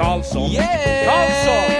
Karlsson, Yeah! Karlsson,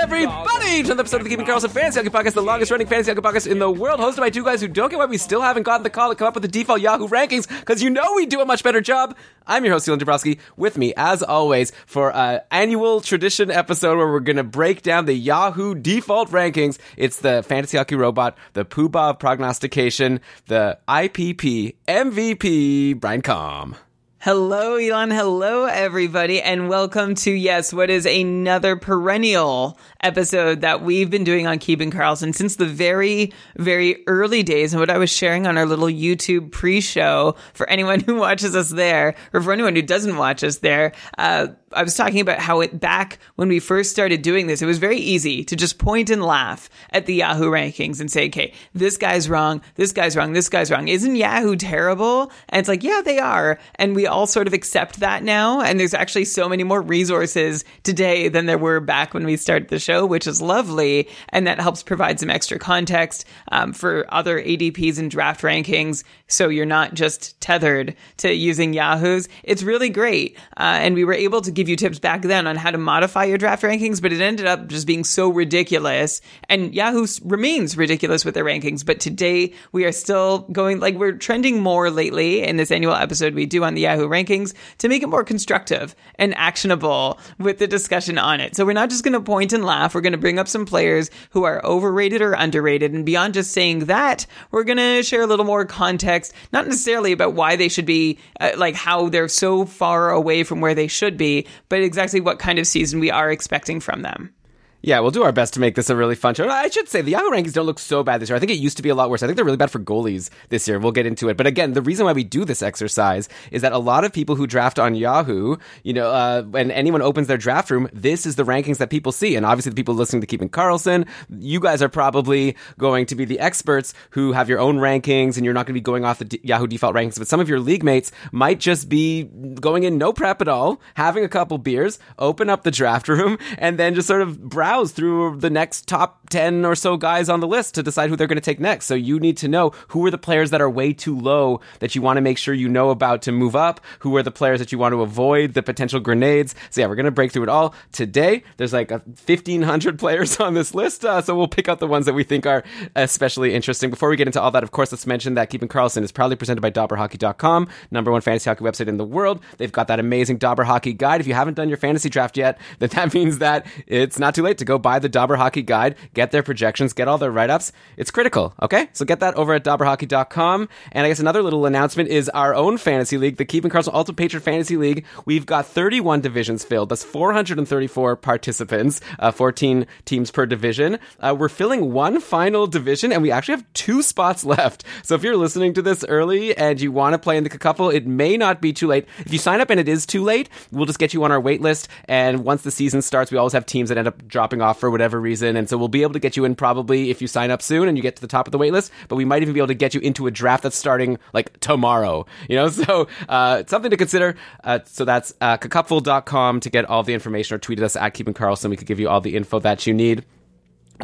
Welcome everybody to the episode of the Keeping Karlsson Fantasy Hockey Podcast, the longest running fantasy hockey podcast in the world, hosted by two guys who don't get why we still haven't gotten the call to come up with the default Yahoo rankings, because you know we do a much better job. I'm your host, Dylan Dabrowski. With me, as always, for an annual tradition episode where we're going to break down the Yahoo default rankings. It's the Fantasy Hockey Robot, the Poobah Prognostication, the IPP MVP, Brian Com. Hello, Elon. Hello, everybody, and welcome to yes, what is another perennial episode that we've been doing on Keeping Karlsson since the very, very early days, and what I was sharing on our little YouTube pre-show for anyone who watches us there, or for anyone who doesn't watch us there. Uh, I was talking about how it back when we first started doing this, it was very easy to just point and laugh at the Yahoo rankings and say, okay, this guy's wrong, this guy's wrong, this guy's wrong. Isn't Yahoo terrible? And it's like, yeah, they are. And we all sort of accept that now. And there's actually so many more resources today than there were back when we started the show, which is lovely. And that helps provide some extra context um, for other ADPs and draft rankings. So you're not just tethered to using Yahoo's. It's really great. Uh, and we were able to give you tips back then on how to modify your draft rankings, but it ended up just being so ridiculous. And Yahoo remains ridiculous with their rankings. But today we are still going, like, we're trending more lately in this annual episode we do on the Yahoo rankings to make it more constructive and actionable with the discussion on it. So we're not just going to point and laugh. We're going to bring up some players who are overrated or underrated. And beyond just saying that, we're going to share a little more context, not necessarily about why they should be, uh, like, how they're so far away from where they should be, but exactly what kind of season we are expecting from them. Yeah, we'll do our best to make this a really fun show. I should say the Yahoo rankings don't look so bad this year. I think it used to be a lot worse. I think they're really bad for goalies this year. We'll get into it. But again, the reason why we do this exercise is that a lot of people who draft on Yahoo, you know, uh, when anyone opens their draft room, this is the rankings that people see. And obviously, the people listening to Keeping Karlsson, you guys are probably going to be the experts who have your own rankings, and you're not going to be going off the D- Yahoo default rankings. But some of your league mates might just be going in no prep at all, having a couple beers, open up the draft room, and then just sort of browse through the next top 10 or so guys on the list to decide who they're going to take next. So you need to know who are the players that are way too low that you want to make sure you know about to move up, who are the players that you want to avoid, the potential grenades. So yeah, we're going to break through it all today. There's like 1500 players on this list, uh, so we'll pick out the ones that we think are especially interesting. Before we get into all that, of course, let's mention that Keeping Karlsson is proudly presented by DobberHockey.com, number one fantasy hockey website in the world. They've got that amazing Dobber Hockey Guide. If you haven't done your fantasy draft yet, then that means that it's not too late to go buy the Dobber Hockey Guide, get their projections, get all their write ups. It's critical, okay? So get that over at DobberHockey.com. And I guess another little announcement is our own fantasy league, the Keeping Karlsson Ultimate Patron Fantasy League. We've got 31 divisions filled. That's 434 participants, uh, 14 teams per division. Uh, we're filling one final division, and we actually have two spots left. So if you're listening to this early and you want to play in the couple, it may not be too late. If you sign up and it is too late, we'll just get you on our wait list. And once the season starts, we always have teams that end up dropping off for whatever reason. And so we'll be able to get you in probably if you sign up soon and you get to the top of the wait list. But we might even be able to get you into a draft that's starting like tomorrow. You know, so uh, something to consider. Uh, so that's uh, kakupful.com to get all the information or tweet at us at Keeping Karlsson. We could give you all the info that you need.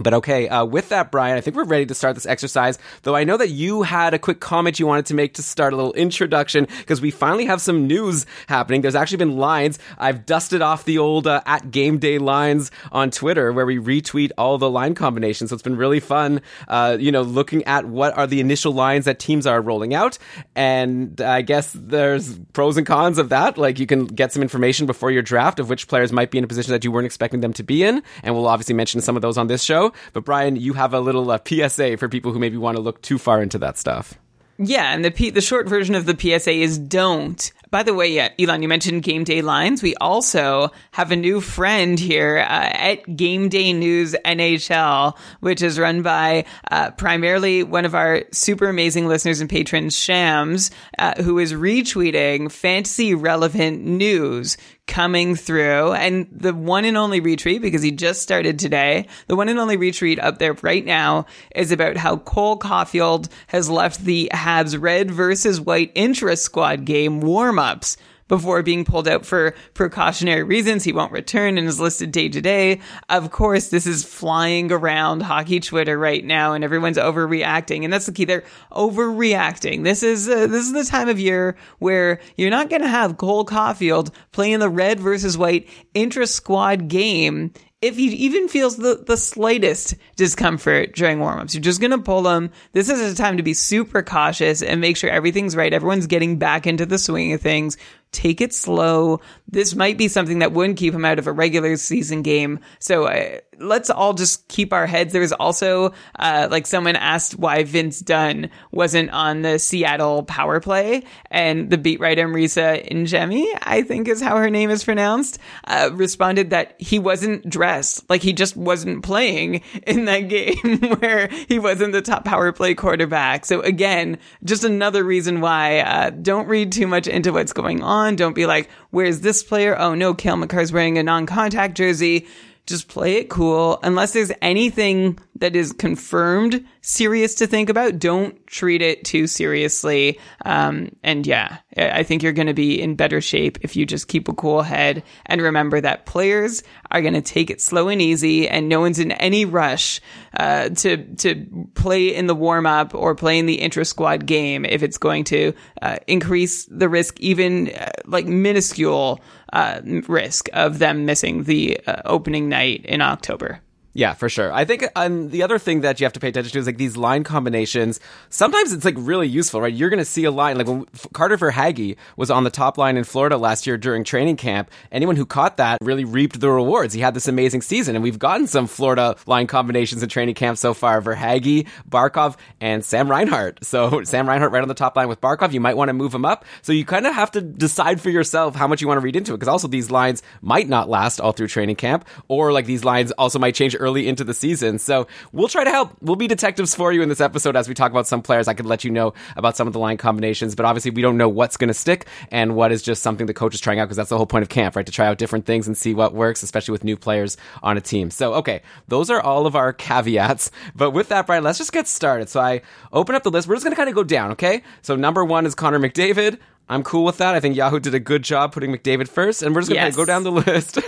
But okay, uh, with that, Brian, I think we're ready to start this exercise. Though I know that you had a quick comment you wanted to make to start a little introduction because we finally have some news happening. There's actually been lines. I've dusted off the old uh, at game day lines on Twitter where we retweet all the line combinations. So it's been really fun, uh, you know, looking at what are the initial lines that teams are rolling out. And I guess there's pros and cons of that. Like you can get some information before your draft of which players might be in a position that you weren't expecting them to be in. And we'll obviously mention some of those on this show. But Brian, you have a little uh, PSA for people who maybe want to look too far into that stuff. Yeah, and the P- the short version of the PSA is don't By the way, yeah, Elon, you mentioned game day lines. We also have a new friend here uh, at Game Day News NHL, which is run by uh, primarily one of our super amazing listeners and patrons, Shams, uh, who is retweeting fantasy relevant news coming through. And the one and only retweet, because he just started today, the one and only retweet up there right now is about how Cole Caufield has left the Habs red versus white interest squad game warm ups before being pulled out for precautionary reasons. He won't return and is listed day to day. Of course, this is flying around hockey Twitter right now and everyone's overreacting. And that's the key. They're overreacting. This is, uh, this is the time of year where you're not going to have Cole Caufield playing the red versus white intra squad game if he even feels the, the slightest discomfort during warmups, you're just going to pull him. This is a time to be super cautious and make sure everything's right. Everyone's getting back into the swing of things take it slow. This might be something that wouldn't keep him out of a regular season game. So uh, let's all just keep our heads. There was also, uh, like someone asked why Vince Dunn wasn't on the Seattle power play and the beat writer Marisa Ingemi, I think is how her name is pronounced, uh, responded that he wasn't dressed. Like he just wasn't playing in that game where he wasn't the top power play quarterback. So again, just another reason why, uh, don't read too much into what's going on on. Don't be like, where's this player? Oh no, Cale Makar's wearing a non-contact jersey. Just play it cool. Unless there's anything that is confirmed serious to think about, don't treat it too seriously. Um, and yeah, I think you're going to be in better shape if you just keep a cool head and remember that players are going to take it slow and easy and no one's in any rush, uh, to, to play in the warm up or play in the intra squad game if it's going to, uh, increase the risk, even uh, like minuscule, uh, risk of them missing the uh, opening night in October. Yeah, for sure. I think um, the other thing that you have to pay attention to is like these line combinations. Sometimes it's like really useful, right? You're going to see a line like when Carter Verhaeghe was on the top line in Florida last year during training camp. Anyone who caught that really reaped the rewards. He had this amazing season, and we've gotten some Florida line combinations in training camp so far: Verhaeghe, Barkov, and Sam Reinhart. So Sam Reinhart right on the top line with Barkov. You might want to move him up. So you kind of have to decide for yourself how much you want to read into it, because also these lines might not last all through training camp, or like these lines also might change early into the season. So we'll try to help. We'll be detectives for you in this episode as we talk about some players. I could let you know about some of the line combinations, but obviously we don't know what's going to stick and what is just something the coach is trying out because that's the whole point of camp, right? To try out different things and see what works, especially with new players on a team. So, okay, those are all of our caveats. But with that, Brian, let's just get started. So I open up the list. We're just going to kind of go down, okay? So number one is Connor McDavid. I'm cool with that. I think Yahoo did a good job putting McDavid first, and we're just going to Yes. go down the list,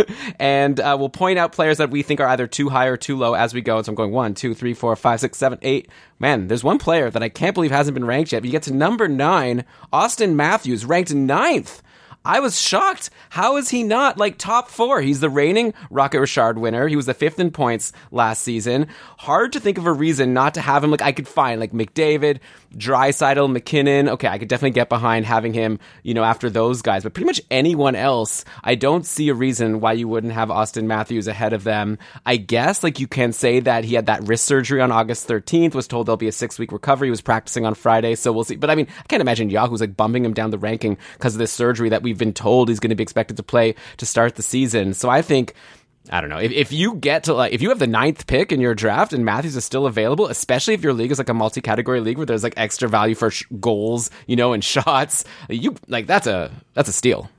and uh, we'll point out players that we think are either too high or too low as we go. And so I'm going one, two, three, four, five, six, seven, eight. Man, there's one player that I can't believe hasn't been ranked yet. But you get to number nine, Austin Matthews, ranked ninth. I was shocked. How is he not like top four? He's the reigning Rocket Richard winner. He was the fifth in points last season. Hard to think of a reason not to have him. Like I could find like McDavid, Draisaitl, MacKinnon. Okay, I could definitely get behind having him, you know, after those guys. But pretty much anyone else, I don't see a reason why you wouldn't have Austin Matthews ahead of them. I guess like you can say that he had that wrist surgery on August 13th, was told there'll be a six week recovery. He was practicing on Friday, so we'll see. But I mean, I can't imagine Yahoo's like bumping him down the ranking because of this surgery that we've been told he's going to be expected to play to start the season. So I think I don't know. If, if you get to like, if you have the ninth pick in your draft and Matthews is still available, especially if your league is like a multi category league where there's like extra value for sh- goals, you know, and shots, you like that's a, that's a steal.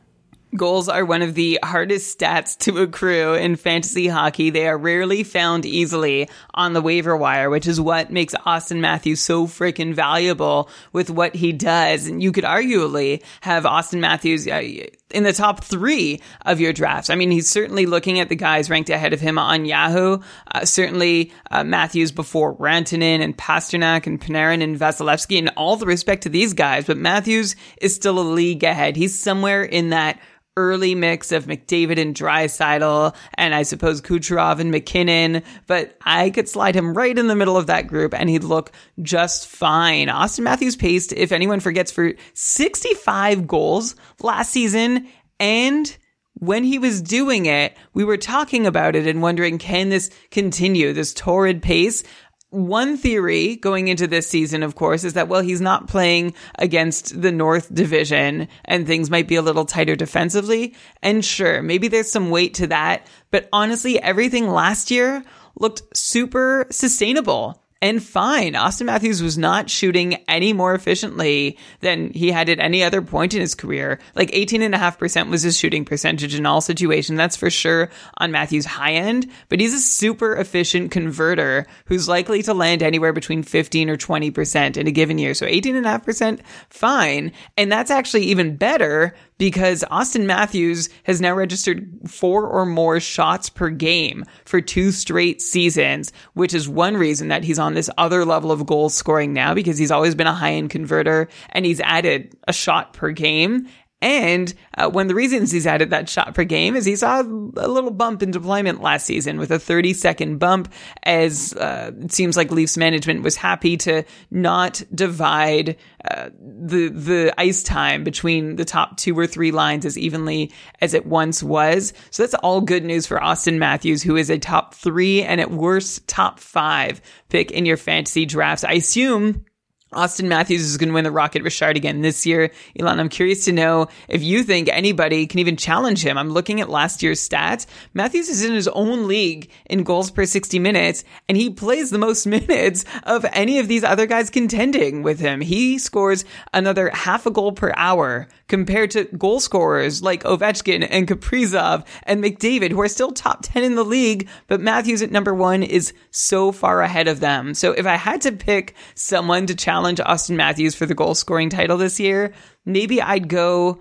Goals are one of the hardest stats to accrue in fantasy hockey. They are rarely found easily on the waiver wire, which is what makes Austin Matthews so freaking valuable with what he does. And you could arguably have Austin Matthews uh, in the top three of your drafts. I mean, he's certainly looking at the guys ranked ahead of him on Yahoo. Uh, certainly uh, Matthews before Rantanen and Pastrnak and Panarin and Vasilevskiy and all the respect to these guys. But Matthews is still a league ahead. He's somewhere in that early mix of McDavid and Draisaitl, and I suppose Kucherov and MacKinnon, but I could slide him right in the middle of that group and he'd look just fine. Austin Matthews paced, if anyone forgets, for 65 goals last season, and when he was doing it, we were talking about it and wondering, can this continue, this torrid pace? One theory going into this season, of course, is that, well, he's not playing against the North Division and things might be a little tighter defensively. And sure, maybe there's some weight to that. But honestly, everything last year looked super sustainable and fine. Austin Matthews was not shooting any more efficiently than he had at any other point in his career. Like 18.5% was his shooting percentage in all situations. That's for sure on Matthews' high end, but he's a super efficient converter who's likely to land anywhere between 15 or 20% in a given year. So 18.5%, fine. And that's actually even better because Austin Matthews has now registered four or more shots per game for two straight seasons, which is one reason that he's on this other level of goal scoring now because he's always been a high end converter and he's added a shot per game. And uh, one of the reasons he's added that shot per game is he saw a little bump in deployment last season with a 30 second bump as uh, it seems like Leafs management was happy to not divide uh, the the ice time between the top two or three lines as evenly as it once was. So that's all good news for Austin Matthews, who is a top three and at worst top five pick in your fantasy drafts. I assume Austin Matthews is going to win the Rocket Richard again this year. Elon, I'm curious to know if you think anybody can even challenge him. I'm looking at last year's stats. Matthews is in his own league in goals per 60 minutes, and he plays the most minutes of any of these other guys contending with him. He scores another half a goal per hour compared to goal scorers like Ovechkin and Kaprizov and McDavid, who are still top 10 in the league, but Matthews at number one is so far ahead of them. So if I had to pick someone to challenge Austin Matthews for the goal scoring title this year, maybe I'd go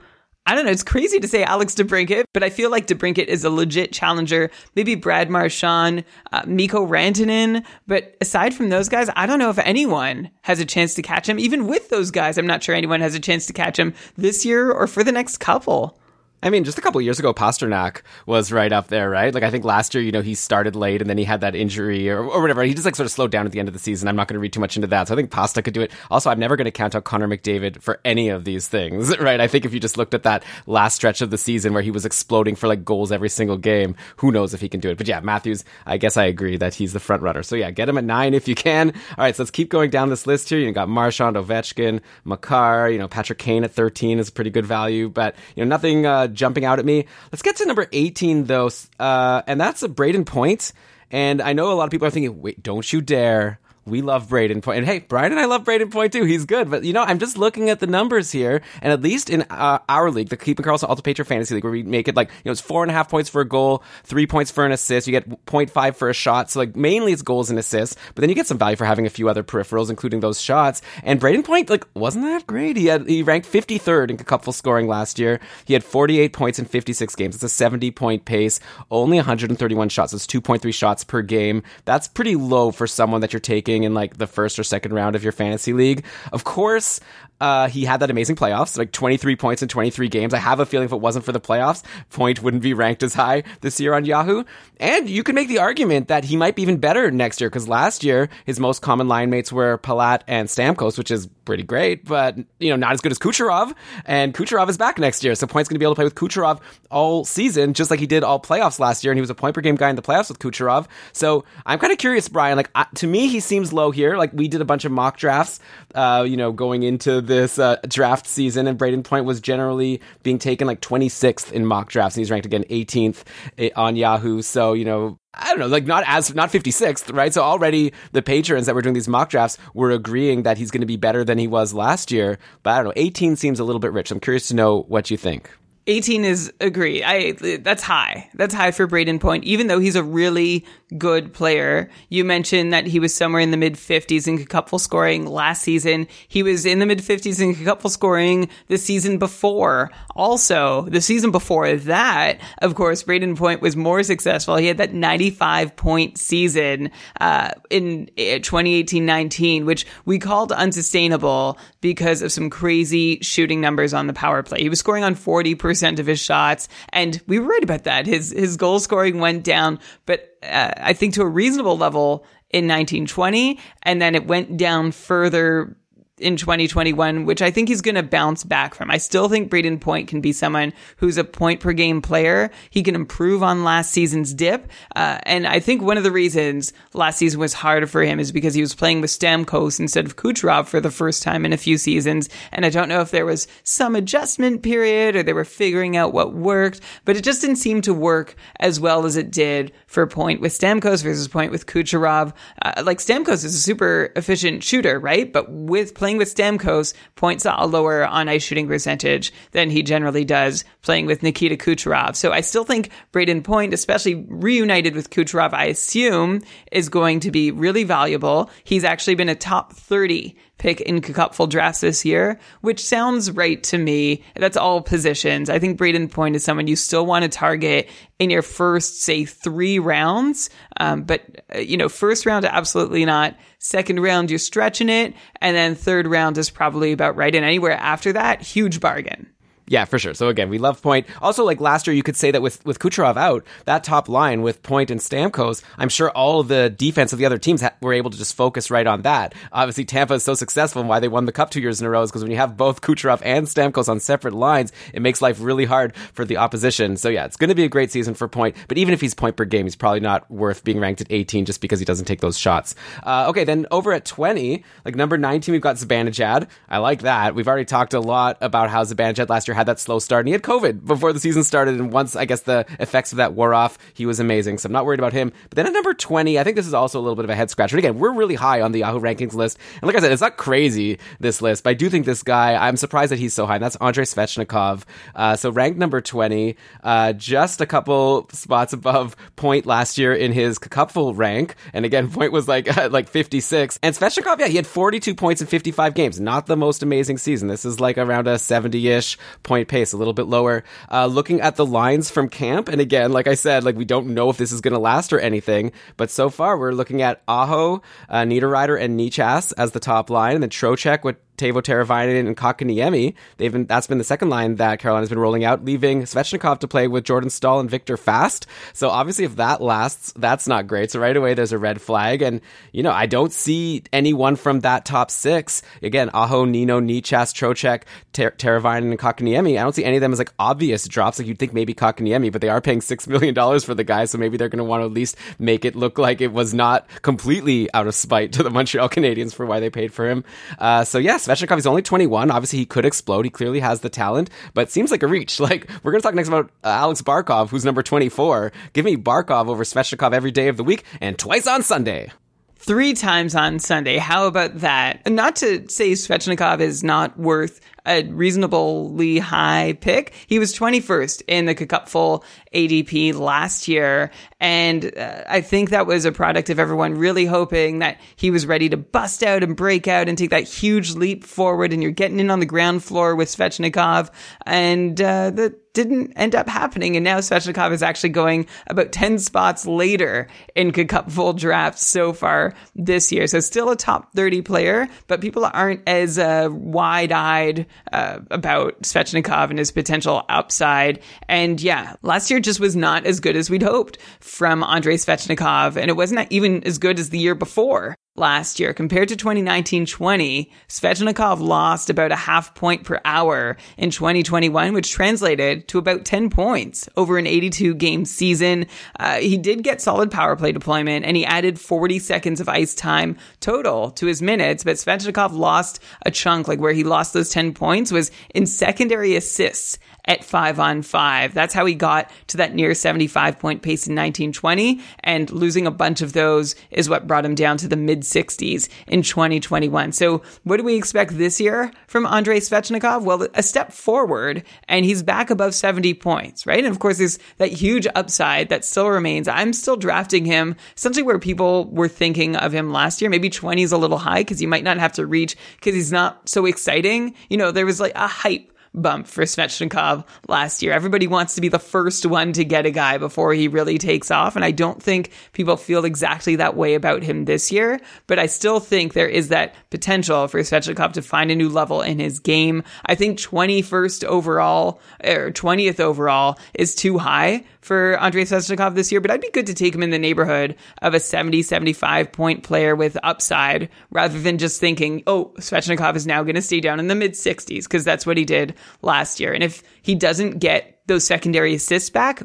I don't know. It's crazy to say Alex DeBrincat, but I feel like DeBrincat is a legit challenger. Maybe Brad Marchand, uh, Mikko Rantanen. But aside from those guys, I don't know if anyone has a chance to catch him. Even with those guys, I'm not sure anyone has a chance to catch him this year or for the next couple. I mean, just a couple years ago, Pastrnak was right up there, right? Like, I think last year, you know, he started late and then he had that injury or, or whatever. He just like sort of slowed down at the end of the season. I'm not going to read too much into that. So I think Pasta could do it. Also, I'm never going to count out Connor McDavid for any of these things, right? I think if you just looked at that last stretch of the season where he was exploding for like goals every single game, who knows if he can do it. But yeah, Matthews, I guess I agree that he's the front runner. So yeah, get him at nine if you can. All right, so let's keep going down this list here. You got Marchand, Ovechkin, Makar, you know, Patrick Kane at 13 is a pretty good value, but you know, nothing uh, jumping out at me. Let's get to number 18 though, uh, and that's a Brayden Point. And I know a lot of people are thinking, wait, don't you dare we love Brayden Point. And hey, Brian and I love Brayden Point too. He's good. But, you know, I'm just looking at the numbers here. And at least in uh, our league, the Keeping Karlsson Ultimate Patriot Fantasy League, where we make it like, you know, it's four and a half points for a goal, three points for an assist. You get 0.5 for a shot. So, like, mainly it's goals and assists. But then you get some value for having a few other peripherals, including those shots. And Brayden Point, like, wasn't that great. He had, he ranked 53rd in cupful scoring last year. He had 48 points in 56 games. It's a 70 point pace, only 131 shots. It's 2.3 shots per game. That's pretty low for someone that you're taking in like the first or second round of your fantasy league. Of course, uh, he had that amazing playoffs, like 23 points in 23 games. I have a feeling if it wasn't for the playoffs, Point wouldn't be ranked as high this year on Yahoo. And you can make the argument that he might be even better next year because last year his most common line mates were Palat and Stamkos, which is pretty great, but you know not as good as Kucherov. And Kucherov is back next year, so Point's going to be able to play with Kucherov all season, just like he did all playoffs last year. And he was a point per game guy in the playoffs with Kucherov. So I'm kind of curious, Brian. Like to me, he seems low here. Like we did a bunch of mock drafts, uh, you know, going into this uh, draft season, and Brayden Point was generally being taken like 26th in mock drafts, and he's ranked again 18th eh, on Yahoo. So you know, I don't know, like not as not 56th, right? So already the patrons that were doing these mock drafts were agreeing that he's going to be better than he was last year. But I don't know, 18 seems a little bit rich. I'm curious to know what you think. 18 is agree. I that's high. That's high for Brayden Point, even though he's a really good player. You mentioned that he was somewhere in the mid 50s in cupful scoring last season. He was in the mid 50s in cupful scoring the season before. Also, the season before that, of course, Brayden Point was more successful. He had that 95 point season uh, in 2018-19, which we called unsustainable because of some crazy shooting numbers on the power play. He was scoring on 40% percent of his shots, and we were right about that. His his goal scoring went down, but uh, I think to a reasonable level in 1920, and then it went down further in 2021, which I think he's going to bounce back from. I still think Brayden Point can be someone who's a point per game player. He can improve on last season's dip. Uh, and I think one of the reasons last season was harder for him is because he was playing with Stamkos instead of Kucherov for the first time in a few seasons. And I don't know if there was some adjustment period or they were figuring out what worked, but it just didn't seem to work as well as it did for Point with Stamkos versus Point with Kucherov. Uh, like Stamkos is a super efficient shooter, right? But with playing with Stamkos, points a lower on ice shooting percentage than he generally does playing with Nikita Kucherov. So I still think Brayden Point, especially reunited with Kucherov, I assume is going to be really valuable. He's actually been a top 30 pick in cupful drafts this year, which sounds right to me. That's all positions. I think Brayden Point is someone you still want to target in your first, say, three rounds. Um, but, uh, you know, first round, absolutely not. Second round, you're stretching it. And then third round is probably about right. And anywhere after that, huge bargain. Yeah, for sure. So again, we love Point. Also, like last year, you could say that with with Kucherov out, that top line with Point and Stamkos, I'm sure all the defense of the other teams ha- were able to just focus right on that. Obviously, Tampa is so successful, and why they won the Cup two years in a row is because when you have both Kucherov and Stamkos on separate lines, it makes life really hard for the opposition. So yeah, it's going to be a great season for Point. But even if he's point per game, he's probably not worth being ranked at 18 just because he doesn't take those shots. Uh, okay, then over at 20, like number 19, we've got Zibanejad. I like that. We've already talked a lot about how Zibanejad last year had that slow start, and he had COVID before the season started. And once I guess the effects of that wore off, he was amazing. So I'm not worried about him. But then at number 20, I think this is also a little bit of a head scratcher. again, we're really high on the Yahoo rankings list. And like I said, it's not crazy, this list, but I do think this guy, I'm surprised that he's so high. And that's Andrei Svechnikov. Uh, so ranked number 20, uh, just a couple spots above Point last year in his cupful rank. And again, Point was like, like 56. And Svechnikov, yeah, he had 42 points in 55 games. Not the most amazing season. This is like around a 70 ish point pace, a little bit lower. Uh, looking at the lines from camp, and again, like I said, like we don't know if this is going to last or anything, but so far we're looking at Aho, uh, Niederreiter, and Necas as the top line, and then Trocheck with Teuvo Teravainen and Kotkaniemi. They've been that's been the second line that Carolina's been rolling out, leaving Svechnikov to play with Jordan Staal and Victor Fast. So obviously, if that lasts, that's not great. So right away, there's a red flag, and you know I don't see anyone from that top six. Again, Aho, Nino, Necas, Trocheck, Ter- Teravainen, and Kotkaniemi. I don't see any of them as like obvious drops. Like you'd think maybe Kotkaniemi, but they are paying six million dollars for the guy, so maybe they're going to want to at least make it look like it was not completely out of spite to the Montreal Canadiens for why they paid for him. Uh, so yes, Svechnikov is only 21. Obviously, he could explode. He clearly has the talent, but seems like a reach. Like, we're going to talk next about uh, Alex Barkov, who's number 24. Give me Barkov over Svechnikov every day of the week and twice on Sunday three times on Sunday. How about that? Not to say Svechnikov is not worth a reasonably high pick. He was 21st in the Cupful ADP last year. And uh, I think that was a product of everyone really hoping that he was ready to bust out and break out and take that huge leap forward. And you're getting in on the ground floor with Svechnikov. And uh, that didn't end up happening. And now Svechnikov is actually going about 10 spots later in Cupful drafts so far this year. So still a top 30 player, but people aren't as uh, wide eyed uh, about Svechnikov and his potential upside. And yeah, last year just was not as good as we'd hoped from Andrei Svechnikov, and it wasn't even as good as the year before last year. Compared to 2019-20, Svechnikov lost about a half point per hour in 2021, which translated to about 10 points over an 82 game season. Uh, he did get solid power play deployment and he added 40 seconds of ice time total to his minutes, but Svechnikov lost a chunk, like where he lost those 10 points was in secondary assists at five on five. That's how he got to that near 75 point pace in 1920. And losing a bunch of those is what brought him down to the mid 60s in 2021. So what do we expect this year from Andrei Svechnikov? Well, a step forward and he's back above 70 points, right? And of course, there's that huge upside that still remains. I'm still drafting him essentially where people were thinking of him last year. Maybe 20 is a little high because you might not have to reach because he's not so exciting. You know, there was like a hype bump for Svechnikov last year. Everybody wants to be the first one to get a guy before he really takes off. And I don't think people feel exactly that way about him this year, but I still think there is that potential for Svechnikov to find a new level in his game. I think 21st overall or 20th overall is too high for Andrei Svechnikov this year, but I'd be good to take him in the neighborhood of a 70, 75 point player with upside rather than just thinking, oh, Svechnikov is now going to stay down in the mid 60s because that's what he did last year. And if he doesn't get those secondary assists back,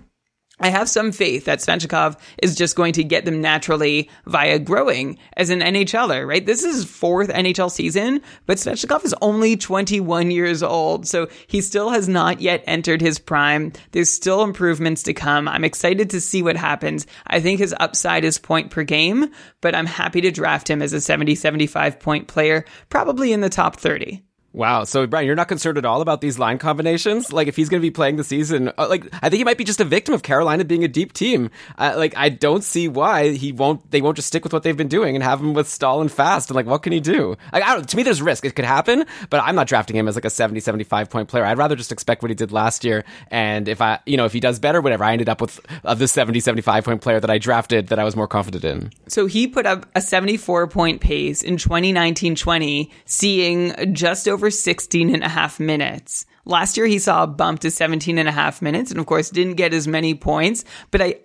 I have some faith that Svechnikov is just going to get them naturally via growing as an NHLer, right? This is fourth NHL season, but Svechnikov is only 21 years old, so he still has not yet entered his prime. There's still improvements to come. I'm excited to see what happens. I think his upside is point per game, but I'm happy to draft him as a 70, 75 point player, probably in the top 30. Wow. So, Brian, you're not concerned at all about these line combinations? Like, if he's going to be playing the season, uh, like, I think he might be just a victim of Carolina being a deep team. Uh, like, I don't see why he won't, they won't just stick with what they've been doing and have him with Staal and Fast. And, like, what can he do? Like, I don't, to me, there's risk. It could happen, but I'm not drafting him as like a 70, 75 point player. I'd rather just expect what he did last year. And if I, you know, if he does better, whatever, I ended up with uh, the 70, 75 point player that I drafted that I was more confident in. So he put up a 74 point pace in 2019 20, seeing just over 16 and a half minutes. Last year he saw a bump to 17 and a half minutes and of course didn't get as many points, but I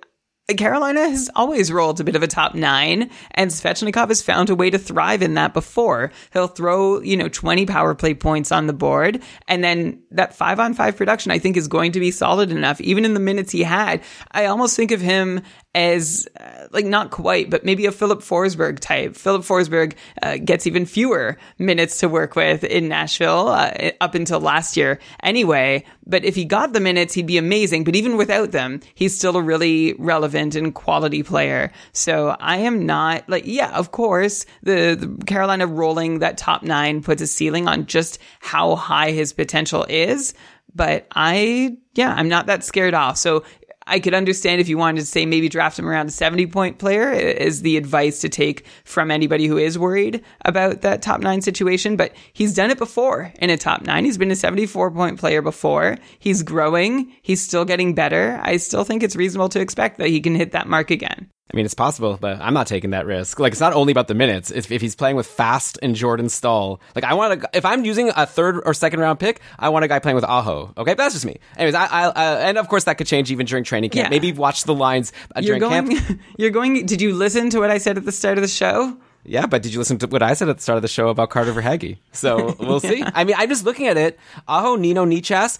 Carolina has always rolled a bit of a top nine, and Svechnikov has found a way to thrive in that before. He'll throw, you know, 20 power play points on the board, and then that five on five production, I think, is going to be solid enough, even in the minutes he had. I almost think of him as uh, like not quite, but maybe a Philip Forsberg type. Philip Forsberg uh, gets even fewer minutes to work with in Nashville uh, up until last year anyway. But if he got the minutes, he'd be amazing. But even without them, he's still a really relevant and quality player. So I am not like, yeah, of course, the, the Carolina rolling that top nine puts a ceiling on just how high his potential is but I, yeah, I'm not that scared off. So I could understand if you wanted to say maybe draft him around a 70 point player is the advice to take from anybody who is worried about that top nine situation. But he's done it before in a top nine. He's been a 74 point player before. He's growing. He's still getting better. I still think it's reasonable to expect that he can hit that mark again. I mean, it's possible, but I'm not taking that risk. Like, it's not only about the minutes. If, if he's playing with Fast and Jordan Staal, like, I want to, if I'm using a third or second round pick, I want a guy playing with Aho. Okay, but that's just me. Anyways, I, I, uh, and of course that could change even during training camp. Yeah. Maybe watch the lines uh, You're during going, camp. you're going, did you listen to what I said at the start of the show? Yeah, but did you listen to what I said at the start of the show about Carter Verhaeghe? So we'll see. I mean, I'm just looking at it. Aho, Nino, Necas,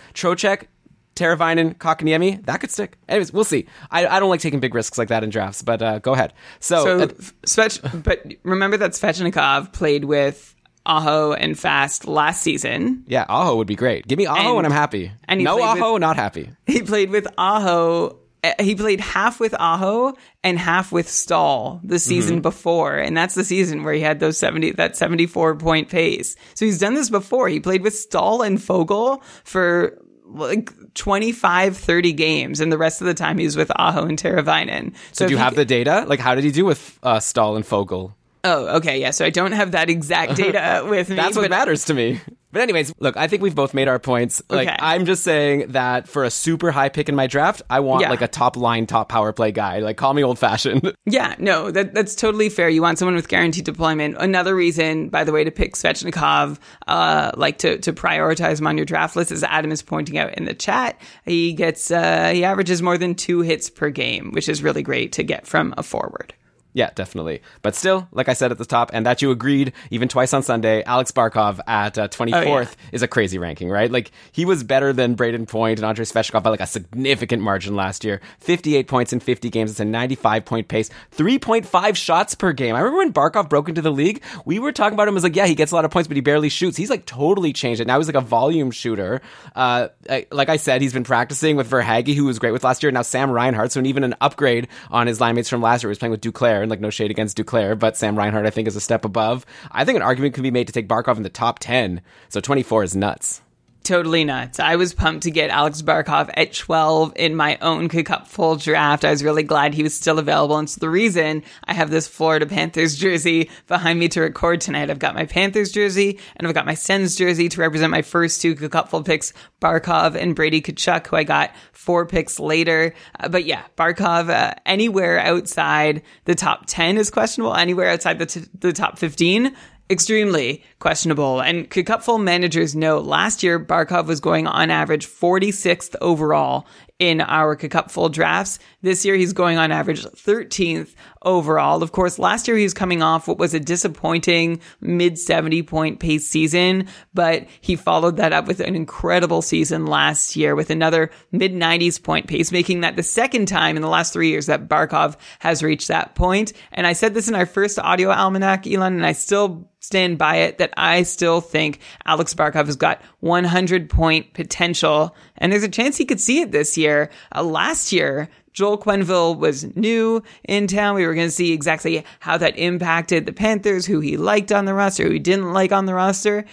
Trocheck, Teravainen, Kotkaniemi, that could stick. Anyways, we'll see. I, I don't like taking big risks like that in drafts, but uh, go ahead. So, So, uh, Svech, but remember that Svechnikov played with Aho and Fast last season. yeah, Aho would be great. Give me Aho and, And- I'm happy. and no played with- Aho, not happy. He played with Aho. uh, He played half with Aho and half with Staal the season Mm-hmm. before, and that's the season where he had those seventy that seventy four point pace. So he's done this before. He played with Staal and Foegele for like 25, 30 games, and the rest of the time he was with Aho and Teravainen. So, if do you have the data? Like, how did he do with uh, Staal and Foegele? Oh, okay, yeah. So I don't have that exact data with me. That's what matters to me. But anyways, look, I think we've both made our points. Like Okay. I'm just saying that for a super high pick in my draft, I want Yeah. like a top line, top power play guy. Like call me old fashioned. Yeah, no, that that's totally fair. You want someone with guaranteed deployment. Another reason, by the way, to pick Svechnikov, uh, like to to prioritize him on your draft list, as Adam is pointing out in the chat, he gets uh, he averages more than two hits per game, which is really great to get from a forward. Yeah, definitely. But still, like I said at the top, and that you agreed even twice on Sunday, Alex Barkov at uh, 24th Oh, yeah. is a crazy ranking, right? Like, he was better than Brayden Point and Andrei Svechnikov by like a significant margin last year. 58 points in 50 games. It's a 95 point pace. 3.5 shots per game. I remember when Barkov broke into the league, we were talking about him as like, yeah, he gets a lot of points, but he barely shoots. He's like totally changed it. Now he's like a volume shooter. Uh, like I said, he's been practicing with Verhaeghe, who was great with last year. Now Sam Reinhart, so even an upgrade on his line mates from last year. He was playing with Duclair, and like no shade against Duclair, but Sam Reinhart I think is a step above. I think an argument could be made to take Barkov in the top ten. So 24 is nuts. Totally nuts. I was pumped to get Alex Barkov at 12 in my own cup full draft. I was really glad he was still available. And so the reason I have this Florida Panthers jersey behind me to record tonight, I've got my Panthers jersey and I've got my Sens jersey to represent my first two full picks, Barkov and Brady Tkachuk, who I got four picks later. Uh, but yeah, Barkov, uh, anywhere outside the top 10 is questionable. Anywhere outside the, t- the top 15, extremely questionable. And could Cupful managers know last year Barkov was going on average 46th overall in our Cupful drafts. This year he's going on average 13th overall. Of course, last year he was coming off what was a disappointing mid 70 point pace season, but he followed that up with an incredible season last year with another mid 90s point pace, making that the second time in the last three years that Barkov has reached that point. And I said this in our first audio almanac, Elon, and I still stand by it that I still think Alex Barkov has got 100 point potential. And there's a chance he could see it this year. Uh, last year, Joel Quenneville was new in town. We were going to see exactly how that impacted the Panthers, who he liked on the roster, who he didn't like on the roster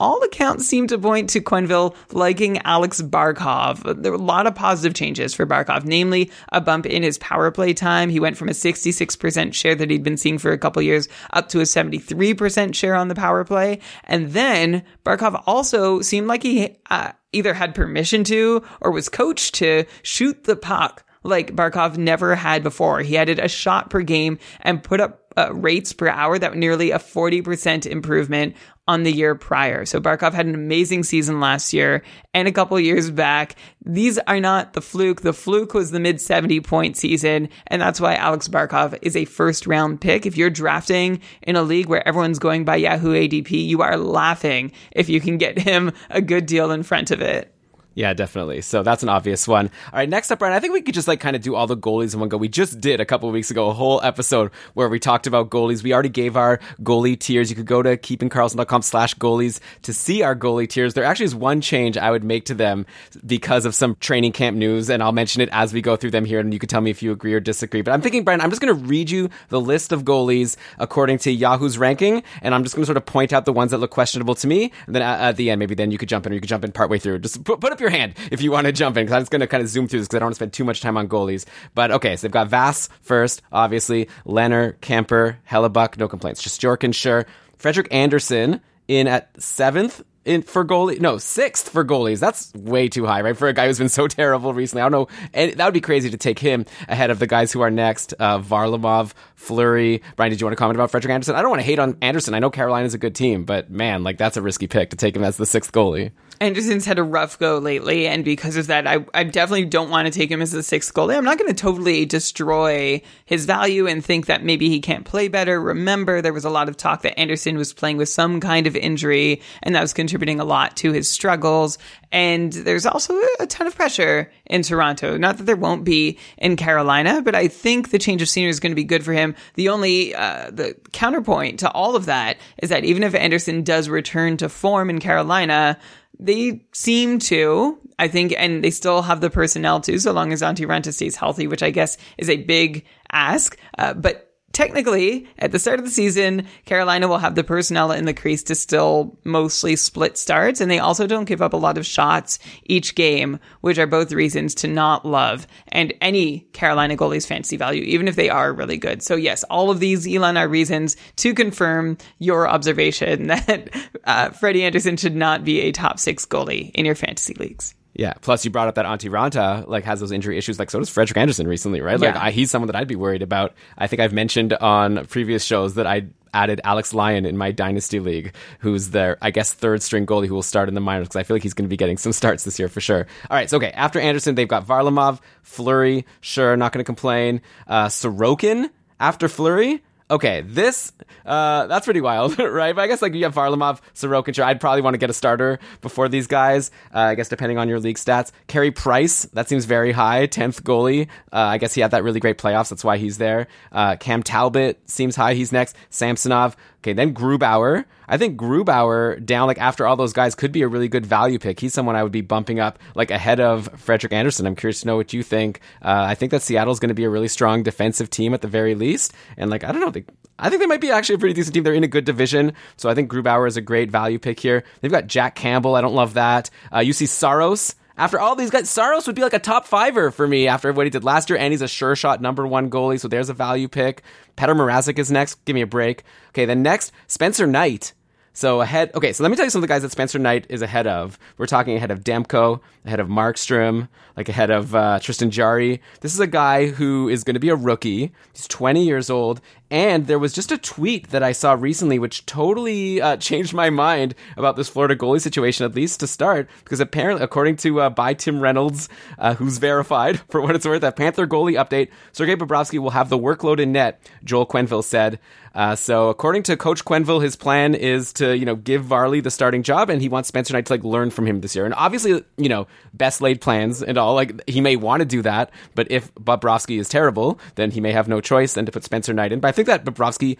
all accounts seem to point to Quenneville liking Alex Barkov. There were a lot of positive changes for Barkov, namely a bump in his power play time. He went from a 66% share that he'd been seeing for a couple years up to a 73% share on the power play. And then Barkov also seemed like he uh, either had permission to or was coached to shoot the puck like Barkov never had before. He added a shot per game and put up uh, rates per hour that nearly a 40% improvement on the year prior. So Barkov had an amazing season last year and a couple years back. These are not the fluke. The fluke was the mid 70 point season. And that's why Alex Barkov is a first round pick. If you're drafting in a league where everyone's going by Yahoo ADP, you are laughing if you can get him a good deal in front of it. Yeah, definitely. So that's an obvious one. All right, next up, Brian, I think we could just like kind of do all the goalies in one go. We just did a couple weeks ago a whole episode where we talked about goalies. We already gave our goalie tiers. You could go to keepingkarlsson.com slash goalies to see our goalie tiers. There actually is one change I would make to them because of some training camp news, and I'll mention it as we go through them here, and you can tell me if you agree or disagree. But I'm thinking, Brian, I'm just going to read you the list of goalies according to Yahoo's ranking, and I'm just going to sort of point out the ones that look questionable to me, and then at, at the end, maybe then you could jump in or you could jump in partway through. Just put, put up your hand if you want to jump in, because I'm just going to kind of zoom through this because I don't want to spend too much time on goalies. But okay, so they've got Vass first, obviously, Leonard, Kuemper, Hellebuyck, no complaints. Just Jorkin, sure. Frederik Andersen in at seventh in for goalie. No, sixth for goalies. That's way too high, right? For a guy who's been so terrible recently. I don't know. And that would be crazy to take him ahead of the guys who are next. Uh, Varlamov, Fleury. Brian, did you want to comment about Frederik Andersen? I don't want to hate on Andersen. I know Carolina's a good team, but man, like that's a risky pick to take him as the sixth goalie. Andersen's had a rough go lately, and because of that, I, I definitely don't want to take him as the sixth goalie. I'm not going to totally destroy his value and think that maybe he can't play better. Remember, there was a lot of talk that Andersen was playing with some kind of injury, and that was contributing a lot to his struggles. And there's also a ton of pressure in Toronto. Not that there won't be in Carolina, but I think the change of scenery is going to be good for him. The only uh, the counterpoint to all of that is that even if Andersen does return to form in Carolina, they seem to, I think, and they still have the personnel to, so long as Antti Raanta stays healthy, which I guess is a big ask. Uh, but technically, at the start of the season, Carolina will have the personnel in the crease to still mostly split starts, and they also don't give up a lot of shots each game, which are both reasons to not love and any Carolina goalie's fantasy value, even if they are really good. So yes, all of these Elon are reasons to confirm your observation that uh, Freddie Andersen should not be a top six goalie in your fantasy leagues. Yeah. Plus, you brought up that Antti Raanta like has those injury issues. Like so does Frederik Andersen recently, right? Like Yeah. I, he's someone that I'd be worried about. I think I've mentioned on previous shows that I added Alex Lyon in my dynasty league, who's their I guess third string goalie who will start in the minors because I feel like he's going to be getting some starts this year for sure. All right. So okay, after Andersen, they've got Varlamov, Fleury. Sure, not going to complain. Uh, Sorokin after Fleury. Okay, this uh, that's pretty wild, right? But I guess like you have Varlamov, Sorokin. I'd probably want to get a starter before these guys. Uh, I guess depending on your league stats. Carey Price, that seems very high, tenth goalie. Uh, I guess he had that really great playoffs. That's why he's there. Uh, Cam Talbot seems high. He's next. Samsonov, Okay, then Grubauer. I think Grubauer down like after all those guys could be a really good value pick. He's someone I would be bumping up like ahead of Frederik Andersen. I'm curious to know what you think. Uh, I think that Seattle's going to be a really strong defensive team at the very least, and like I don't know, they, I think they might be actually a pretty decent team. They're in a good division, so I think Grubauer is a great value pick here. They've got Jack Campbell. I don't love that. Uh, you see Saros after all these guys, Saros would be like a top fiver for me after what he did last year, and he's a sure shot number one goalie, so there's a value pick. Petr Mrazek is next. Give me a break. Okay, then next, Spencer Knight. So ahead, okay, so let me tell you some of the guys that Spencer Knight is ahead of. We're talking ahead of Demko, ahead of Markstrom, like ahead of uh, Tristan Jarry. This is a guy who is going to be a rookie. He's 20 years old, and there was just a tweet that I saw recently which totally uh, changed my mind about this Florida goalie situation, at least to start, because apparently, according to uh, by Tim Reynolds, uh, who's verified for what it's worth, that Panther goalie update, Sergei Bobrovsky will have the workload in net, Joel Quenneville said. Uh, so according to Coach Quenneville, his plan is to you know give Varley the starting job, and he wants Spencer Knight to like learn from him this year. And obviously, you know, best laid plans and all. Like he may want to do that, but if Bobrovsky is terrible, then he may have no choice than to put Spencer Knight in. But I think that Bobrovsky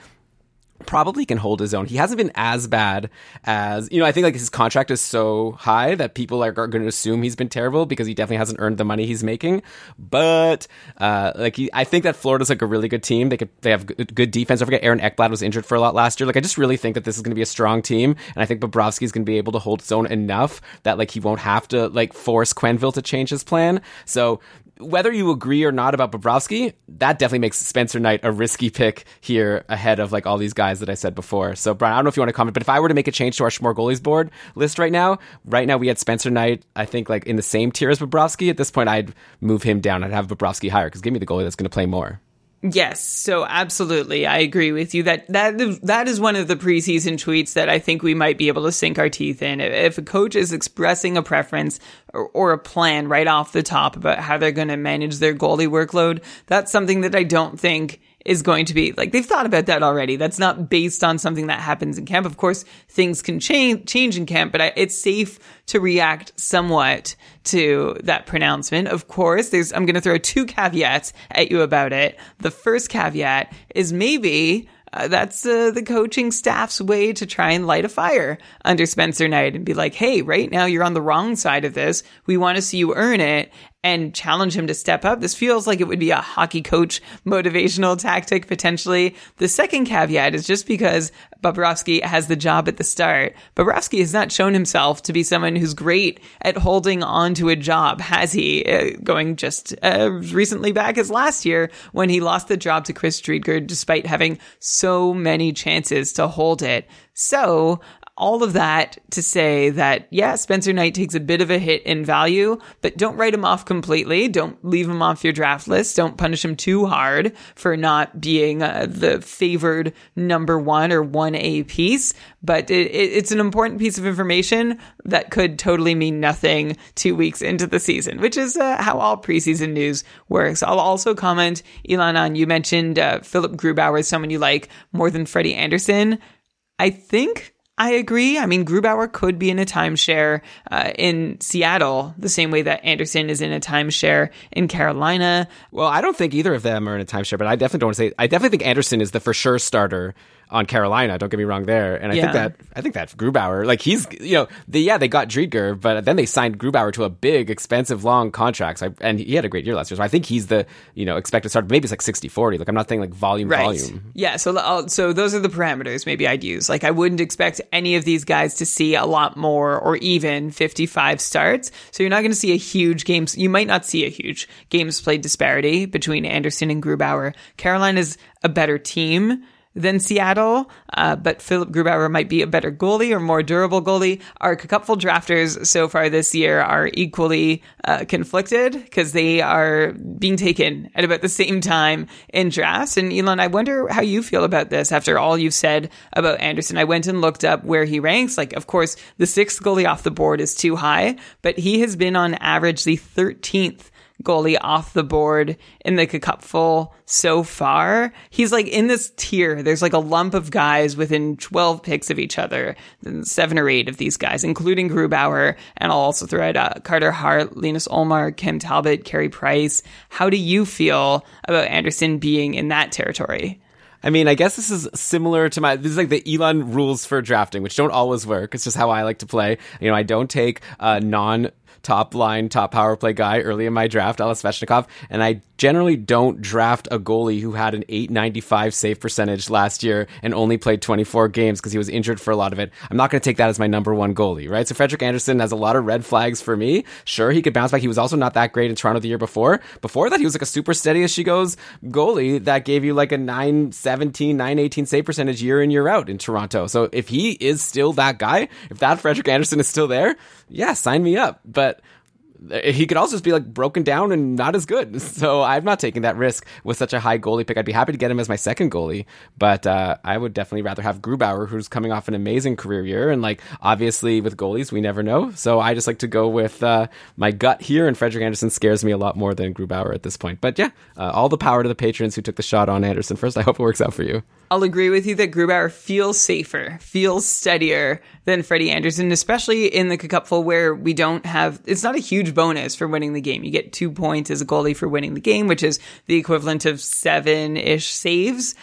probably can hold his own. He hasn't been as bad as you know. I think like his contract is so high that people are, are going to assume he's been terrible because he definitely hasn't earned the money he's making. But uh, like he, I think that Florida's like a really good team. They could they have good, good defense. I forget Aaron Ekblad was injured for a lot last year. Like I just really think that this is going to be a strong team, and I think Bobrovsky is going to be able to hold his own enough that like he won't have to like force Quenneville to change his plan. So whether you agree or not about Bobrovsky, that definitely makes Spencer Knight a risky pick here ahead of like all these guys that I said before. So Brian, I don't know if you want to comment, but if I were to make a change to our Schmore goalies board list right now, right now we had Spencer Knight, I think like in the same tier as Bobrovsky. At this point, I'd move him down. I'd have Bobrovsky higher because give me the goalie that's going to play more. Yes, so absolutely, I agree with you that that that is one of the preseason tweets that I think we might be able to sink our teeth in. If a coach is expressing a preference or, or a plan right off the top about how they're going to manage their goalie workload, that's something that I don't think is going to be like they've thought about that already. That's not based on something that happens in camp. Of course, things can change change in camp, but I, it's safe to react somewhat to that pronouncement. Of course, there's I'm going to throw two caveats at you about it. The first caveat is maybe uh, that's uh, the coaching staff's way to try and light a fire under Spencer Knight and be like, hey, right now you're on the wrong side of this. We want to see you earn it and challenge him to step up. This feels like it would be a hockey coach motivational tactic potentially. The second caveat is just because Bobrovsky has the job at the start. Bobrovsky has not shown himself to be someone who's great at holding on to a job, has he? Uh, going just uh, recently back as last year when he lost the job to Chris Driedger despite having so many chances to hold it. So all of that to say that, yeah, Spencer Knight takes a bit of a hit in value, but don't write him off completely. Don't leave him off your draft list. Don't punish him too hard for not being uh, the favored number one or 1A piece. But it, it, it's an important piece of information that could totally mean nothing two weeks into the season, which is uh, how all preseason news works. I'll also comment, Elon, on you mentioned uh, Philipp Grubauer is someone you like more than Freddie Andersen. I think I agree. I mean, Grubauer could be in a timeshare uh, in Seattle, the same way that Andersen is in a timeshare in Carolina. Well, I don't think either of them are in a timeshare, but I definitely don't want to say. I definitely think Andersen is the for sure starter on Carolina. Don't get me wrong there. And I Yeah. think that I think that Grubauer, like he's you know, the, yeah, they got Driedger, but then they signed Grubauer to a big, expensive, long contract. So I, and he had a great year last year. So I think he's the you know expected start. Maybe it's like 60-40. Like I'm not saying like volume volume. Yeah. So, I'll, so those are the parameters maybe I'd use. Like, I wouldn't expect any of these guys to see a lot more or even 55 starts. So you're not going to see a huge games. You might not see a huge games played disparity between Andersen and Grubauer. Carolina's a better team than Seattle, uh, but Philipp Grubauer might be a better goalie or more durable goalie. Our cupful drafters so far this year are equally uh, conflicted because they are being taken at about the same time in drafts. And Elon, I wonder how you feel about this after all you've said about Andersen. I went and looked up where he ranks. Like, of course, the sixth goalie off the board is too high, but he has been on average the 13th goalie off the board in the cupful so far. He's like in this tier. There's like a lump of guys within 12 picks of each other, seven or eight of these guys, including Grubauer. And I'll also throw out uh, Carter Hart, Linus Ullmark, Cam Talbot, Carey Price. How do you feel about Andersen being in that territory? I mean, I guess this is similar to my. This is like the Elon rules for drafting, which don't always work. It's just how I like to play. You know, I don't take uh, non top line, top power play guy early in my draft, Alex Svechnikov, and I generally don't draft a goalie who had an 895 save percentage last year and only played 24 games because he was injured for a lot of it. I'm not going to take that as my number one goalie, right? So Frederik Andersen has a lot of red flags for me. Sure, he could bounce back. He was also not that great in Toronto the year before. Before that, he was like a super steady as she goes goalie that gave you like a 917, 918 save percentage year in, year out in Toronto. So if he is still that guy, if that Frederik Andersen is still there, yeah, sign me up. But he could also just be like broken down and not as good. So I'm not taking that risk with such a high goalie pick. I'd be happy to get him as my second goalie, but uh, I would definitely rather have Grubauer, who's coming off an amazing career year. And like obviously with goalies, we never know. So I just like to go with uh, my gut here. And Frederik Andersen scares me a lot more than Grubauer at this point. But yeah, uh, all the power to the patrons who took the shot on Andersen first. I hope it works out for you. I'll agree with you that Grubauer feels safer, feels steadier than Freddie Andersen, especially in the cupful where we don't have, it's not a huge bonus for winning the game. You get two points as a goalie for winning the game, which is the equivalent of seven ish saves.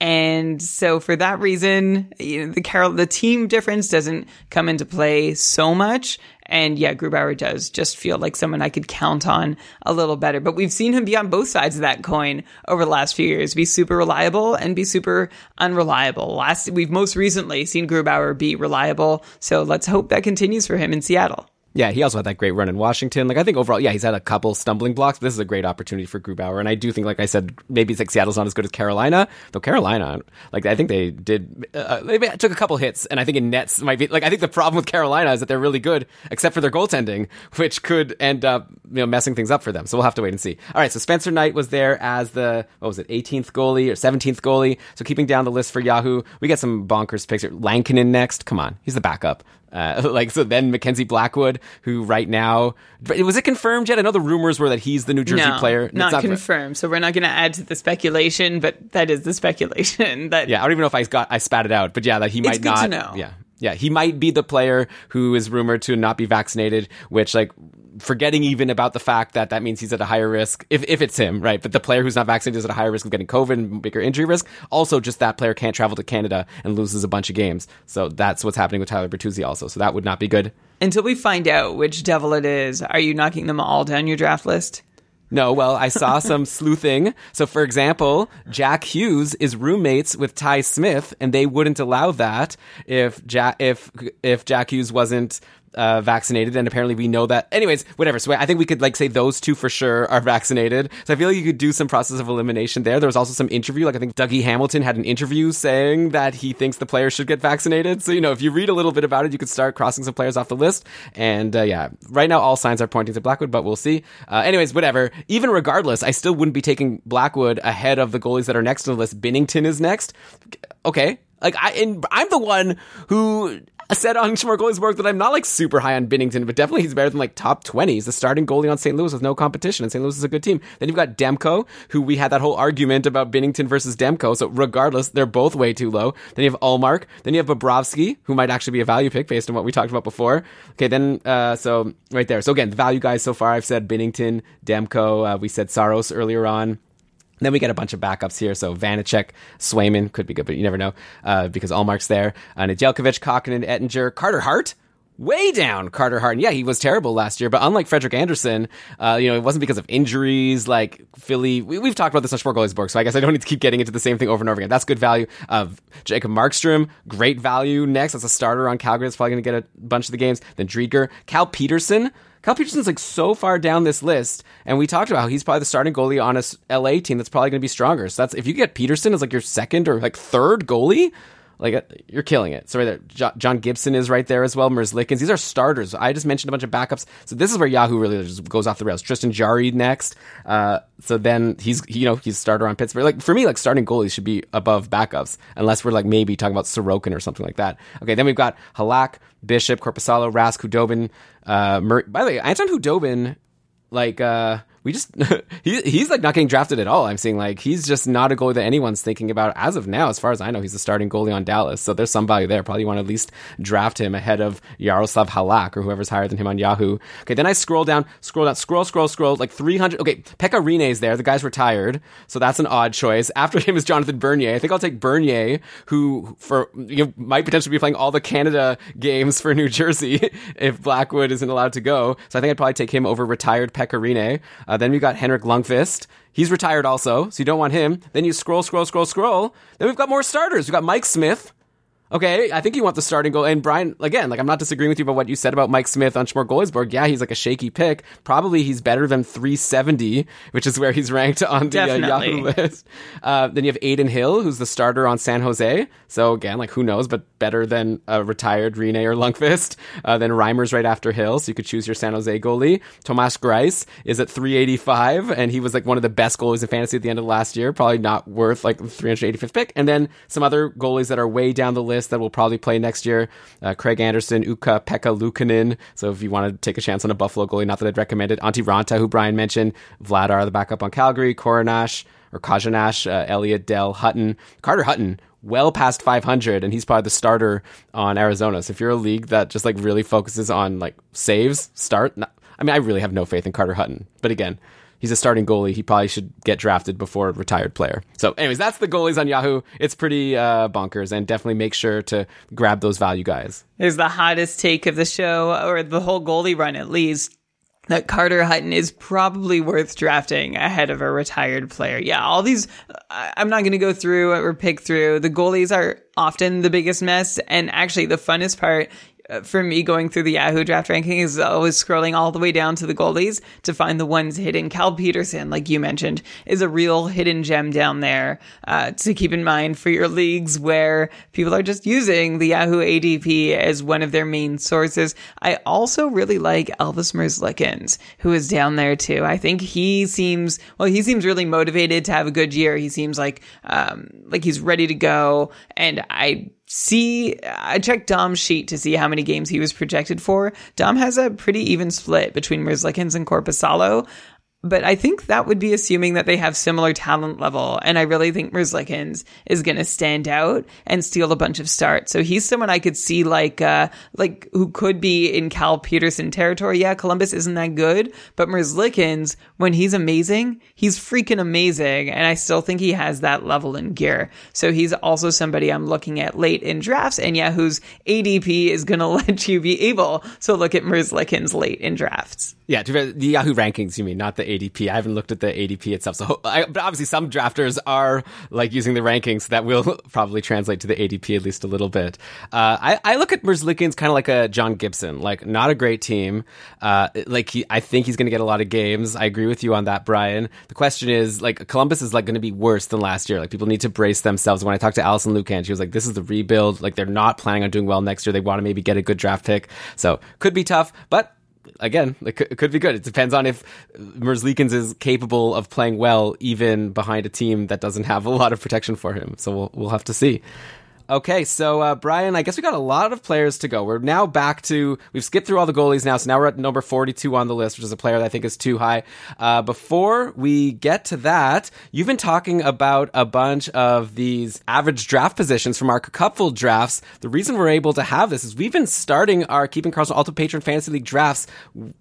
And so for that reason, you know, the Carol, the team difference doesn't come into play so much. And yeah, Grubauer does just feel like someone I could count on a little better. But we've seen him be on both sides of that coin over the last few years, be super reliable and be super unreliable. Last, we've most recently seen Grubauer be reliable. So let's hope that continues for him in Seattle. Yeah, he also had that great run in Washington. Like I think overall, yeah, he's had a couple stumbling blocks. This is a great opportunity for Grubauer, and I do think, like I said, maybe like Seattle's not as good as Carolina. Though Carolina, like I think they did, uh, they took a couple hits, and I think in nets might be like I think the problem with Carolina is that they're really good, except for their goaltending, which could end up you know messing things up for them. So we'll have to wait and see. All right, so Spencer Knight was there as the what was it, 18th goalie or 17th goalie. So keeping down the list for Yahoo, we got some bonkers picks. Lankinen next. Come on, he's the backup. Uh, like so, then Mackenzie Blackwood, who right now was it confirmed yet? I know the rumors were that he's the New Jersey no, player. Not, not confirmed. So we're not going to add to the speculation, but that is the speculation. That yeah, I don't even know if I got I spat it out, but yeah, that he might not. Yeah, yeah, he might be the player who is rumored to not be vaccinated, which like forgetting even about the fact that that means he's at a higher risk if, if it's him, right? But the player who's not vaccinated is at a higher risk of getting COVID and bigger injury risk. Also, just that player can't travel to Canada and loses a bunch of games. So that's what's happening with Tyler Bertuzzi also. So that would not be good. Until we find out which devil it is, are you knocking them all down your draft list? No, well, I saw some sleuthing. So, for example, Jack Hughes is roommates with Ty Smith, and they wouldn't allow that if Jack if if Jack Hughes wasn't uh, vaccinated, and apparently we know that. Anyways, whatever. So I think we could like say those two for sure are vaccinated. So I feel like you could do some process of elimination there. There was also some interview, like I think Dougie Hamilton had an interview saying that he thinks the players should get vaccinated. So you know, if you read a little bit about it, you could start crossing some players off the list. And uh, yeah, right now all signs are pointing to Blackwood, but we'll see. Uh, anyways, whatever. Even regardless, I still wouldn't be taking Blackwood ahead of the goalies that are next on the list. Binnington is next. Okay, like I, and I'm the one who said on Schmorgoly's work that I'm not like super high on Binnington, but definitely he's better than like top 20. He's the starting goalie on St. Louis with no competition, and St. Louis is a good team. Then you've got Demko, who we had that whole argument about Binnington versus Demko. So regardless, they're both way too low. Then you have Ullmark. Then you have Bobrovsky, who might actually be a value pick based on what we talked about before. Okay, then uh, so right there. So again, the value guys so far, I've said Binnington, Demko. Uh, we said Saros earlier on. Then we get a bunch of backups here. So Vanecek, Swayman could be good, but you never know uh, because Ullmark's there. Uh, Nedeljkovic, Kahkonen, Oettinger, Carter Hart. Way down, Carter Hart. Yeah, he was terrible last year, but unlike Frederik Andersen, uh, you know, it wasn't because of injuries like Philly. We, have talked about this on Schmorgoly's book, so I guess I don't need to keep getting into the same thing over and over again. That's good value. Uh, Jacob Markstrom, great value next. As a starter on Calgary. That's probably going to get a bunch of the games. Then Driedger, Cal Petersen. Cal Petersen's like so far down this list, and we talked about how he's probably the starting goalie on a LA team that's probably going to be stronger. So that's if you get Petersen as like your second or like third goalie, like uh, you're killing it. So right there, John Gibson is right there as well. Merzlikins, these are starters. I just mentioned a bunch of backups. So this is where Yahoo really just goes off the rails. Tristan Jarry next. Uh, so then he's you know he's starter on Pittsburgh. Like for me, like starting goalies should be above backups, unless we're like maybe talking about Sorokin or something like that. Okay, then we've got Halak, Bishop, Korpisalo, Rask, Khudobin. Uh, Mur- by the way, Anton Khudobin, like uh we just he, he's like not getting drafted at all. I'm seeing like he's just not a goalie that anyone's thinking about as of now. As far as I know, he's a starting goalie on Dallas, so there's some value there. Probably want to at least draft him ahead of Yaroslav Halak or whoever's higher than him on Yahoo. Okay, then I scroll down, scroll down, scroll, scroll, scroll, like 300. Okay, Pekka Rinne's there. The guy's retired, so that's an odd choice. After him is Jonathan Bernier. I think I'll take Bernier, who for you know, might potentially be playing all the Canada games for New Jersey if Blackwood isn't allowed to go. So I think I'd probably take him over retired Pekka Rinne. Uh, then we've got Henrik Lundqvist. He's retired also, so you don't want him. Then you scroll, scroll, scroll, scroll. Then we've got more starters. We've got Mike Smith. Okay, I think you want the starting goal. And Brian, again, like I'm not disagreeing with you about what you said about Mike Smith on Smorgasburg. Yeah, he's like a shaky pick. Probably he's better than 370, which is where he's ranked on the uh, Yahoo list. Uh, then you have Adin Hill, who's the starter on San Jose. So again, like who knows, but better than a retired Rinne or Lundqvist. Uh, then Reimer's right after Hill, so you could choose your San Jose goalie. Thomas Greiss is at 385, and he was like one of the best goalies in fantasy at the end of last year. Probably not worth like 385th pick. And then some other goalies that are way down the list that will probably play next year. Uh, Craig Anderson, Ukko-Pekka Luukkonen. So if you want to take a chance on a Buffalo goalie, not that I'd recommend it. Antti Raanta, who Brian mentioned. Vladar, the backup on Calgary. Coronash or Kajanash, uh, Elliot Dell, Hutton. Carter Hutton, well past 500 and he's probably the starter on Arizona. So if you're a league that just like really focuses on like saves, start. Not, I mean, I really have no faith in Carter Hutton, but again, he's a starting goalie. He probably should get drafted before a retired player. So, anyways, that's the goalies on Yahoo. It's pretty uh, bonkers, and definitely make sure to grab those value guys. Is the hottest take of the show, or the whole goalie run at least. That Carter Hutton is probably worth drafting ahead of a retired player. Yeah, all these, I'm not going to go through or pick through. The goalies are often the biggest mess. And actually, the funnest part for me going through the Yahoo draft ranking is always scrolling all the way down to the goalies to find the ones hidden. Cal Petersen, like you mentioned, is a real hidden gem down there uh, to keep in mind for your leagues where people are just using the Yahoo ADP as one of their main sources. I also really like Elvis Merzlikins, who is down there too. I think he seems well. He seems really motivated to have a good year. He seems like um, like he's ready to go, and I see I checked Dom's sheet to see how many games he was projected for. Dom has a pretty even split between Merzlikins and Korpisalo but I think that would be assuming that they have similar talent level. And I really think Merzlikins is going to stand out and steal a bunch of starts. So he's someone I could see like, uh, like who could be in Cal Petersen territory. Yeah, Columbus isn't that good, but Merzlikins, when he's amazing, he's freaking amazing. And I still think he has that level in gear. So he's also somebody I'm looking at late in drafts and yeah, whose ADP is going to let you be able. So look at Merzlikins late in drafts. Yeah, the Yahoo rankings, you mean, not the ADP. I haven't looked at the ADP itself. So, I, but obviously, some drafters are like using the rankings. That will probably translate to the ADP at least a little bit. Uh, I, I, look at Merzlikins kind of like a John Gibson, like not a great team. Uh, like he, I think he's going to get a lot of games. I agree with you on that, Brian. The question is, like, Columbus is like going to be worse than last year. Like, people need to brace themselves. When I talked to Alison Lukan, she was like, "This is the rebuild. Like, they're not planning on doing well next year. They want to maybe get a good draft pick. So could be tough, but again, it could, it could, be good. It depends on if Merzlikins is capable of playing well, even behind a team that doesn't have a lot of protection for him. So we'll we'll have to see. Okay, so uh, Brian, I guess we got a lot of players to go. We're now back to we've skipped through all the goalies now, so now we're at number forty-two on the list, which is a player that I think is too high. Uh, before we get to that, you've been talking about a bunch of these average draft positions from our cupful drafts. The reason we're able to have this is we've been starting our Keeping Karlsson Ultimate Patron Fantasy League drafts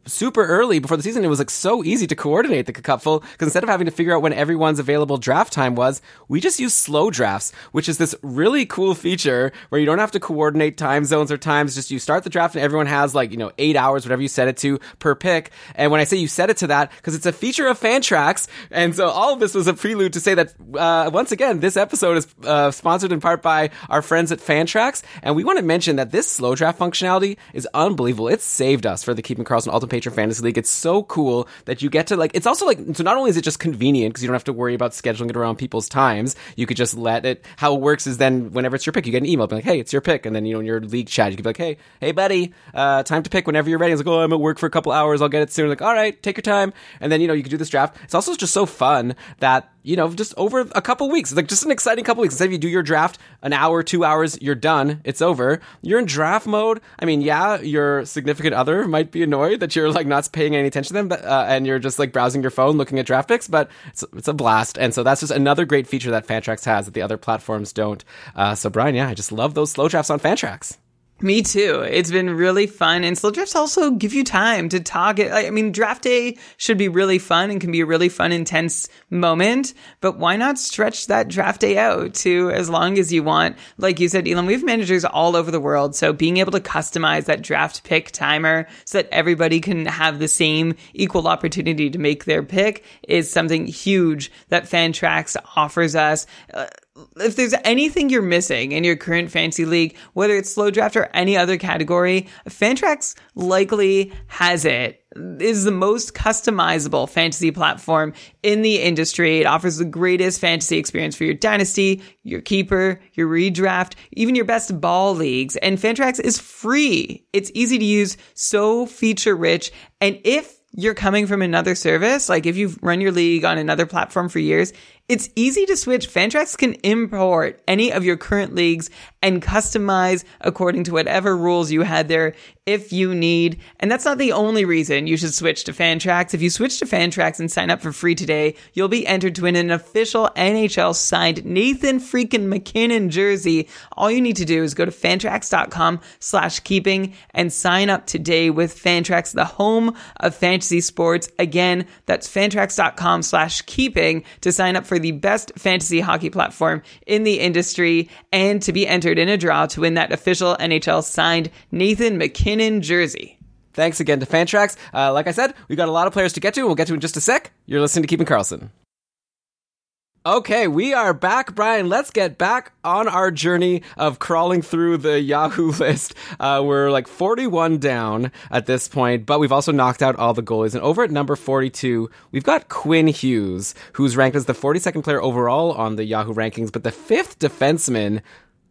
super early before the season. It was like so easy to coordinate the cupful because instead of having to figure out when everyone's available draft time was, we just use slow drafts, which is this really cool feature where you don't have to coordinate time zones or times. Just you start the draft and everyone has like, you know, eight hours, whatever you set it to per pick. And when I say you set it to that, because it's a feature of Fantrax. And so all of this was a prelude to say that, uh, once again, this episode is uh, sponsored in part by our friends at Fantrax. And we want to mention that this slow draft functionality is unbelievable. It's saved us for the Keeping Karlsson Ultimate Patron Fantasy League. It's so cool that you get to like, it's also like, so not only is it just convenient because you don't have to worry about scheduling it around people's times, you could just let it, how it works is then whenever it's your pick. You get an email, be like, hey, it's your pick. And then, you know, in your league chat, you can be like, hey, hey, buddy, uh, time to pick whenever you're ready. It's like, oh, I'm at work for a couple hours. I'll get it soon. Like, all right, take your time. And then, you know, you can do this draft. It's also just so fun that you know, just over a couple weeks. Like just an exciting couple weeks. Instead of you do your draft an hour, two hours, you're done. It's over. You're in draft mode. I mean, yeah, your significant other might be annoyed that you're like not paying any attention to them, but, uh, and you're just like browsing your phone, looking at draft picks. But it's it's a blast. And so that's just another great feature that Fantrax has that the other platforms don't. Uh, so Brian, yeah, I just love those slow drafts on Fantrax. Me too. It's been really fun. And slow drafts also give you time to talk. I mean, draft day should be really fun and can be a really fun, intense moment. But why not stretch that draft day out to as long as you want? Like you said, Elon, we have managers all over the world. So being able to customize that draft pick timer so that everybody can have the same equal opportunity to make their pick is something huge that Fantrax offers us. Uh, if there's anything you're missing in your current fantasy league, whether it's slow draft or any other category, Fantrax likely has it. It is the most customizable fantasy platform in the industry. It offers the greatest fantasy experience for your dynasty, your keeper, your redraft, even your best ball leagues. And Fantrax is free. It's easy to use, so feature rich. And if you're coming from another service, like if you've run your league on another platform for years, it's easy to switch. Fantrax can import any of your current leagues and customize according to whatever rules you had there if you need. And that's not the only reason you should switch to Fantrax. If you switch to Fantrax and sign up for free today, you'll be entered to win an official NHL signed Nathan freaking MacKinnon jersey. All you need to do is go to fantrax.com slash keeping and sign up today with Fantrax, the home of fantasy sports. Again, that's fantrax.com slash keeping to sign up for the best fantasy hockey platform in the industry and to be entered in a draw to win that official NHL signed Nathan MacKinnon in jersey. Thanks again to Fantrax. Uh, like I said, we've got a lot of players to get to. We'll get to in just a sec. You're listening to Keeping Karlsson. Okay, we are back, Brian. Let's get back on our journey of crawling through the Yahoo list. Uh, we're like 41 down at this point, but we've also knocked out all the goalies. And over at number 42, we've got Quinn Hughes, who's ranked as the 42nd player overall on the Yahoo rankings, but the fifth defenseman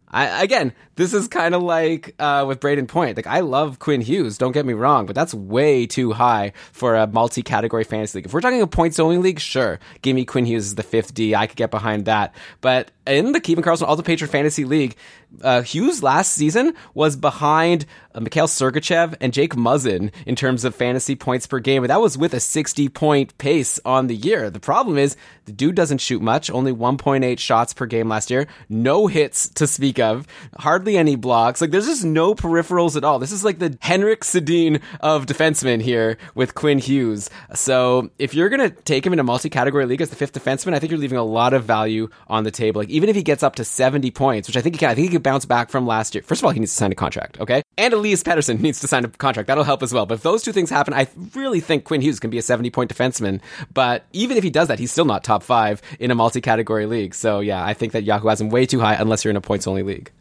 I, again, this is kind of like uh, with Brayden Point. Like, I love Quinn Hughes, don't get me wrong, but that's way too high for a multi category fantasy league. If we're talking a points only league, sure, give me Quinn Hughes as the fifth D. I could get behind that. But in the Keeping Karlsson Ultimate Patron Fantasy League, uh, Hughes last season was behind uh, Mikhail Sergachev and Jake Muzzin in terms of fantasy points per game, but that was with a 60 point pace on the year. The problem is the dude doesn't shoot much, only 1.8 shots per game last year, no hits to speak of, hardly any blocks. Like there's just no peripherals at all. This is like the Henrik Sedin of defensemen here with Quinn Hughes. So if you're gonna take him in a multi-category league as the fifth defenseman, I think you're leaving a lot of value on the table. Like even if he gets up to 70 points, which I think he can, I think he could bounce back from last year. First of all, he needs to sign a contract, okay? And Elias Pettersson needs to sign a contract. That'll help as well. But if those two things happen, I really think Quinn Hughes can be a 70 point defenseman. But even if he does that, he's still not top five in a multi category league. So yeah, I think that Yahoo has him way too high unless you're in a points only league.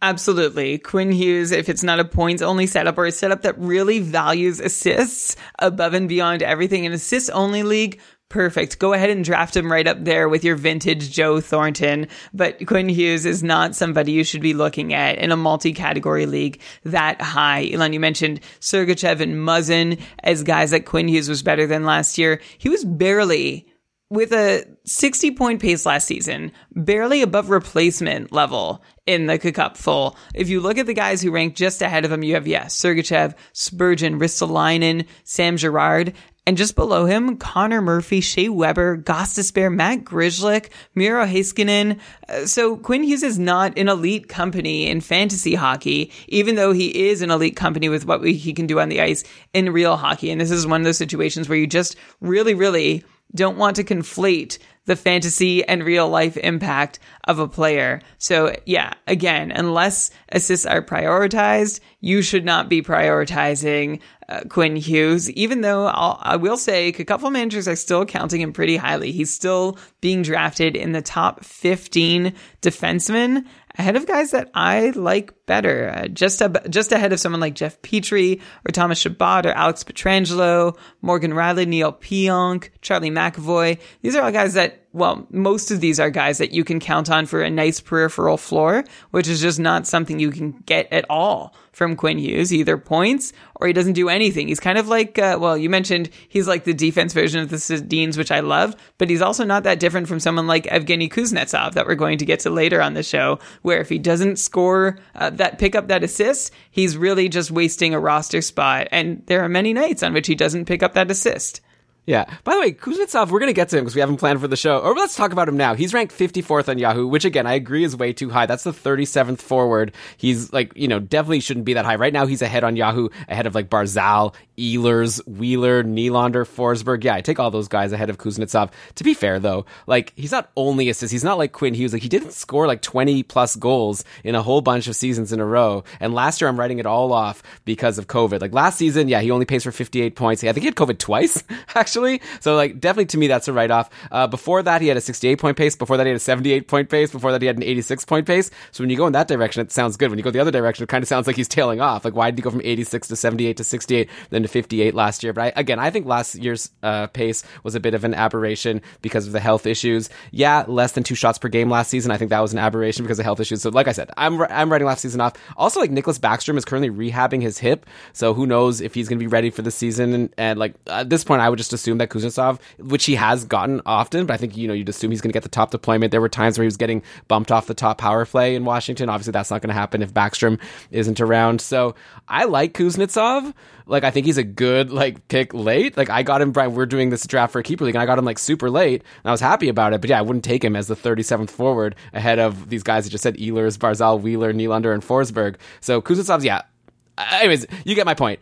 Absolutely. Quinn Hughes, if it's not a points only setup or a setup that really values assists above and beyond everything, an assists only league, Perfect. Go ahead and draft him right up there with your vintage Joe Thornton. But Quinn Hughes is not somebody you should be looking at in a multi-category league that high. Elon, you mentioned Sergachev and Muzzin as guys that Quinn Hughes was better than last year. He was barely with a 60 point pace last season, barely above replacement level in the Cup full. If you look at the guys who rank just ahead of him, you have, yes, Sergachev, Spurgeon, Ristolainen, Sam Girard, and just below him, Connor Murphy, Shea Weber, Gostisbehere, Matt Grzelcyk, Miro Heiskanen. Uh, so Quinn Hughes is not an elite company in fantasy hockey, even though he is an elite company with what he can do on the ice in real hockey. And this is one of those situations where you just really, really don't want to conflate the fantasy and real life impact of a player. So yeah, again, unless assists are prioritized, you should not be prioritizing uh, Quinn Hughes, even though I'll, I will say a couple managers are still counting him pretty highly. He's still being drafted in the top 15 defensemen ahead of guys that I like better, uh, just ab- just ahead of someone like Jeff Petry or Thomas Chabot or Alex Pietrangelo, Morgan Rielly, Neal Pionk, Charlie McAvoy. These are all guys that well, most of these are guys that you can count on for a nice peripheral floor, which is just not something you can get at all from Quinn Hughes, either points or he doesn't do anything. He's kind of like, uh, well, you mentioned he's like the defense version of the Sedins, which I love, but he's also not that different from someone like Evgeny Kuznetsov that we're going to get to later on the show, where if he doesn't score uh, that pick up that assist, he's really just wasting a roster spot. And there are many nights on which he doesn't pick up that assist. Yeah. By the way, Kuznetsov, we're going to get to him because we haven't planned for the show. Or let's talk about him now. He's ranked 54th on Yahoo, which again, I agree is way too high. That's the 37th forward. He's like, you know, definitely shouldn't be that high. Right now, he's ahead on Yahoo, ahead of like Barzal, Ehlers, Wheeler, Nylander, Forsberg. Yeah, I take all those guys ahead of Kuznetsov. To be fair, though, like, he's not only assists. He's not like Quinn Hughes. Like, he didn't score like 20 plus goals in a whole bunch of seasons in a row. And last year, I'm writing it all off because of COVID. Like, last season, yeah, he only pays for 58 points. I think he had COVID twice, actually. So, like, definitely to me, that's a write off. Uh, before that, he had a 68 point pace. Before that, he had a 78 point pace. Before that, he had an 86 point pace. So when you go in that direction, it sounds good. When you go the other direction, it kind of sounds like he's tailing off. Like, why did he go from 86 to 78 to 68, then to 58 last year? But I, again, I think last year's uh, pace was a bit of an aberration because of the health issues. Yeah, less than two shots per game last season. I think that was an aberration because of health issues. So, like I said, I'm I'm writing last season off. Also, like Nicklas Backstrom is currently rehabbing his hip, so who knows if he's going to be ready for the season? And, and like at this point, I would just assume that Kuznetsov, which he has gotten often, but I think you know you'd assume he's going to get the top deployment. There were times where he was getting bumped off the top power play in Washington. Obviously, that's not going to happen if Backstrom isn't around. So I like Kuznetsov. Like I think he's a good like pick late. Like I got him. Brian, we're doing this draft for a keeper league, and I got him like super late, and I was happy about it. But yeah, I wouldn't take him as the 37th forward ahead of these guys that just said Ehlers, Barzal, Wheeler, Nylander, and Forsberg. So Kuznetsov's yeah. Anyways, you get my point.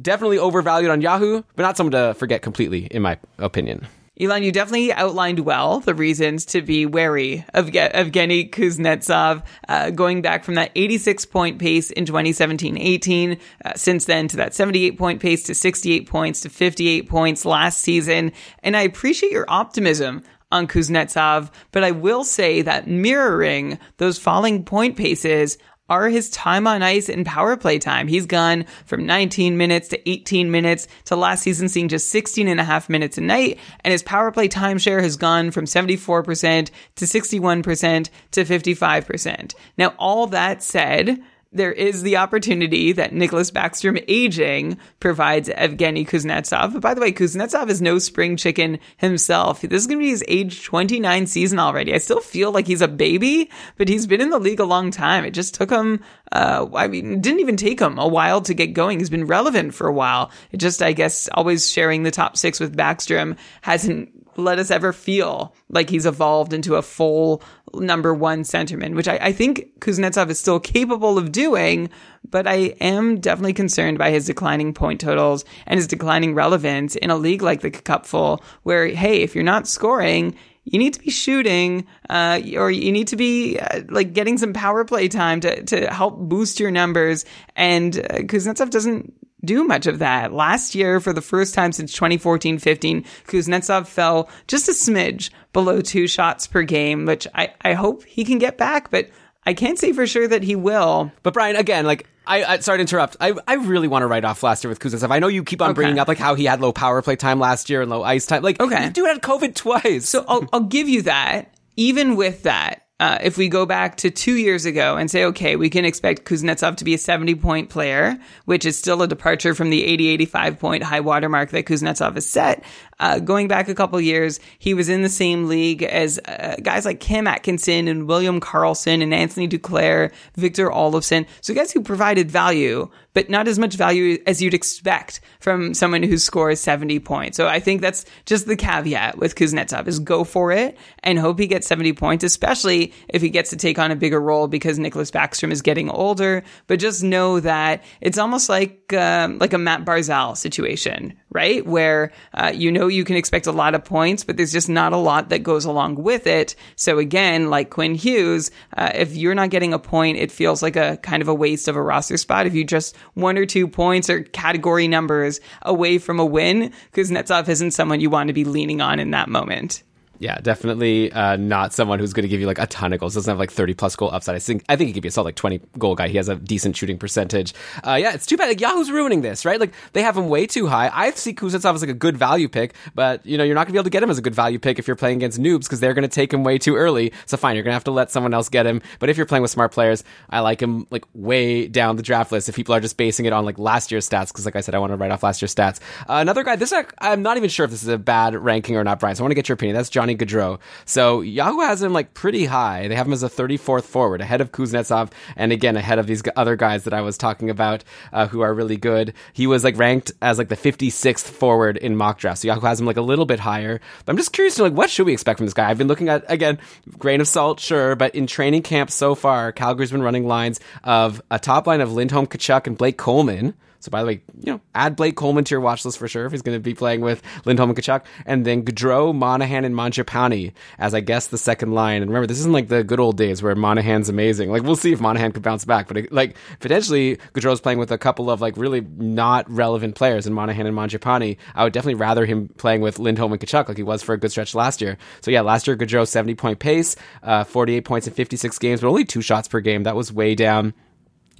Definitely overvalued on Yahoo, but not someone to forget completely, in my opinion. Elon, you definitely outlined well the reasons to be wary of Evgeny Kuznetsov, uh, going back from that 86 point pace in 2017-18, uh, since then to that 78 point pace to 68 points to 58 points last season. And I appreciate your optimism on Kuznetsov, but I will say that mirroring those falling point paces are his time on ice and power play time. He's gone from 19 minutes to 18 minutes to last season seeing just 16 and a half minutes a night. And his power play time share has gone from 74% to 61% to 55%. Now, all that said, there is the opportunity that Nicklas Backstrom aging provides Evgeny Kuznetsov. But by the way, Kuznetsov is no spring chicken himself. This is going to be his age 29 season already. I still feel like he's a baby, but he's been in the league a long time. It just took him, uh, I mean, didn't even take him a while to get going. He's been relevant for a while. It just, I guess, always sharing the top six with Backstrom hasn't let us ever feel like he's evolved into a full number one centerman, which I, I, think Kuznetsov is still capable of doing, but I am definitely concerned by his declining point totals and his declining relevance in a league like the Cupful, where, hey, if you're not scoring, you need to be shooting, uh, or you need to be uh, like getting some power play time to, to help boost your numbers. And uh, Kuznetsov doesn't do much of that. Last year, for the first time since 2014 15, Kuznetsov fell just a smidge below two shots per game, which I, I hope he can get back, but I can't say for sure that he will. But Brian, again, like, I, I sorry to interrupt. I, I really want to write off last year with Kuznetsov. I know you keep on okay. bringing up like how he had low power play time last year and low ice time. Like, okay, dude had COVID twice. So I'll, I'll give you that. Even with that, uh, if we go back to two years ago and say, okay, we can expect Kuznetsov to be a 70 point player, which is still a departure from the 80, 85 point high watermark that Kuznetsov has set. Uh, going back a couple years, he was in the same league as uh, guys like Cam Atkinson and William Karlsson and Anthony Duclair, Victor Olofsson. So guys who provided value, but not as much value as you'd expect from someone who scores 70 points. So I think that's just the caveat with Kuznetsov is go for it and hope he gets 70 points, especially if he gets to take on a bigger role because Nicklas Backstrom is getting older. But just know that it's almost like, um, like a Mat Barzal situation, right? Where, uh, you know, you can expect a lot of points, but there's just not a lot that goes along with it. So again, like Quinn Hughes, uh, if you're not getting a point, it feels like a kind of a waste of a roster spot. If you just one or two points or category numbers away from a win, Kuznetsov isn't someone you want to be leaning on in that moment. Yeah, definitely uh, not someone who's going to give you like a ton of goals. Doesn't have like thirty plus goal upside. I think I think he could be a solid like twenty goal guy. He has a decent shooting percentage. Uh, yeah, it's too bad. Like Yahoo's ruining this, right? Like they have him way too high. I see Kuznetsov as like a good value pick, but you know you're not going to be able to get him as a good value pick if you're playing against noobs because they're going to take him way too early. So fine, you're going to have to let someone else get him. But if you're playing with smart players, I like him like way down the draft list. If people are just basing it on like last year's stats, because like I said, I want to write off last year's stats. Uh, another guy. This I'm not even sure if this is a bad ranking or not, Brian. So I want to get your opinion. That's Johnny Gaudreau. So Yahoo has him like pretty high. They have him as a 34th forward, ahead of Kuznetsov, and again ahead of these other guys that I was talking about uh, who are really good. He was like ranked as like the 56th forward in mock draft. So Yahoo has him like a little bit higher. But I'm just curious to like what should we expect from this guy? I've been looking at again grain of salt, sure, but in training camp so far, Calgary's been running lines of a top line of Lindholm, Tkachuk, and Blake Coleman. So by the way, you know, add Blake Coleman to your watch list for sure if he's going to be playing with Lindholm and Tkachuk. And then Gaudreau, Monahan, and Mangiapane as I guess the second line. And remember, this isn't like the good old days where Monahan's amazing. Like we'll see if Monahan could bounce back, but like potentially Gaudreau's playing with a couple of like really not relevant players in Monahan and Mangiapane. I would definitely rather him playing with Lindholm and Tkachuk like he was for a good stretch last year. So yeah, last year Gaudreau 70 point pace, uh, 48 points in 56 games, but only two shots per game. That was way down.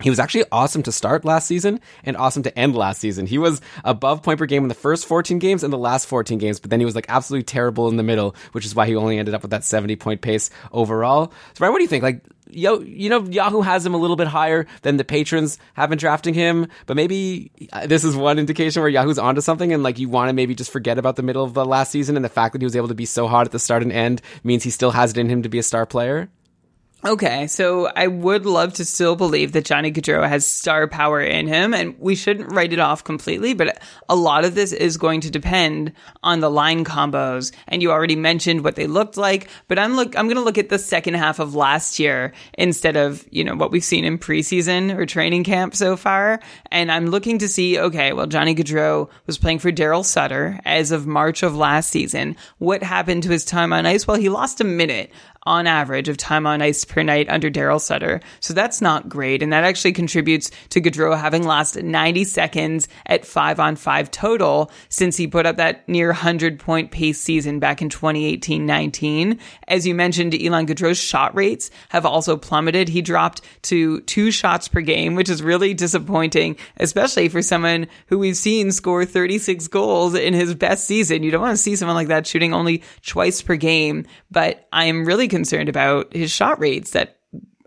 He was actually awesome to start last season and awesome to end last season. He was above point per game in the first 14 games and the last 14 games, but then he was like absolutely terrible in the middle, which is why he only ended up with that 70 point pace overall. So, Brian, what do you think? Like, yo, you know, Yahoo has him a little bit higher than the patrons have been drafting him, but maybe uh, this is one indication where Yahoo's onto something and like you want to maybe just forget about the middle of the last season and the fact that he was able to be so hot at the start and end means he still has it in him to be a star player. Okay, so I would love to still believe that Johnny Gaudreau has star power in him, and we shouldn't write it off completely, but a lot of this is going to depend on the line combos. And you already mentioned what they looked like, but I'm look I'm gonna look at the second half of last year instead of, you know, what we've seen in preseason or training camp so far. And I'm looking to see, okay, well Johnny Gaudreau was playing for Darryl Sutter as of March of last season. What happened to his time on ice? Well, he lost a minute on average of time on ice per night under Darryl Sutter. So that's not great. And that actually contributes to Gaudreau having lost 90 seconds at five on five total since he put up that near 100 point pace season back in 2018-19. As you mentioned, Elon Gaudreau's shot rates have also plummeted. He dropped to two shots per game, which is really disappointing, especially for someone who we've seen score 36 goals in his best season. You don't want to see someone like that shooting only twice per game, but I am really concerned about his shot rates that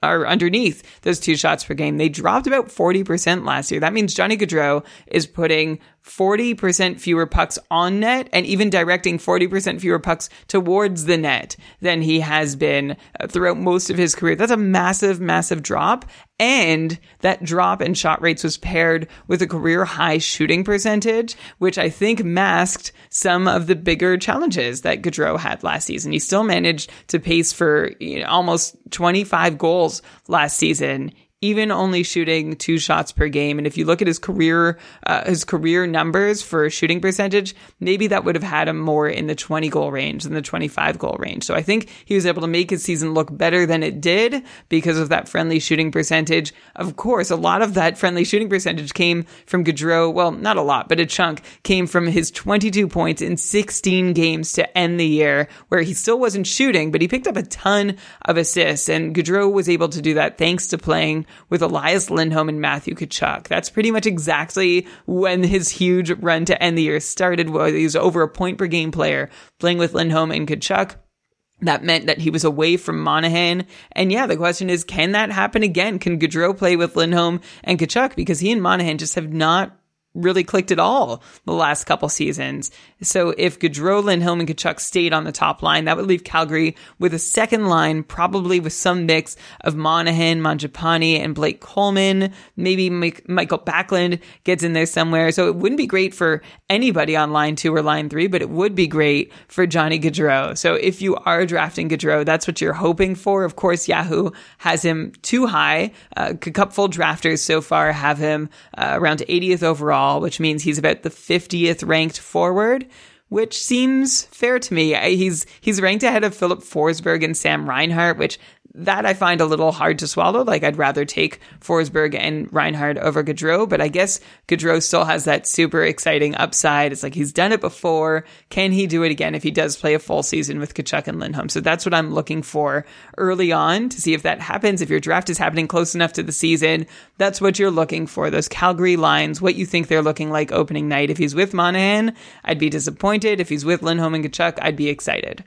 are underneath those two shots per game. They dropped about 40% last year. That means Johnny Gaudreau is putting 40% fewer pucks on net and even directing 40% fewer pucks towards the net than he has been uh, throughout most of his career. That's a massive, massive drop. And that drop in shot rates was paired with a career high shooting percentage, which I think masked some of the bigger challenges that Gaudreau had last season. He still managed to pace for you know, almost 25 goals last season even only shooting two shots per game. And if you look at his career, uh, his career numbers for shooting percentage, maybe that would have had him more in the 20 goal range than the 25 goal range. So I think he was able to make his season look better than it did because of that friendly shooting percentage. Of course, a lot of that friendly shooting percentage came from Gaudreau. Well, not a lot, but a chunk came from his 22 points in 16 games to end the year where he still wasn't shooting, but he picked up a ton of assists and Gaudreau was able to do that thanks to playing with Elias Lindholm and Matthew Tkachuk. That's pretty much exactly when his huge run to end the year started, where he was over a point per game player playing with Lindholm and Tkachuk. That meant that he was away from Monahan. And yeah, the question is, can that happen again? Can Gaudreau play with Lindholm and Tkachuk? Because he and Monahan just have not really clicked at all the last couple seasons. So if Gaudreau, Lindholm, and Tkachuk stayed on the top line, that would leave Calgary with a second line, probably with some mix of Monahan, Mangiapane, and Blake Coleman. Maybe Mikael Backlund gets in there somewhere. So it wouldn't be great for anybody on line two or line three, but it would be great for Johnny Gaudreau. So if you are drafting Gaudreau, that's what you're hoping for. Of course, Yahoo has him too high. Uh, a couple drafters so far have him uh, around 80th overall overall, which means he's about the 50th ranked forward, which seems fair to me. He's he's ranked ahead of Filip Forsberg and Sam Reinhart, which that I find a little hard to swallow. Like I'd rather take Forsberg and Reinhart over Gaudreau, but I guess Gaudreau still has that super exciting upside. It's like he's done it before. Can he do it again if he does play a full season with Tkachuk and Lindholm? So that's what I'm looking for early on to see if that happens. If your draft is happening close enough to the season, that's what you're looking for. Those Calgary lines, what you think they're looking like opening night. If he's with Monahan, I'd be disappointed. If he's with Lindholm and Tkachuk, I'd be excited.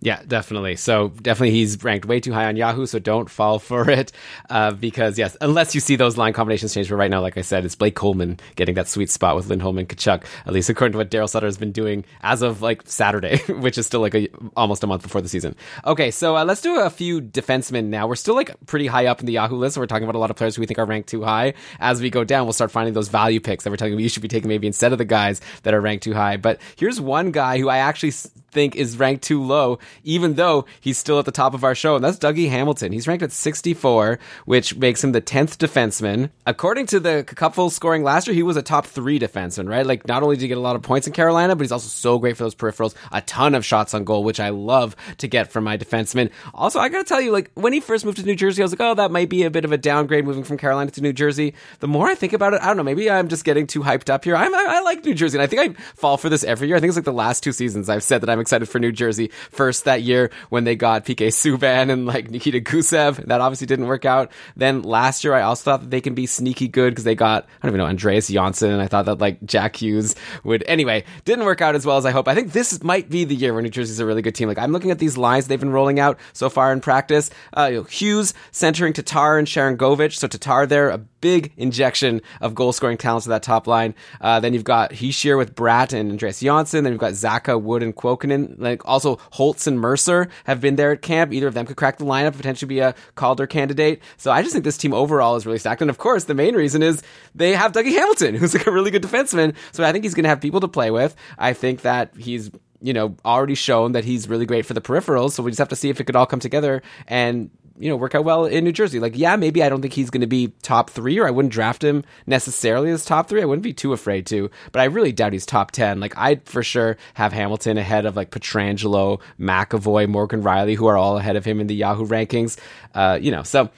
Yeah, definitely. So definitely he's ranked way too high on Yahoo, so don't fall for it. Uh, because yes, unless you see those line combinations change, but right now, like I said, it's Blake Coleman getting that sweet spot with Lindholm and Tkachuk, at least according to what Darryl Sutter has been doing as of like Saturday, which is still like a, almost a month before the season. Okay, so uh, let's do a few defensemen now. We're still like pretty high up in the Yahoo list. So we're talking about a lot of players who we think are ranked too high. As we go down, we'll start finding those value picks that we're telling you you should be taking maybe instead of the guys that are ranked too high. But here's one guy who I actually think is ranked too low, even though he's still at the top of our show, and that's Dougie Hamilton. He's ranked at 64, which makes him the 10th defenseman. According to the Cupful scoring last year, he was a top three defenseman, right? Like, not only did he get a lot of points in Carolina, but he's also so great for those peripherals, a ton of shots on goal, which I love to get from my defenseman. Also, I gotta tell you, like, when he first moved to New Jersey, I was like, oh, that might be a bit of a downgrade moving from Carolina to New Jersey. The more I think about it, I don't know, maybe I'm just getting too hyped up here. I'm, I, I like New Jersey, and I think I fall for this every year. I think it's like the last two seasons I've said that I'm excited for New Jersey. First that year when they got PK Subban and like Nikita Gusev. That obviously didn't work out. Then last year I also thought that they can be sneaky good because they got, I don't even know, Andreas Johnsson. And I thought that like Jack Hughes would, anyway, didn't work out as well as I hope. I think this might be the year where New Jersey's a really good team. Like I'm looking at these lines they've been rolling out so far in practice. Uh, you know, Hughes centering Tatar and Sharangovich. So Tatar there, a big injection of goal scoring talent to that top line. Uh, then you've got Hischier with Bratt and Andreas Johnsson. Then you've got Zacha, Wood, and Kuokkanen. Like also Holtz and Mercer have been there at camp. Either of them could crack the lineup, potentially be a Calder candidate. So I just think this team overall is really stacked. And of course, the main reason is they have Dougie Hamilton, who's like a really good defenseman. So I think he's going to have people to play with. I think that he's you know, already shown that he's really great for the peripherals. So we just have to see if it could all come together and you know work out well in New Jersey. Like, yeah, maybe I don't think he's going to be top three, or I wouldn't draft him necessarily as top three. I wouldn't be too afraid to, but I really doubt he's top ten. Like, I'd for sure have Hamilton ahead of like Pietrangelo, McAvoy, Morgan Rielly, who are all ahead of him in the Yahoo rankings. Uh, you know, so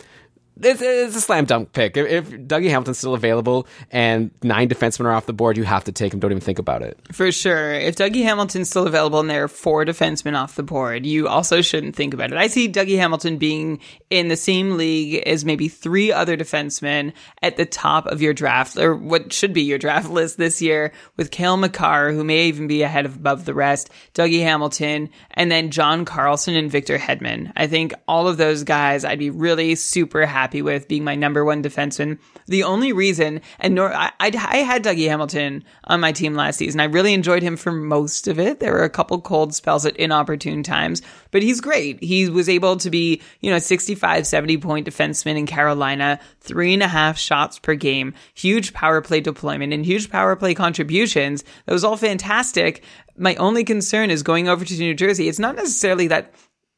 it's, it's a slam dunk pick. If, if Dougie Hamilton's still available and nine defensemen are off the board, you have to take him. Don't even think about it. For sure. If Dougie Hamilton's still available and there are four defensemen off the board, you also shouldn't think about it. I see Dougie Hamilton being in the same league as maybe three other defensemen at the top of your draft, or what should be your draft list this year, with Cale Makar, who may even be ahead of above the rest, Dougie Hamilton, and then John Carlson and Victor Hedman. I think all of those guys I'd be really super happy happy with being my number one defenseman. The only reason, and nor I, I, had Dougie Hamilton on my team last season. I really enjoyed him for most of it. There were a couple cold spells at inopportune times, but he's great. He was able to be, you know, 65, 70 point defenseman in Carolina, three and a half shots per game, huge power play deployment and huge power play contributions. That was all fantastic. My only concern is going over to New Jersey. It's not necessarily that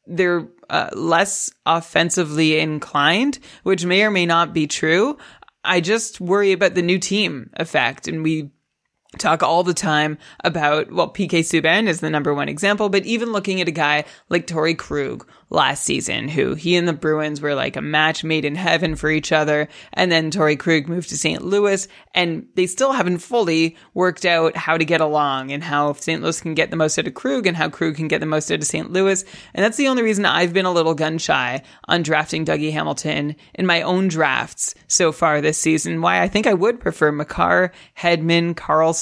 they're uh, less offensively inclined, which may or may not be true. I just worry about the new team effect. And we talk all the time about, well, PK Subban is the number one example, but even looking at a guy like Torey Krug last season, who he and the Bruins were like a match made in heaven for each other. And then Torey Krug moved to St. Louis and they still haven't fully worked out how to get along and how St. Louis can get the most out of Krug and how Krug can get the most out of St. Louis. And that's the only reason I've been a little gun shy on drafting Dougie Hamilton in my own drafts so far this season. Why I think I would prefer Makar, Hedman, Carlson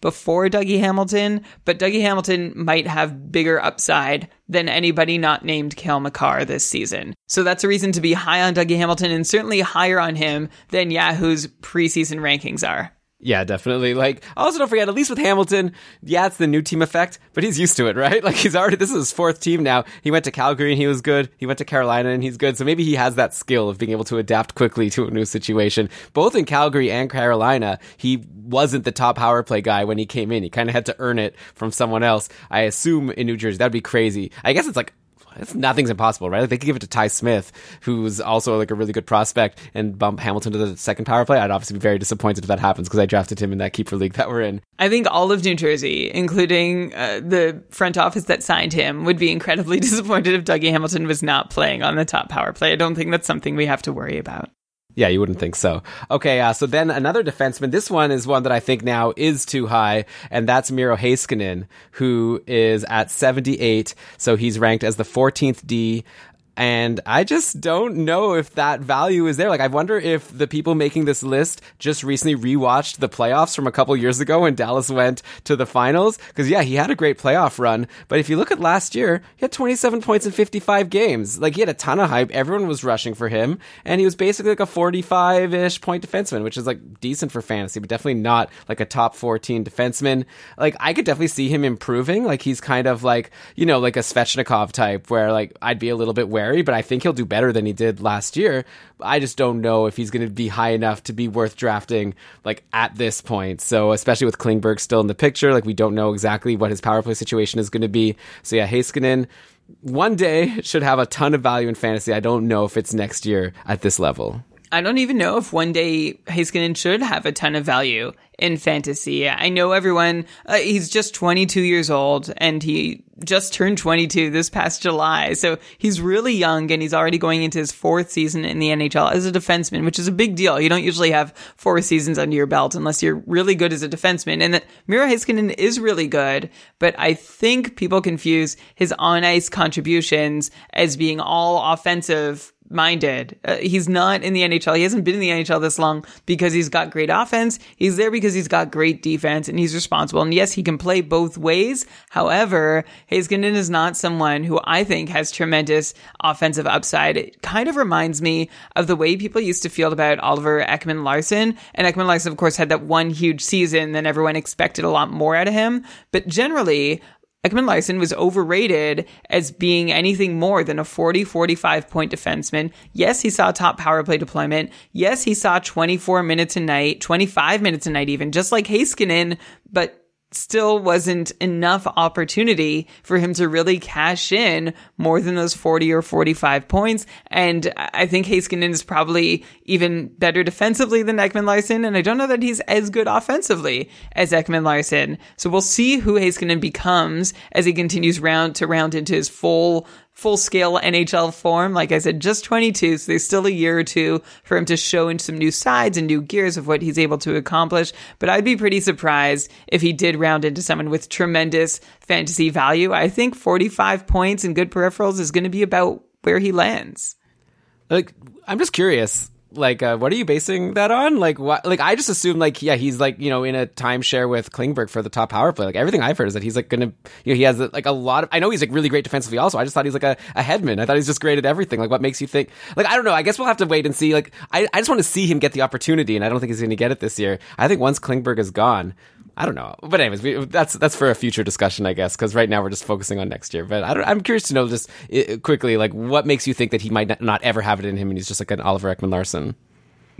before Dougie Hamilton, but Dougie Hamilton might have bigger upside than anybody not named Cale Makar this season. So that's a reason to be high on Dougie Hamilton and certainly higher on him than Yahoo's preseason rankings are. Yeah, definitely. Like, also don't forget, at least with Hamilton, yeah, it's the new team effect, but he's used to it, right? Like, he's already, this is his fourth team now. He went to Calgary and he was good. He went to Carolina and he's good. So maybe he has that skill of being able to adapt quickly to a new situation. Both in Calgary and Carolina, he wasn't the top power play guy when he came in. He kind of had to earn it from someone else. I assume in New Jersey, that'd be crazy. I guess it's like it's, nothing's impossible, right? Like they could give it to Ty Smith, who's also like a really good prospect, and bump Hamilton to the second power play. I'd obviously be very disappointed if that happens because I drafted him in that keeper league that we're in. I think all of New Jersey, including uh, the front office that signed him, would be incredibly disappointed if Dougie Hamilton was not playing on the top power play. I don't think that's something we have to worry about. Yeah, you wouldn't think so. Okay, uh, so then another defenseman. This one is one that I think now is too high, and that's Miro Heiskanen, who is at 78. So he's ranked as the 14th D and I just don't know if that value is there. Like, I wonder if the people making this list just recently rewatched the playoffs from a couple years ago when Dallas went to the finals. Cause yeah, he had a great playoff run. But if you look at last year, he had 27 points in 55 games. Like, he had a ton of hype. Everyone was rushing for him. And he was basically like a 45 ish point defenseman, which is like decent for fantasy, but definitely not like a top 14 defenseman. Like, I could definitely see him improving. Like, he's kind of like, you know, like a Svechnikov type where like I'd be a little bit wary but I think he'll do better than he did last year. I just don't know if he's going to be high enough to be worth drafting like at this point. So especially with Klingberg still in the picture, like we don't know exactly what his power play situation is going to be. So yeah, Heiskanen one day should have a ton of value in fantasy. I don't know if it's next year at this level. I don't even know if one day Heiskanen should have a ton of value in fantasy. I know everyone, uh, he's just 22 years old and he just turned 22 this past July. So he's really young and he's already going into his fourth season in the NHL as a defenseman, which is a big deal. You don't usually have four seasons under your belt unless you're really good as a defenseman. And that Miro Heiskanen is really good, but I think people confuse his on ice contributions as being all offensive minded. Uh, he's not in the NHL. He hasn't been in the NHL this long because he's got great offense. He's there because he's got great defense and he's responsible. And yes, he can play both ways. However, Heiskanen is not someone who I think has tremendous offensive upside. It kind of reminds me of the way people used to feel about Oliver Ekman Larsson. And Ekman Larsson, of course, had that one huge season. Then everyone expected a lot more out of him. But generally, Ekman Larsson was overrated as being anything more than a 40, 45 point defenseman. Yes, he saw top power play deployment. Yes, he saw 24 minutes a night, 25 minutes a night even, just like Heiskanen, but still wasn't enough opportunity for him to really cash in more than those 40 or 45 points. And I think Heiskanen is probably even better defensively than Ekman Larsson. And I don't know that he's as good offensively as Ekman Larsson. So we'll see who Heiskanen becomes as he continues round to round into his full full scale NHL form. Like I said, just 22. So there's still a year or two for him to show in some new sides and new gears of what he's able to accomplish. But I'd be pretty surprised if he did round into someone with tremendous fantasy value. I think 45 points and good peripherals is going to be about where he lands. Like, I'm just curious like uh, what are you basing that on? Like what like i just assume like yeah he's like you know in a timeshare with klingberg for the top power play. Like everything i've heard is that he's like gonna you know he has like a lot of i know he's like really great defensively also. I just thought he's like a, a Hedman. I thought he's just great at everything. Like what makes you think like i don't know. I guess we'll have to wait and see. Like i, I just want to see him get the opportunity and i don't think he's gonna get it this year. I think once klingberg is gone I don't know, but anyways, we, that's that's for a future discussion, I guess. Because right now we're just focusing on next year. But I am curious to know just it, quickly, like what makes you think that he might not ever have it in him, and he's just like an Oliver Ekman Larsson.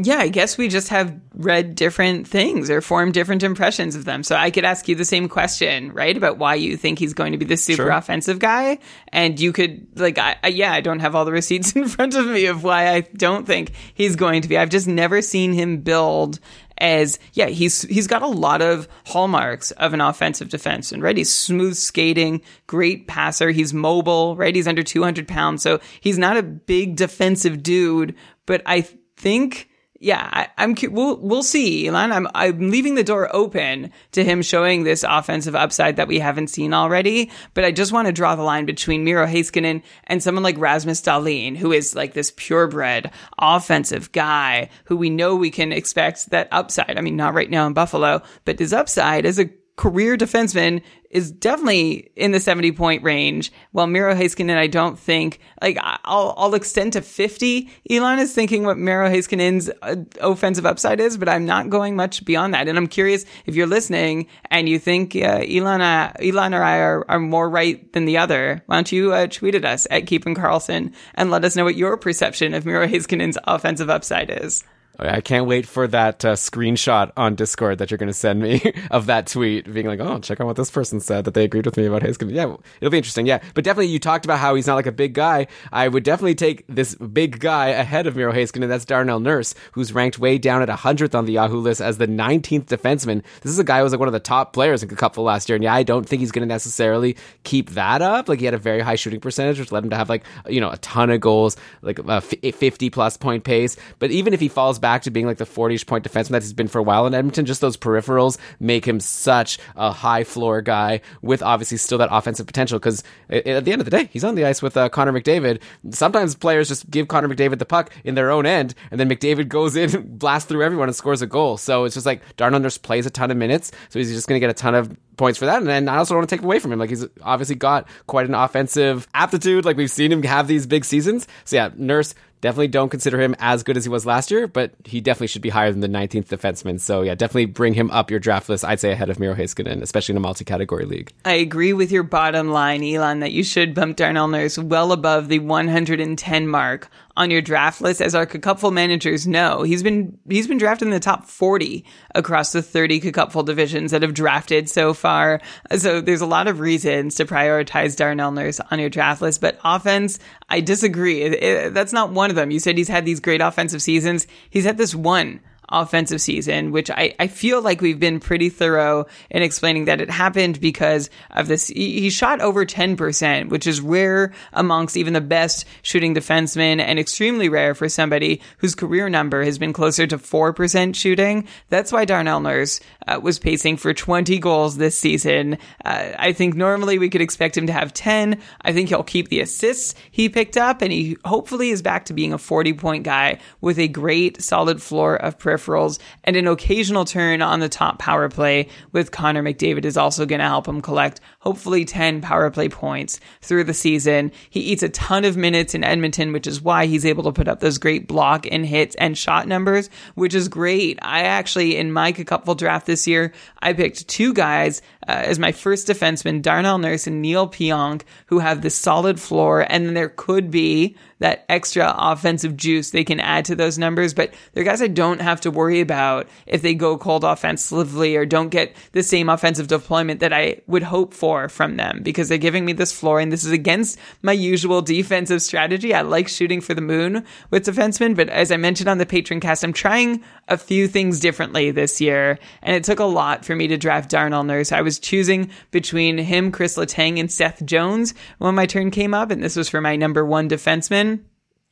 Yeah, I guess we just have read different things or formed different impressions of them. So I could ask you the same question, right? About why you think he's going to be the super sure. offensive guy. And you could, like, I, I, yeah, I don't have all the receipts in front of me of why I don't think he's going to be. I've just never seen him build as yeah he's he's got a lot of hallmarks of an offensive defenseman right he's smooth skating great passer he's mobile right he's under 200 pounds so he's not a big defensive dude but i think yeah, I, am We'll we'll see, Elon. I'm I'm leaving the door open to him showing this offensive upside that we haven't seen already. But I just want to draw the line between Miro Heiskanen and someone like Rasmus Dahlin, who is like this purebred offensive guy who we know we can expect that upside. I mean, not right now in Buffalo, but his upside as a career defenseman is definitely in the 70 point range. While Miro Heiskanen, I don't think, like, I'll, I'll extend to 50. Elon is thinking what Miro Heiskanen's uh, offensive upside is, but I'm not going much beyond that. And I'm curious if you're listening and you think uh, Elon, uh, Elon or I are, are more right than the other, why don't you uh, tweet at us at Keeping Karlsson and let us know what your perception of Miro Heiskanen's offensive upside is. I can't wait for that uh, screenshot on Discord that you're going to send me of that tweet, being like, "Oh, check out what this person said that they agreed with me about Heiskanen." Yeah, it'll be interesting. Yeah, but definitely, you talked about how he's not like a big guy. I would definitely take this big guy ahead of Miro Heiskanen. That's Darnell Nurse, who's ranked way down at 100th on the Yahoo list as the 19th defenseman. This is a guy who was like one of the top players in Cupful last year, and yeah, I don't think he's going to necessarily keep that up. Like he had a very high shooting percentage, which led him to have like you know a ton of goals, like a 50 plus point pace. But even if he falls back to being like the 40ish point defenseman that he's been for a while in Edmonton, just those peripherals make him such a high floor guy with obviously still that offensive potential. Because at the end of the day, he's on the ice with uh, Connor McDavid. Sometimes players just give Connor McDavid the puck in their own end, and then McDavid goes in, blasts through everyone, and scores a goal. So it's just like Darnell Nurse plays a ton of minutes, so he's just going to get a ton of points for that. And then I also don't want to take away from him. Like he's obviously got quite an offensive aptitude. Like we've seen him have these big seasons. So yeah, Nurse Definitely don't consider him as good as he was last year, but he definitely should be higher than the 19th defenseman. So yeah, definitely bring him up your draft list. I'd say ahead of Miro Heiskanen, especially in a multi-category league. I agree with your bottom line, Elon, that you should bump Darnell Nurse well above the 110 mark on your draft list, as our Cupful managers know. He's been he's been drafted in the top 40 across the 30 Cupful divisions that have drafted so far. So there's a lot of reasons to prioritize Darnell Nurse on your draft list. But offense, I disagree. It, it, that's not one of them. You said he's had these great offensive seasons. He's had this one offensive season, which I, I feel like we've been pretty thorough in explaining that it happened because of this. He, he shot over 10%, which is rare amongst even the best shooting defensemen and extremely rare for somebody whose career number has been closer to 4% shooting. That's why Darnell Nurse uh, was pacing for 20 goals this season. Uh, I think normally we could expect him to have 10. I think he'll keep the assists he picked up and he hopefully is back to being a 40 point guy with a great solid floor of peripherals and an occasional turn on the top power play with Connor McDavid is also going to help him collect hopefully 10 power play points through the season. He eats a ton of minutes in Edmonton, which is why he's able to put up those great block and hits and shot numbers, which is great. I actually, in my Cupful draft this year, I picked two guys uh, as my first defenseman, Darnell Nurse and Neal Pionk, who have this solid floor. And then there could be that extra offensive juice they can add to those numbers. But they're guys I don't have to worry about if they go cold offensively or don't get the same offensive deployment that I would hope for from them because they're giving me this floor. And this is against my usual defensive strategy. I like shooting for the moon with defensemen. But as I mentioned on the Patreon cast, I'm trying a few things differently this year. And it took a lot for me to draft Darnell Nurse. I was choosing between him, Chris Letang, and Seth Jones when my turn came up. And this was for my number one defenseman.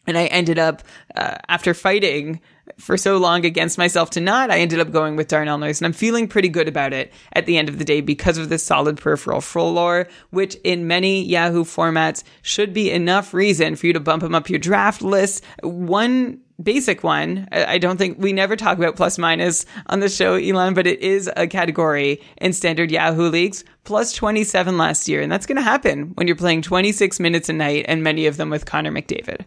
And I ended up, uh, after fighting for so long against myself to not, I ended up going with Darnell Nurse. And I'm feeling pretty good about it at the end of the day because of this solid peripheral floor, which in many Yahoo formats should be enough reason for you to bump him up your draft list. One basic one. I don't think we never talk about plus minus on the show, Elon, but it is a category in standard Yahoo leagues. Plus 27 last year. And that's going to happen when you're playing 26 minutes a night and many of them with Connor McDavid.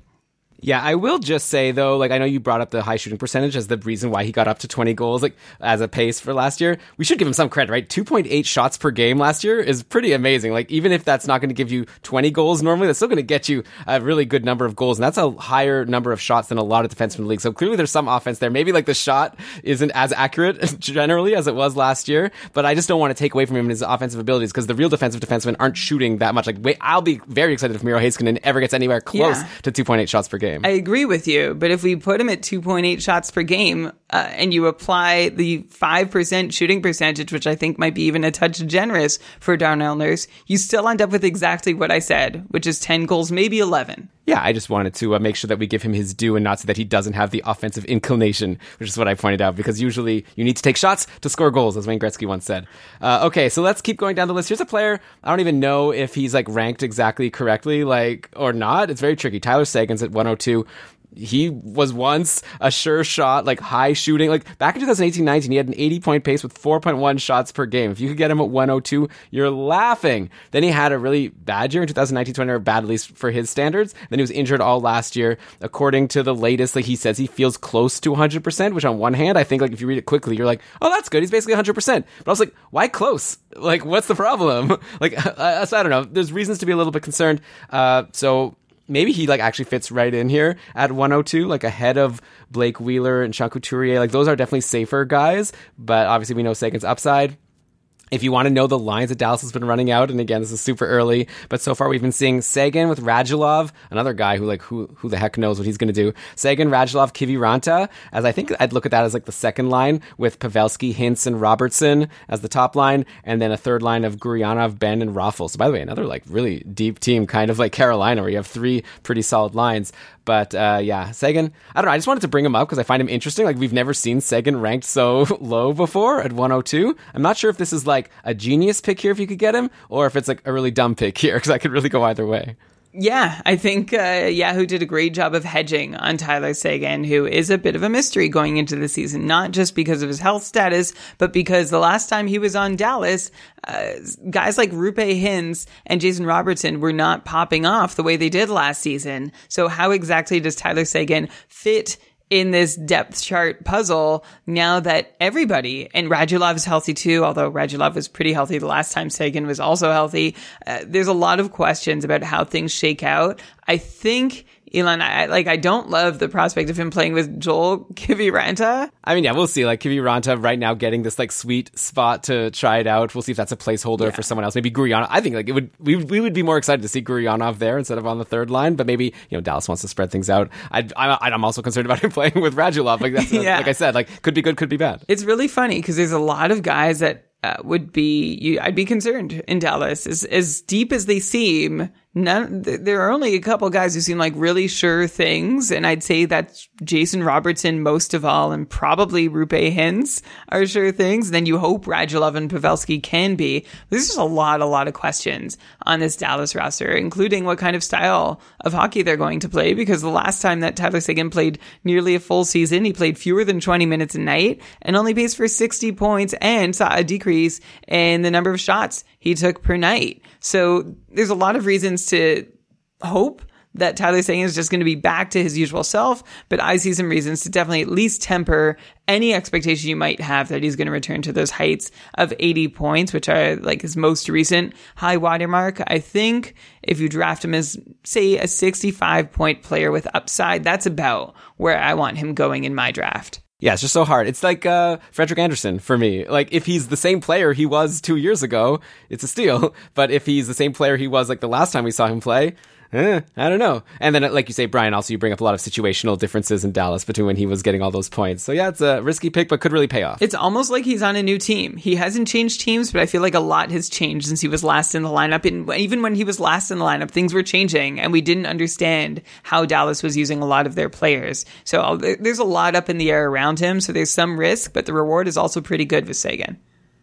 Yeah, I will just say though, like I know you brought up the high shooting percentage as the reason why he got up to 20 goals, like as a pace for last year. We should give him some credit, right? 2.8 shots per game last year is pretty amazing. Like even if that's not going to give you 20 goals normally, that's still going to get you a really good number of goals, and that's a higher number of shots than a lot of defensemen in the league. So clearly there's some offense there. Maybe like the shot isn't as accurate generally as it was last year, but I just don't want to take away from him his offensive abilities because the real defensive defensemen aren't shooting that much. Like wait, I'll be very excited if Miro Heiskanen ever gets anywhere close Yeah. to 2.8 shots per game. I agree with you, but if we put him at 2.8 shots per game uh, and you apply the 5% shooting percentage, which I think might be even a touch generous for Darnell Nurse, you still end up with exactly what I said, which is 10 goals, maybe 11. Yeah, I just wanted to uh, make sure that we give him his due and not say that he doesn't have the offensive inclination, which is what I pointed out, because usually you need to take shots to score goals, as Wayne Gretzky once said. Uh, okay, so let's keep going down the list. Here's a player, I don't even know if he's like ranked exactly correctly, like, or not. It's very tricky. Tyler Seguin's at 102 he was once a sure shot, like high shooting. Like back in 2018 19, he had an 80 point pace with 4.1 shots per game. If you could get him at 102, you're laughing. Then he had a really bad year in 2019 20, or bad at least for his standards. Then he was injured all last year. According to the latest, like he says he feels close to 100%, which on one hand, I think like if you read it quickly, you're like, oh, that's good. He's basically 100%. But I was like, why close? Like, what's the problem? like, I, I don't know. There's reasons to be a little bit concerned. Uh, so maybe he like actually fits right in here at 102, like ahead of Blake Wheeler and Sean Couturier. Like those are definitely safer guys, but obviously we know Seguin's upside. If you want to know the lines that Dallas has been running out, and again, this is super early, but so far we've been seeing Seguin with Radulov, another guy who like who who the heck knows what he's going to do. Seguin, Radulov, Kiviranta, as I think I'd look at that as like the second line with Pavelski, Hintz, and Robertson as the top line, and then a third line of Gurianov, Benn, and Raffl. So by the way, another like really deep team, kind of like Carolina, where you have three pretty solid lines. But uh, yeah, Seguin, I don't know. I just wanted to bring him up because I find him interesting. Like we've never seen Seguin ranked so low before at 102. I'm not sure if this is like a genius pick here if you could get him, or if it's like a really dumb pick here because I could really go either way. Yeah, I think uh, Yahoo did a great job of hedging on Tyler Seguin, who is a bit of a mystery going into the season, not just because of his health status, but because the last time he was on Dallas, uh, guys like Roope Hintz and Jason Robertson were not popping off the way they did last season. So how exactly does Tyler Seguin fit in this depth chart puzzle now that everybody and Radulov is healthy too, although Radulov was pretty healthy the last time Seguin was also healthy. Uh, there's a lot of questions about how things shake out. I think Elon, I like I don't love the prospect of him playing with Joel Kiviranta. I mean, yeah, we'll see. Like Kiviranta right now getting this like sweet spot to try it out. We'll see if that's a placeholder yeah. for someone else. Maybe Gurianov. I think like it would we we would be more excited to see Gurianov there instead of on the third line. But maybe you know Dallas wants to spread things out. I, I I'm also concerned about him playing with Radulov. Like that's yeah. like I said, like could be good, could be bad. It's really funny because there's a lot of guys that uh, would be you, I'd be concerned in Dallas as as deep as they seem none, there are only a couple guys who seem like really sure things. And I'd say that's Jason Robertson most of all, and probably Roope Hintz are sure things. Then you hope Radulov and Pavelski can be. There's just a lot, a lot of questions on this Dallas roster, including what kind of style of hockey they're going to play. Because the last time that Tyler Seguin played nearly a full season, he played fewer than 20 minutes a night and only pays for 60 points and saw a decrease in the number of shots he took per night. So there's a lot of reasons to hope that Tyler Seguin is just going to be back to his usual self, but I see some reasons to definitely at least temper any expectation you might have that he's going to return to those heights of 80 points, which are like his most recent high watermark. I think if you draft him as, say, a 65 point player with upside, that's about where I want him going in my draft. Yeah, it's just so hard. It's like uh, Frederik Andersen for me. Like if he's the same player he was two years ago, it's a steal. But if he's the same player he was like the last time we saw him play, eh, I don't know. And then, like you say, Brian, also you bring up a lot of situational differences in Dallas between when he was getting all those points. So yeah, it's a risky pick, but could really pay off. It's almost like he's on a new team. He hasn't changed teams, but I feel like a lot has changed since he was last in the lineup. And even when he was last in the lineup, things were changing, and we didn't understand how Dallas was using a lot of their players. So uh, there's a lot up in the air around him. So there's some risk, but the reward is also pretty good with Seguin.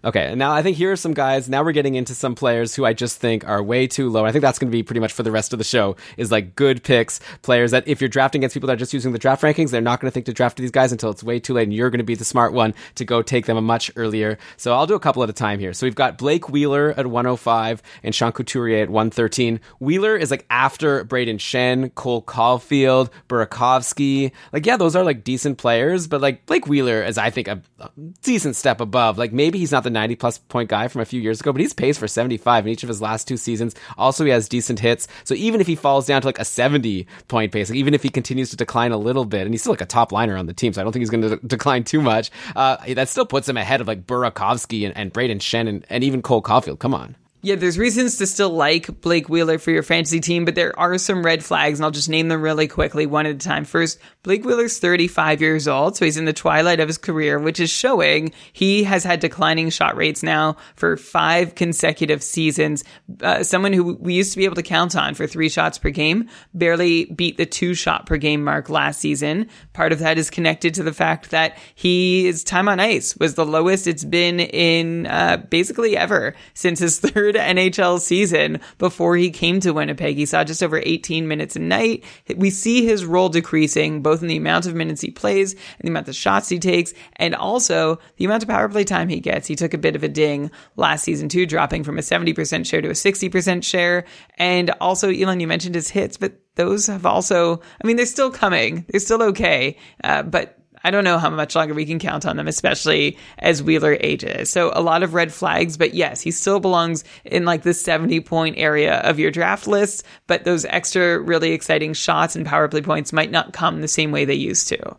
Okay, now I think here are some guys. Now we're getting into some players who I just think are way too low. I think that's going to be pretty much for the rest of the show. Is like good picks, players that if you're drafting against people that are just using the draft rankings, they're not going to think to draft these guys until it's way too late, and you're going to be the smart one to go take them a much earlier. So I'll do a couple at a time here. So we've got Blake Wheeler at 105 and Sean Couturier at 113. Wheeler is like after Brayden Schenn, Cole Caufield, Burakovsky. Like yeah, those are like decent players, but like Blake Wheeler is I think a, a decent step above. Like maybe he's not the 90 plus point guy from a few years ago, but he's pays for 75 in each of his last two seasons. Also, he has decent hits. So even if he falls down to like a 70 point pace, like even if he continues to decline a little bit, and he's still like a top liner on the team, so I don't think he's going to de- decline too much, uh, that still puts him ahead of like Burakovsky and, and Brayden Schenn and, and even Cole Caufield. Come on. Yeah, there's reasons to still like Blake Wheeler for your fantasy team, but there are some red flags, and I'll just name them really quickly, one at a time. First, Blake Wheeler's 35 years old, so he's in the twilight of his career, which is showing he has had declining shot rates now for five consecutive seasons. Uh, someone who we used to be able to count on for three shots per game barely beat the two shot per game mark last season. Part of that is connected to the fact that his time on ice was the lowest it's been in uh, basically ever since his third NHL season before he came to Winnipeg. He saw just over 18 minutes a night. We see his role decreasing both in the amount of minutes he plays and the amount of shots he takes, and also the amount of power play time he gets. He took a bit of a ding last season too, dropping from a 70% share to a 60% share. And also, Elon, you mentioned his hits, but those have also, I mean, they're still coming. They're still okay. Uh, but I don't know how much longer we can count on them, especially as Wheeler ages. So a lot of red flags, but yes, he still belongs in like the 70 point area of your draft list, but those extra really exciting shots and power play points might not come the same way they used to.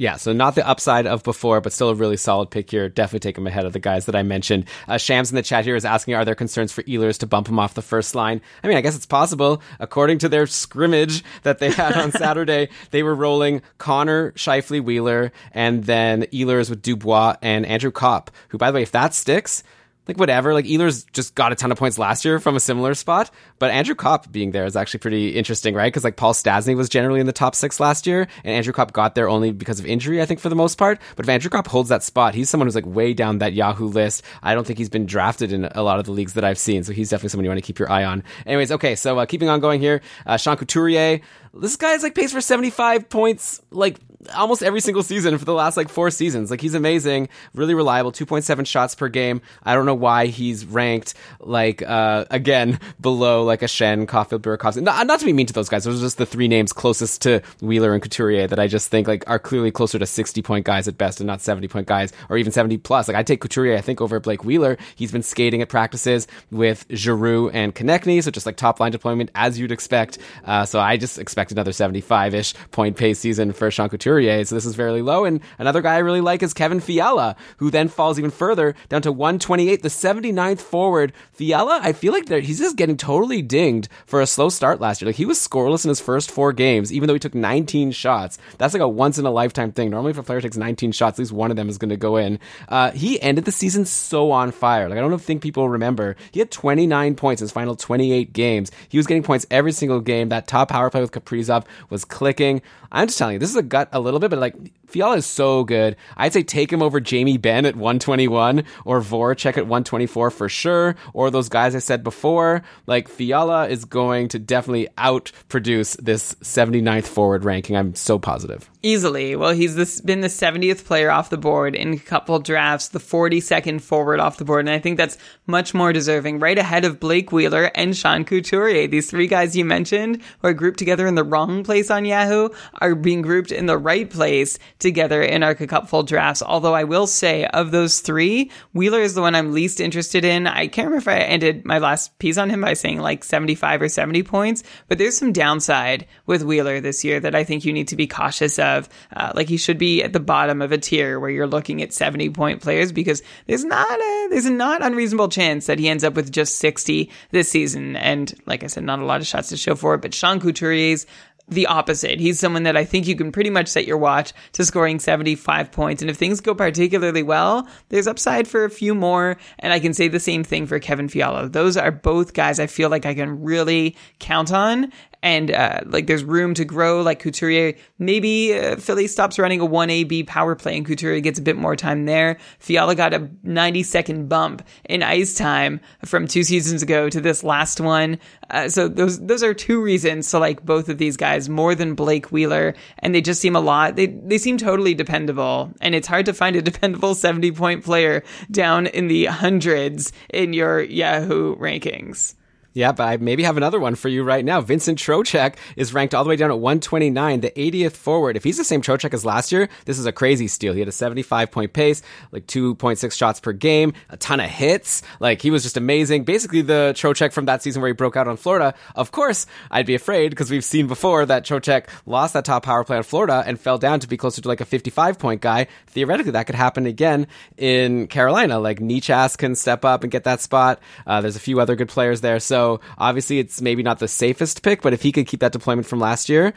Yeah, so not the upside of before, but still a really solid pick here. Definitely take him ahead of the guys that I mentioned. Uh, Shams in the chat here is asking, are there concerns for Ehlers to bump him off the first line? I mean, I guess it's possible. According to their scrimmage that they had on Saturday, they were rolling Connor, Scheifele, Wheeler, and then Ehlers with Dubois and Andrew Copp, who, by the way, if that sticks, like whatever. Like Ehlers just got a ton of points last year from a similar spot, but Andrew Copp being there is actually pretty interesting, right? Because like Paul Stastny was generally in the top six last year, and Andrew Copp got there only because of injury, I think, for the most part. But if Andrew Copp holds that spot, he's someone who's like way down that Yahoo list. I don't think he's been drafted in a lot of the leagues that I've seen, so he's definitely someone you want to keep your eye on. Anyways, okay, so uh, keeping on going here, uh, Sean Couturier. This guy's like pays for 75 points, like almost every single season for the last like four seasons. Like he's amazing, really reliable, 2.7 shots per game. I don't know why he's ranked like uh again below like a Schenn, Caufield, Burakovsky. Not, not to be mean to those guys. Those are just the three names closest to Wheeler and Couturier that I just think like are clearly closer to 60 point guys at best and not 70 point guys or even 70 plus. Like I take Couturier, I think over Blake Wheeler. He's been skating at practices with Giroux and Konecny, so just like top line deployment as you'd expect. Uh, so I just expect another 75 ish point pace season for Sean Couturier. Couturier, so this is fairly low. And another guy I really like is Kevin Fiala, who then falls even further down to 128, the 79th forward. Fiala, I feel like he's just getting totally dinged for a slow start last year. Like he was scoreless in his first four games, even though he took 19 shots. That's like a once in a lifetime thing. Normally, if a player takes 19 shots, at least one of them is going to go in. Uh, he ended the season so on fire. Like I don't think people remember. He had 29 points in his final 28 games. He was getting points every single game. That top power play with Kaprizov was clicking. I'm just telling you, this is a gut a little bit, but like Fiala is so good. I'd say take him over Jamie Benn at 121 or Voracek at 124 for sure, or those guys I said before. Like Fiala is going to definitely outproduce this 79th forward ranking. I'm so positive. Easily. Well, he's this, been the 70th player off the board in a couple drafts, the 42nd forward off the board. And I think that's much more deserving, right ahead of Blake Wheeler and Sean Couturier. These three guys you mentioned who are grouped together in the wrong place on Yahoo are being grouped in the right place together in our cupful drafts. Although I will say of those three, Wheeler is the one I'm least interested in. I can't remember if I ended my last piece on him by saying like 75 or 70 points, but there's some downside with Wheeler this year that I think you need to be cautious of. Uh, like he should be at the bottom of a tier where you're looking at 70 point players because there's not a, there's a not unreasonable chance that he ends up with just 60 this season. And like I said, not a lot of shots to show for it, but Sean Couturier's the opposite. He's someone that I think you can pretty much set your watch to scoring 75 points. And if things go particularly well, there's upside for a few more. And I can say the same thing for Kevin Fiala. Those are both guys I feel like I can really count on and uh, like there's room to grow. Like Couturier, maybe uh, Philly stops running a one AB power play and Couturier gets a bit more time there. Fiala got a 90 second bump in ice time from two seasons ago to this last one. Uh, so those those are two reasons to like both of these guys more than Blake Wheeler, and they just seem a lot. They they seem totally dependable, and it's hard to find a dependable 70 point player down in the hundreds in your Yahoo rankings. Yeah, but I maybe have another one for you right now. Vincent Trocheck is ranked all the way down at 129, the 80th forward. If he's the same Trocheck as last year, this is a crazy steal. He had a 75 point pace, like 2.6 shots per game, a ton of hits. Like he was just amazing. Basically the Trocheck from that season where he broke out on Florida. Of course, I'd be afraid because we've seen before that Trocheck lost that top power play on Florida and fell down to be closer to like a 55 point guy. Theoretically, that could happen again in Carolina. Like Necas can step up and get that spot. Uh, there's a few other good players there. So so obviously, it's maybe not the safest pick, but if he could keep that deployment from last year,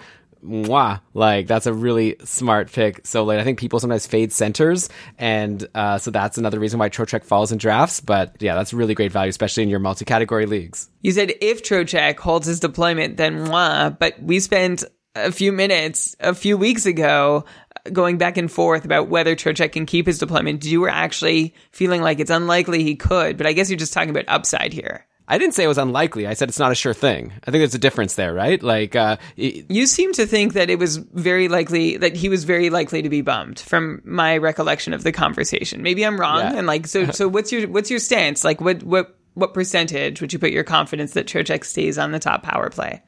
mwah, like that's a really smart pick so late. I think people sometimes fade centers, and uh, so that's another reason why Trocheck falls in drafts. But yeah, that's really great value, especially in your multi-category leagues. You said if Trocheck holds his deployment, then mwah. But we spent a few minutes a few weeks ago going back and forth about whether Trocheck can keep his deployment. You were actually feeling like it's unlikely he could, but I guess you're just talking about upside here. I didn't say it was unlikely. I said it's not a sure thing. I think there's a difference there, right? Like, uh, it, you seem to think that it was very likely that he was very likely to be bummed from my recollection of the conversation. Maybe I'm wrong. Yeah. And like, so, so what's your, what's your stance? Like, what, what, what percentage would you put your confidence that Trocheck stays on the top power play?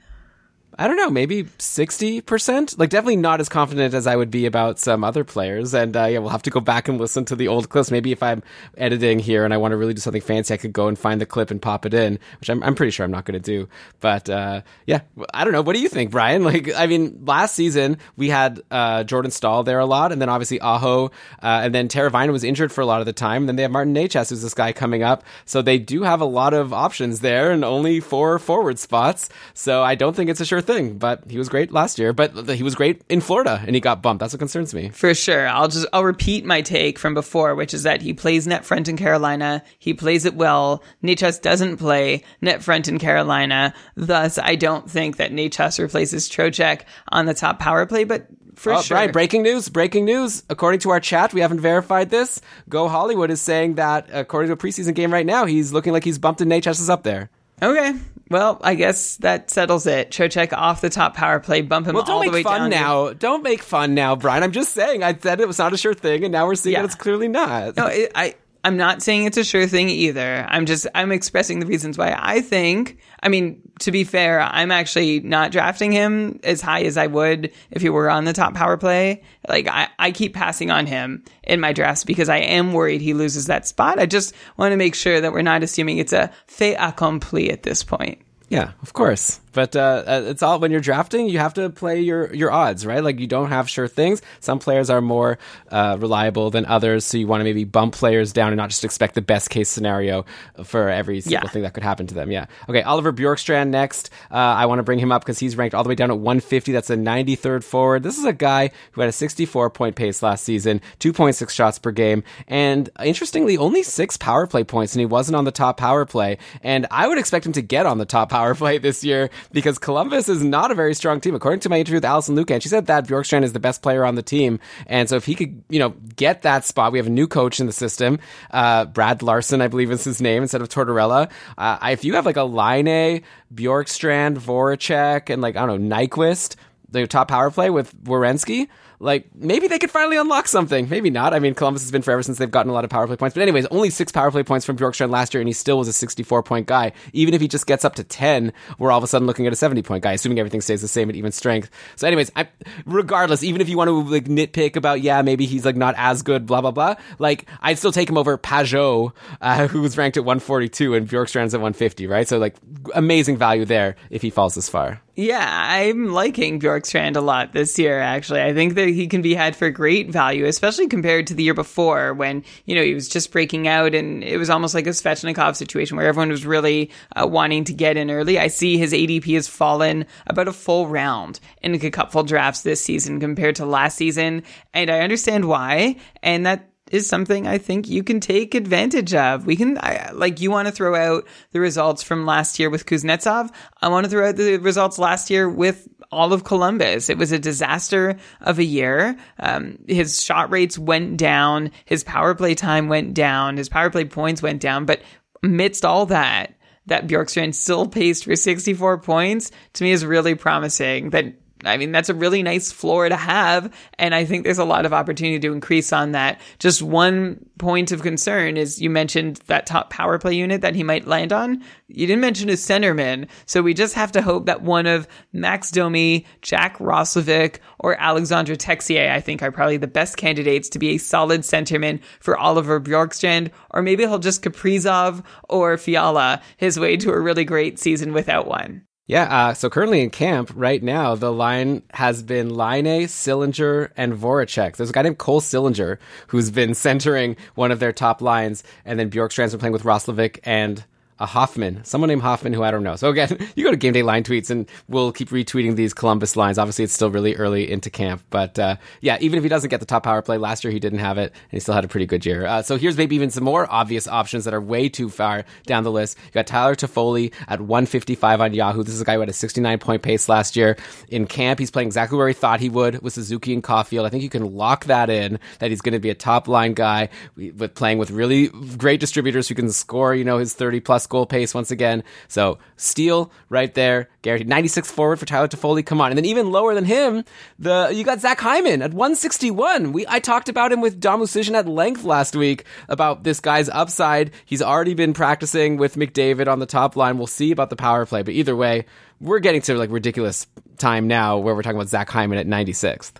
I don't know, maybe 60%. Like, definitely not as confident as I would be about some other players. And uh, yeah, we'll have to go back and listen to the old clips. Maybe if I'm editing here and I want to really do something fancy, I could go and find the clip and pop it in, which I'm, I'm pretty sure I'm not going to do. But uh, yeah, I don't know. What do you think, Brian? Like, I mean, last season we had uh, Jordan Staal there a lot, and then obviously Aho, uh, and then Teravainen was injured for a lot of the time. And then they have Martin Necas, who's this guy coming up. So they do have a lot of options there and only four forward spots. So I don't think it's a sure thing, but he was great last year. But he was great in Florida and he got bumped. That's what concerns me. For sure. I'll just, I'll repeat my take from before, which is that he plays net front in Carolina. He plays it well. Necas doesn't play net front in Carolina. Thus, I don't think that Necas replaces Trocheck on the top power play, but for oh, sure. Right, breaking news, breaking news. According to our chat, we haven't verified this. Go Hollywood is saying that according to a preseason game right now, he's looking like he's bumped and Necas is up there. Okay. Well, I guess that settles it. Trocheck off the top power play, bump him well, don't all the way make fun down. now. Don't make fun now, Brian. I'm just saying. I said it was not a sure thing, and now we're seeing Yeah. that it's clearly not. No, it, I I'm not saying it's a sure thing either. I'm just I'm expressing the reasons why I think. I mean, to be fair, I'm actually not drafting him as high as I would if he were on the top power play. Like I, I keep passing on him in my drafts because I am worried he loses that spot. I just want to make sure that we're not assuming it's a fait accompli at this point. Yeah, of course. But uh, uh, it's all when you're drafting, you have to play your your odds, right? Like you don't have sure things. Some players are more uh, reliable than others, so you want to maybe bump players down and not just expect the best case scenario for every single Yeah. thing that could happen to them. Yeah. Okay, Oliver Bjorkstrand next. Uh, I want to bring him up because he's ranked all the way down at 150. That's a 93rd forward. This is a guy who had a 64 point pace last season, 2.6 shots per game, and interestingly, only six power play points, and he wasn't on the top power play. And I would expect him to get on the top power play this year because Columbus is not a very strong team. According to my interview with Alison Lukan, she said that Bjorkstrand is the best player on the team. And so if he could, you know, get that spot, we have a new coach in the system. Uh, Brad Larsen, I believe is his name instead of Tortorella. Uh, if you have like a Laine, Bjorkstrand, Voracek, and like, I don't know, Nyquist, the top power play with Werenski, like maybe they could finally unlock something. Maybe not. I mean, Columbus has been forever since they've gotten a lot of power play points. But anyways, only six power play points from Bjorkstrand last year, and he still was a 64 point guy. Even if he just gets up to 10, we're all of a sudden looking at a 70 point guy, assuming everything stays the same at even strength. So, anyways, I, regardless, even if you want to like nitpick about, yeah, maybe he's like not as good, blah blah blah. Like, I'd still take him over Pageau, uh, who was ranked at 142, and Bjorkstrand's at 150, right? So, like, amazing value there if he falls this far. Yeah, I'm liking Bjorkstrand a lot this year, actually. I think that he can be had for great value, especially compared to the year before when, you know, he was just breaking out and it was almost like a Svechnikov situation where everyone was really uh, wanting to get in early. I see his ADP has fallen about a full round in a couple drafts this season compared to last season. And I understand why. And that is something I think you can take advantage of. We can, I, like, you want to throw out the results from last year with Kuznetsov. I want to throw out the results last year with all of Columbus. It was a disaster of a year. Um, his shot rates went down. His power play time went down. His power play points went down. But amidst all that, that Bjorkstrand still paced for 64 points to me is really promising that I mean, that's a really nice floor to have. And I think there's a lot of opportunity to increase on that. Just one point of concern is you mentioned that top power play unit that he might land on. You didn't mention his centerman. So we just have to hope that one of Max Domi, Jack Roslovic, or Alexandre Texier, I think are probably the best candidates to be a solid centerman for Oliver Bjorkstrand. Or maybe he'll just Kaprizov or Fiala his way to a really great season without one. Yeah, uh, so currently in camp right now, the line has been Laine, Sillinger, and Voracek. There's a guy named Cole Sillinger who's been centering one of their top lines, and then Bjorkstrand's been playing with Roslovic and a Hoffman, someone named Hoffman who I don't know. So again, you go to Game Day Line tweets and we'll keep retweeting these Columbus lines. Obviously, it's still really early into camp, but uh, yeah, even if he doesn't get the top power play, last year he didn't have it and he still had a pretty good year. Uh, so here's maybe even some more obvious options that are way too far down the list. You got Tyler Toffoli at 155 on Yahoo. This is a guy who had a 69 point pace last year in camp. He's playing exactly where he thought he would with Suzuki and Caufield. I think you can lock that in that he's going to be a top line guy with playing with really great distributors who can score, you know, his 30 plus goal pace once again. So steal right there, guaranteed. 96 forward for Tyler Toffoli. Come on, and then even lower than him, the you got Zach Hyman at 161. We I talked about him with Dom Luszczyszyn at length last week about this guy's upside. He's already been practicing with McDavid on the top line. We'll see about the power play, but either way, we're getting to like ridiculous time now where we're talking about Zach Hyman at 96th.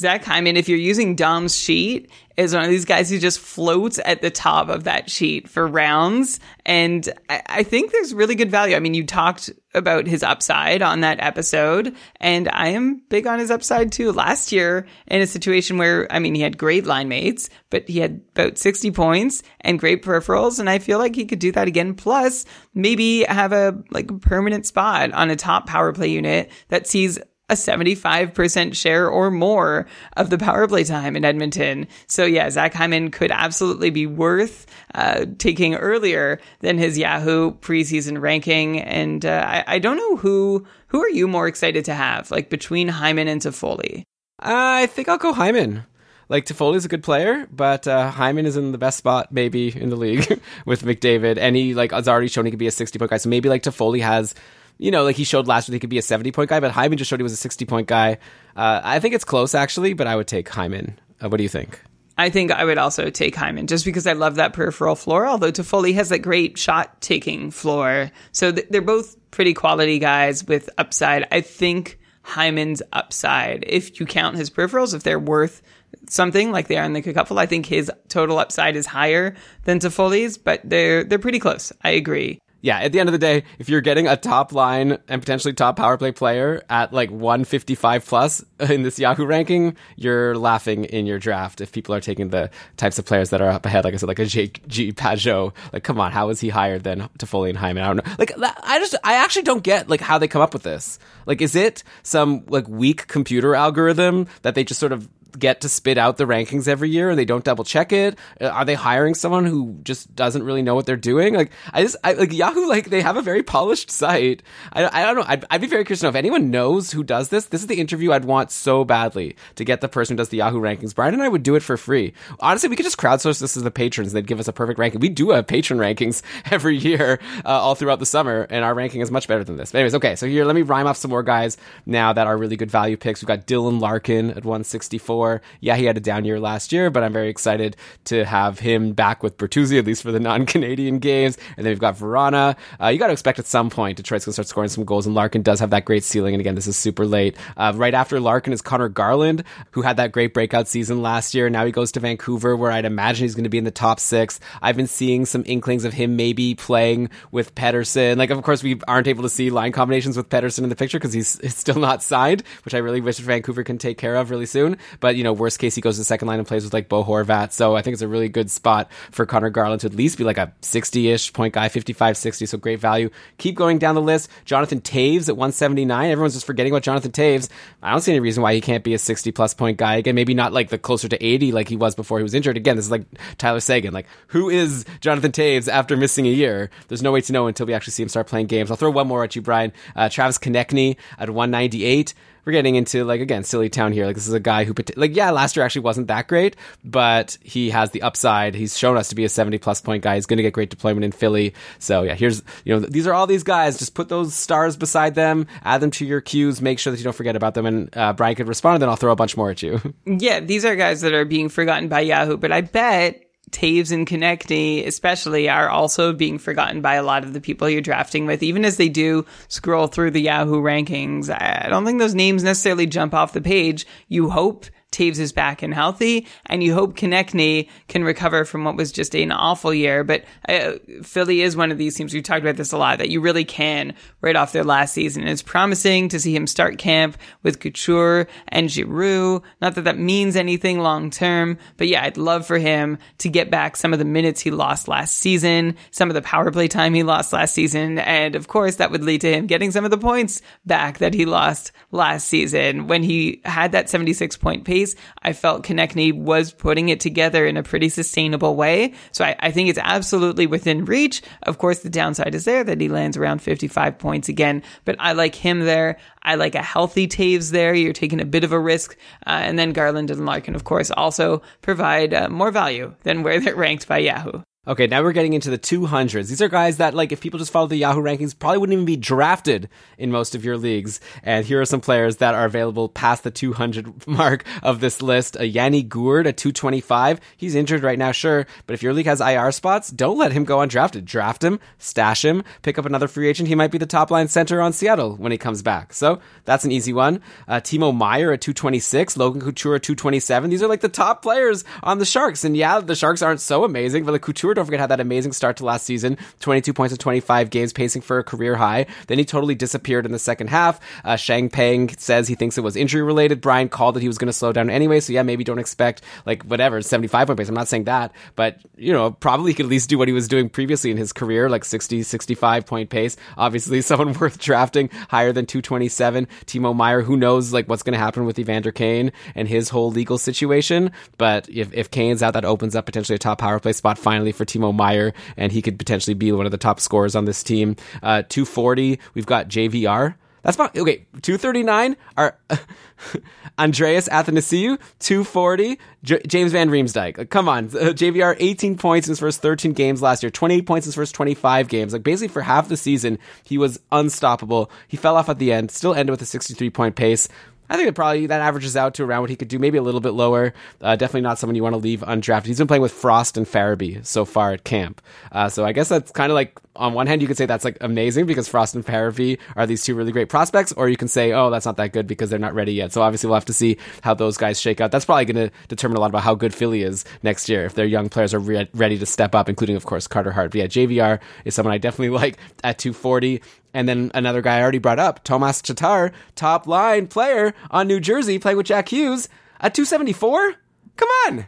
Zach Hyman, if you're using Dom's sheet, is one of these guys who just floats at the top of that sheet for rounds. And I, I, think there's really good value. I mean, you talked about his upside on that episode, and I am big on his upside too. Last year, in a situation where, I mean, he had great line mates, but he had about 60 points and great peripherals. And I feel like he could do that again. Plus, maybe have a like permanent spot on a top power play unit that sees a 75% share or more of the power play time in Edmonton. So yeah, Zach Hyman could absolutely be worth uh, taking earlier than his Yahoo preseason ranking. And uh, I, I, don't know who who are you more excited to have, like between Hyman and Toffoli? I think I'll go Hyman. Like Toffoli is a good player, but uh, Hyman is in the best spot maybe in the league with McDavid, and he like has already shown he could be a sixty point guy. So maybe like Toffoli has you know, like he showed last week he could be a 70 point guy, but Hyman just showed he was a 60 point guy. Uh, I think it's close actually, but I would take Hyman. Uh, what do you think? I think I would also take Hyman just because I love that peripheral floor, although Toffoli has that great shot taking floor. So th- they're both pretty quality guys with upside. I think Hyman's upside, if you count his peripherals, if they're worth something like they are in the couple, I think his total upside is higher than Toffoli's, but they're they're pretty close. I agree yeah, at the end of the day, if you're getting a top line and potentially top power play player at like 155 plus in this Yahoo ranking, you're laughing in your draft if people are taking the types of players that are up ahead. Like I said, like a J.G. Pageau. Like, come on, how is he higher than Toffoli and Hyman? I don't know. Like, I just, I actually don't get like how they come up with this. Like, is it some like weak computer algorithm that they just sort of get to spit out the rankings every year and they don't double check it? Uh, are they hiring someone who just doesn't really know what they're doing? Like, I just, I, like Yahoo, like they have a very polished site. I, I don't know. I'd, I'd be very curious to know if anyone knows who does this. This is the interview I'd want so badly to get the person who does the Yahoo rankings. Brian and I would do it for free. Honestly, we could just crowdsource this to the patrons. They'd give us a perfect ranking. We do have patron rankings every year, uh, all throughout the summer, and our ranking is much better than this. But anyways, okay. So here, let me rhyme off some more guys now that are really good value picks. We've got Dylan Larkin at 164. Yeah, he had a down year last year, but I'm very excited to have him back with Bertuzzi, at least for the non-Canadian games. And then we've got Vrana. Uh, you got to expect at some point Detroit's going to start scoring some goals, and Larkin does have that great ceiling. And again, this is super late. Uh, right after Larkin is Conor Garland, who had that great breakout season last year. Now he goes to Vancouver, where I'd imagine he's going to be in the top six. I've been seeing some inklings of him maybe playing with Pettersson. Like, of course, we aren't able to see line combinations with Pettersson in the picture because he's, he's still not signed, which I really wish Vancouver can take care of really soon. But, you know, worst case, he goes to the second line and plays with like Bo Horvat. So I think it's a really good spot for Conor Garland to at least be like a 60 ish point guy, 55, 60. So great value. Keep going down the list. Jonathan Toews at 179. Everyone's just forgetting about Jonathan Toews. I don't see any reason why he can't be a 60 plus point guy. Again, maybe not like the closer to 80 like he was before he was injured. Again, this is like Tyler Seguin. Like, who is Jonathan Taves after missing a year? There's no way to know until we actually see him start playing games. I'll throw one more at you, Brian. Uh, Travis Konecny at 198 we're getting into like again silly town here. Like this is a guy who like yeah, last year actually wasn't that great, but he has the upside. He's shown us to be a 70 plus point guy. He's going to get great deployment in Philly. So yeah, here's you know these are all these guys. Just put those stars beside them, add them to your queues. Make sure that you don't forget about them. And uh, Brian could respond, and then I'll throw a bunch more at you. yeah, these are guys that are being forgotten by Yahoo, but I bet Toews and Konecny, especially, are also being forgotten by a lot of the people you're drafting with. Even as they do scroll through the Yahoo rankings, I don't think those names necessarily jump off the page. You hope Toews is back and healthy, and you hope Konecny can recover from what was just an awful year. But uh, Philly is one of these teams, we've talked about this a lot, that you really can write off their last season. And it's promising to see him start camp with Couture and Giroux. Not that that means anything long term, but yeah, I'd love for him to get back some of the minutes he lost last season, some of the power play time he lost last season, and of course that would lead to him getting some of the points back that he lost last season when he had that 76 point pace I felt Konecny was putting it together in a pretty sustainable way. So I, I think it's absolutely within reach. Of course, the downside is there that he lands around 55 points again, but I like him there. I like a healthy Taves there. You're taking a bit of a risk. Uh, and then Garland and Larkin, of course, also provide uh, more value than where they're ranked by Yahoo. Okay, now we're getting into the 200s. These are guys that, like, if people just follow the Yahoo rankings, probably wouldn't even be drafted in most of your leagues. And here are some players that are available past the 200 mark of this list. A Yanni Gourde a 225. He's injured right now, sure, but if your league has IR spots, don't let him go undrafted. Draft him, stash him, pick up another free agent. He might be the top line center on Seattle when he comes back. So that's an easy one. Uh, Timo Meier, a 226. Logan Couture at 227. These are like the top players on the Sharks. And yeah, the Sharks aren't so amazing, but the Couture don't forget, had that amazing start to last season 22 points in 25 games, pacing for a career high. Then he totally disappeared in the second half. Uh, Shang Peng says he thinks it was injury related. Brian called that he was going to slow down anyway. So yeah, maybe don't expect like whatever, 75 point pace. I'm not saying that, but you know, probably he could at least do what he was doing previously in his career, like 60, 65 point pace. Obviously, someone worth drafting higher than 227. Timo Meier, who knows like what's going to happen with Evander Kane and his whole legal situation. But if, if Kane's out, that opens up potentially a top power play spot finally for Timo Meier, and he could potentially be one of the top scorers on this team. Uh, 240, we've got JVR. That's about okay. 239 are Andreas Athanasiou, 240, J- James Van Riemsdyk. Like, come on, uh, JVR 18 points in his first 13 games last year, 28 points in his first 25 games. Like basically for half the season, he was unstoppable. He fell off at the end, still ended with a 63 point pace. I think it probably that averages out to around what he could do, maybe a little bit lower. Uh, definitely not someone you want to leave undrafted. He's been playing with Frost and Farabee so far at camp. Uh, so I guess that's kind of like on one hand you could say that's like amazing because Frost and Farabee are these two really great prospects, or you can say oh that's not that good because they're not ready yet. So obviously we'll have to see how those guys shake out. That's probably going to determine a lot about how good Philly is next year if their young players are re- ready to step up, including of course Carter Hart. But yeah, JVR is someone I definitely like at 240. And then another guy I already brought up, Tomas Tatar, top line player on New Jersey, playing with Jack Hughes at 274. Come on.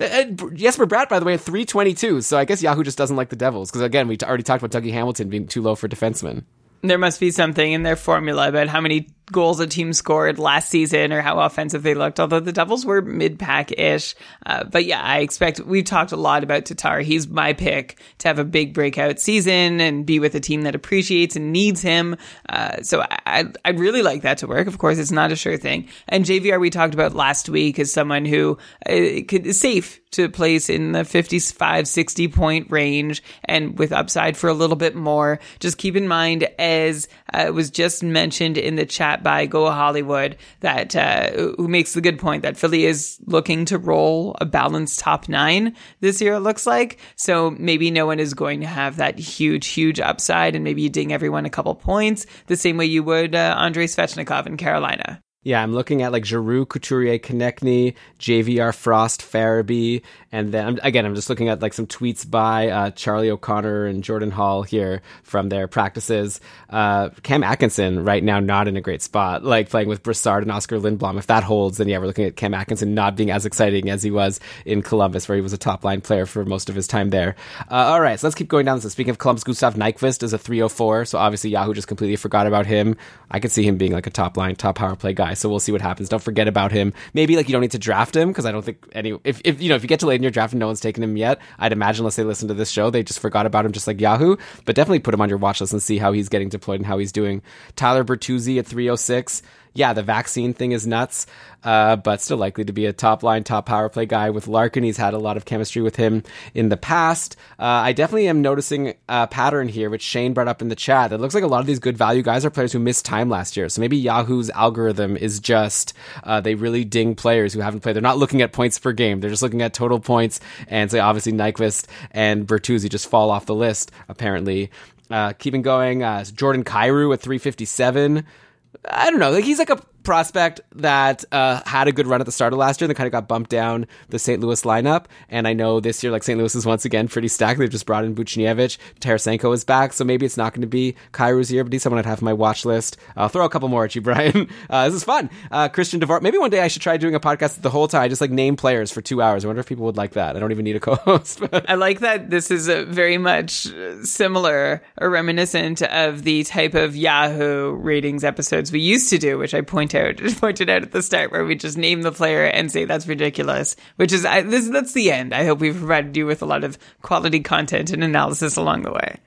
Uh, Jesper Bratt, by the way, at 322. So I guess Yahoo just doesn't like the Devils because again, we already talked about Dougie Hamilton being too low for defensemen. There must be something in their formula about how many goals a team scored last season or how offensive they looked, although the Devils were mid pack ish. Uh, but yeah, I expect we've talked a lot about Tatar. He's my pick to have a big breakout season and be with a team that appreciates and needs him. Uh, so I, I'd really like that to work. Of course, it's not a sure thing. And JVR, we talked about last week, is someone who uh, could, is safe to place in the 55, 60 point range and with upside for a little bit more. Just keep in mind, as uh, was just mentioned in the chat by Go Hollywood, that uh, who makes the good point that Philly is looking to roll a balanced top nine this year. It looks like so maybe no one is going to have that huge, huge upside, and maybe you ding everyone a couple points the same way you would uh, Andrei Svechnikov in Carolina. Yeah, I'm looking at like Giroux, Couturier, Konecny, JVR, Frost, Farabee, and then again, I'm just looking at like some tweets by uh, Charlie O'Connor and Jordan Hall here from their practices. Uh, Cam Atkinson right now not in a great spot, like playing with Brassard and Oskar Lindblom. If that holds, then yeah, we're looking at Cam Atkinson not being as exciting as he was in Columbus, where he was a top line player for most of his time there. Uh, all right, so let's keep going down. So speaking of Columbus, Gustav Nyquist is a 304, so obviously Yahoo just completely forgot about him. I could see him being like a top line, top power play guy. So we'll see what happens. Don't forget about him. Maybe like you don't need to draft him because I don't think any. If, if you know if you get to late in your draft and no one's taken him yet, I'd imagine unless they listen to this show, they just forgot about him, just like Yahoo. But definitely put him on your watch list and see how he's getting deployed and how he's doing. Tyler Bertuzzi at 306 yeah, the vaccine thing is nuts, uh, but still likely to be a top line, top power play guy with Larkin. He's had a lot of chemistry with him in the past. Uh, I definitely am noticing a pattern here, which Shane brought up in the chat. It looks like a lot of these good value guys are players who missed time last year. So maybe Yahoo's algorithm is just uh, they really ding players who haven't played. They're not looking at points per game. They're just looking at total points. And so obviously Nyquist and Bertuzzi just fall off the list, apparently. Uh, keeping going, uh, Jordan Kyrou at 357. I don't know. Like he's like a prospect that uh, had a good run at the start of last year and then kind of got bumped down the St. Louis lineup. And I know this year, like St. Louis is once again pretty stacked. They've just brought in Buchnevich. Tarasenko is back. So maybe it's not going to be Kyrou's year, but he's someone I'd have on my watch list. I'll throw a couple more at you, Brian. Uh, this is fun. Uh, Christian Dvorak. Maybe one day I should try doing a podcast the whole time. I just like name players for two hours. I wonder if people would like that. I don't even need a co-host. I like that this is very much similar or reminiscent of the type of Yahoo ratings episodes we used to do, which I point out pointed out at the start, where we just name the player and say that's ridiculous. Which is I, this that's the end. I hope we've provided you with a lot of quality content and analysis along the way.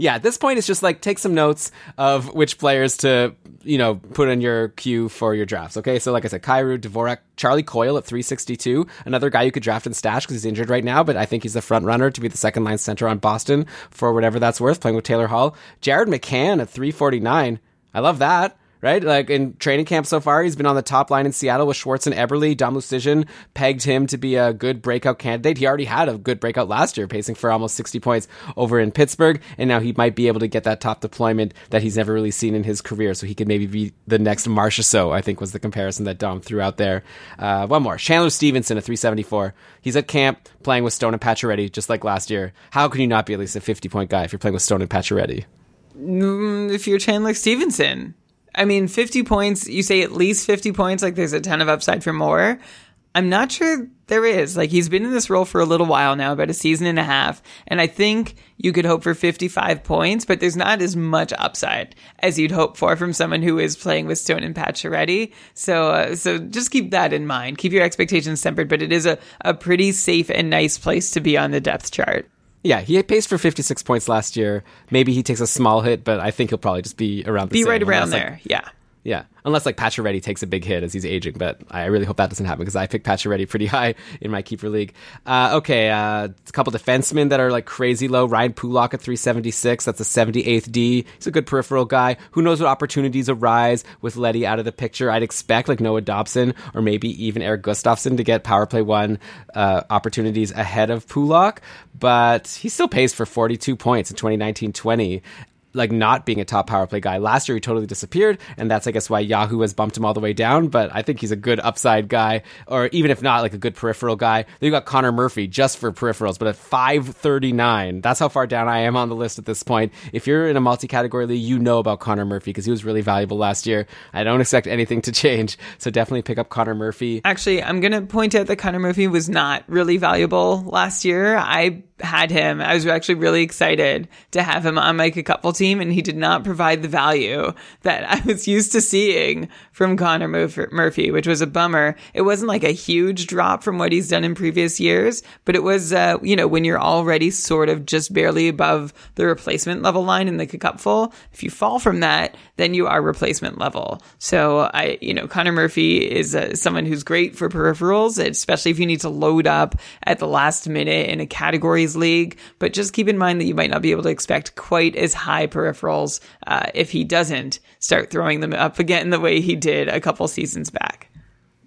Yeah, at this point, it's just like take some notes of which players to, you know, put in your queue for your drafts. Okay, so like I said, Kyrou, Dvorak, Charlie Coyle at 362, another guy you could draft in stash because he's injured right now, but I think he's the front runner to be the second line center on Boston for whatever that's worth, playing with Taylor Hall. Jared McCann at 349. I love that right? Like in training camp so far, he's been on the top line in Seattle with Schwartz and Eberle. Dom Luszczyszyn pegged him to be a good breakout candidate. He already had a good breakout last year, pacing for almost 60 points over in Pittsburgh, and now he might be able to get that top deployment that he's never really seen in his career. So he could maybe be the next Marchessault, I think was the comparison that Dom threw out there. Uh, one more. Chandler Stephenson at 374. He's at camp playing with Stone and Pacioretty, just like last year. How can you not be at least a 50 point guy if you're playing with Stone and Pacioretty? Mm, if you're Chandler Stephenson, I mean, 50 points, you say at least 50 points, like there's a ton of upside for more. I'm not sure there is. Like, he's been in this role for a little while now, about a season and a half. And I think you could hope for 55 points, but there's not as much upside as you'd hope for from someone who is playing with Stone and Pacioretty. So, uh, so just keep that in mind. Keep your expectations tempered, but it is a, a pretty safe and nice place to be on the depth chart. Yeah, he paced for 56 points last year. Maybe he takes a small hit, but I think he'll probably just be around the Be right around unless, like, there. yeah. Yeah, unless like Pacioretty takes a big hit as he's aging, but I really hope that doesn't happen because I picked Pacioretty pretty high in my keeper league. Uh, okay, uh, a couple defensemen that are like crazy low. Ryan Pulock at 376. That's a 78th D. He's a good peripheral guy. Who knows what opportunities arise with Leddy out of the picture? I'd expect like Noah Dobson or maybe even Erik Gustafsson to get power play one uh, opportunities ahead of Pulock, but he still pays for 42 points in 2019-20 like not being a top power play guy. Last year he totally disappeared, and that's I guess why Yahoo has bumped him all the way down. But I think he's a good upside guy, or even if not, like a good peripheral guy. Then you got Connor Murphy just for peripherals, but at five thirty nine, that's how far down I am on the list at this point. If you're in a multi category league, you know about Connor Murphy because he was really valuable last year. I don't expect anything to change, so definitely pick up Connor Murphy. Actually, I'm to point out that Connor Murphy was not really valuable last year. I had him. I was actually really excited to have him on my couple team, and he did not provide the value that I was used to seeing from Connor Murphy, which was a bummer. It wasn't like a huge drop from what he's done in previous years, but it was, uh, you know, when you're already sort of just barely above the replacement level line in the cupful, if you fall from that, then you are replacement level. So I, you know, Connor Murphy is uh, someone who's great for peripherals, especially if you need to load up at the last minute in a league. But just keep in mind that you might not be able to expect quite as high peripherals uh, if he doesn't start throwing them up again the way he did a couple seasons back.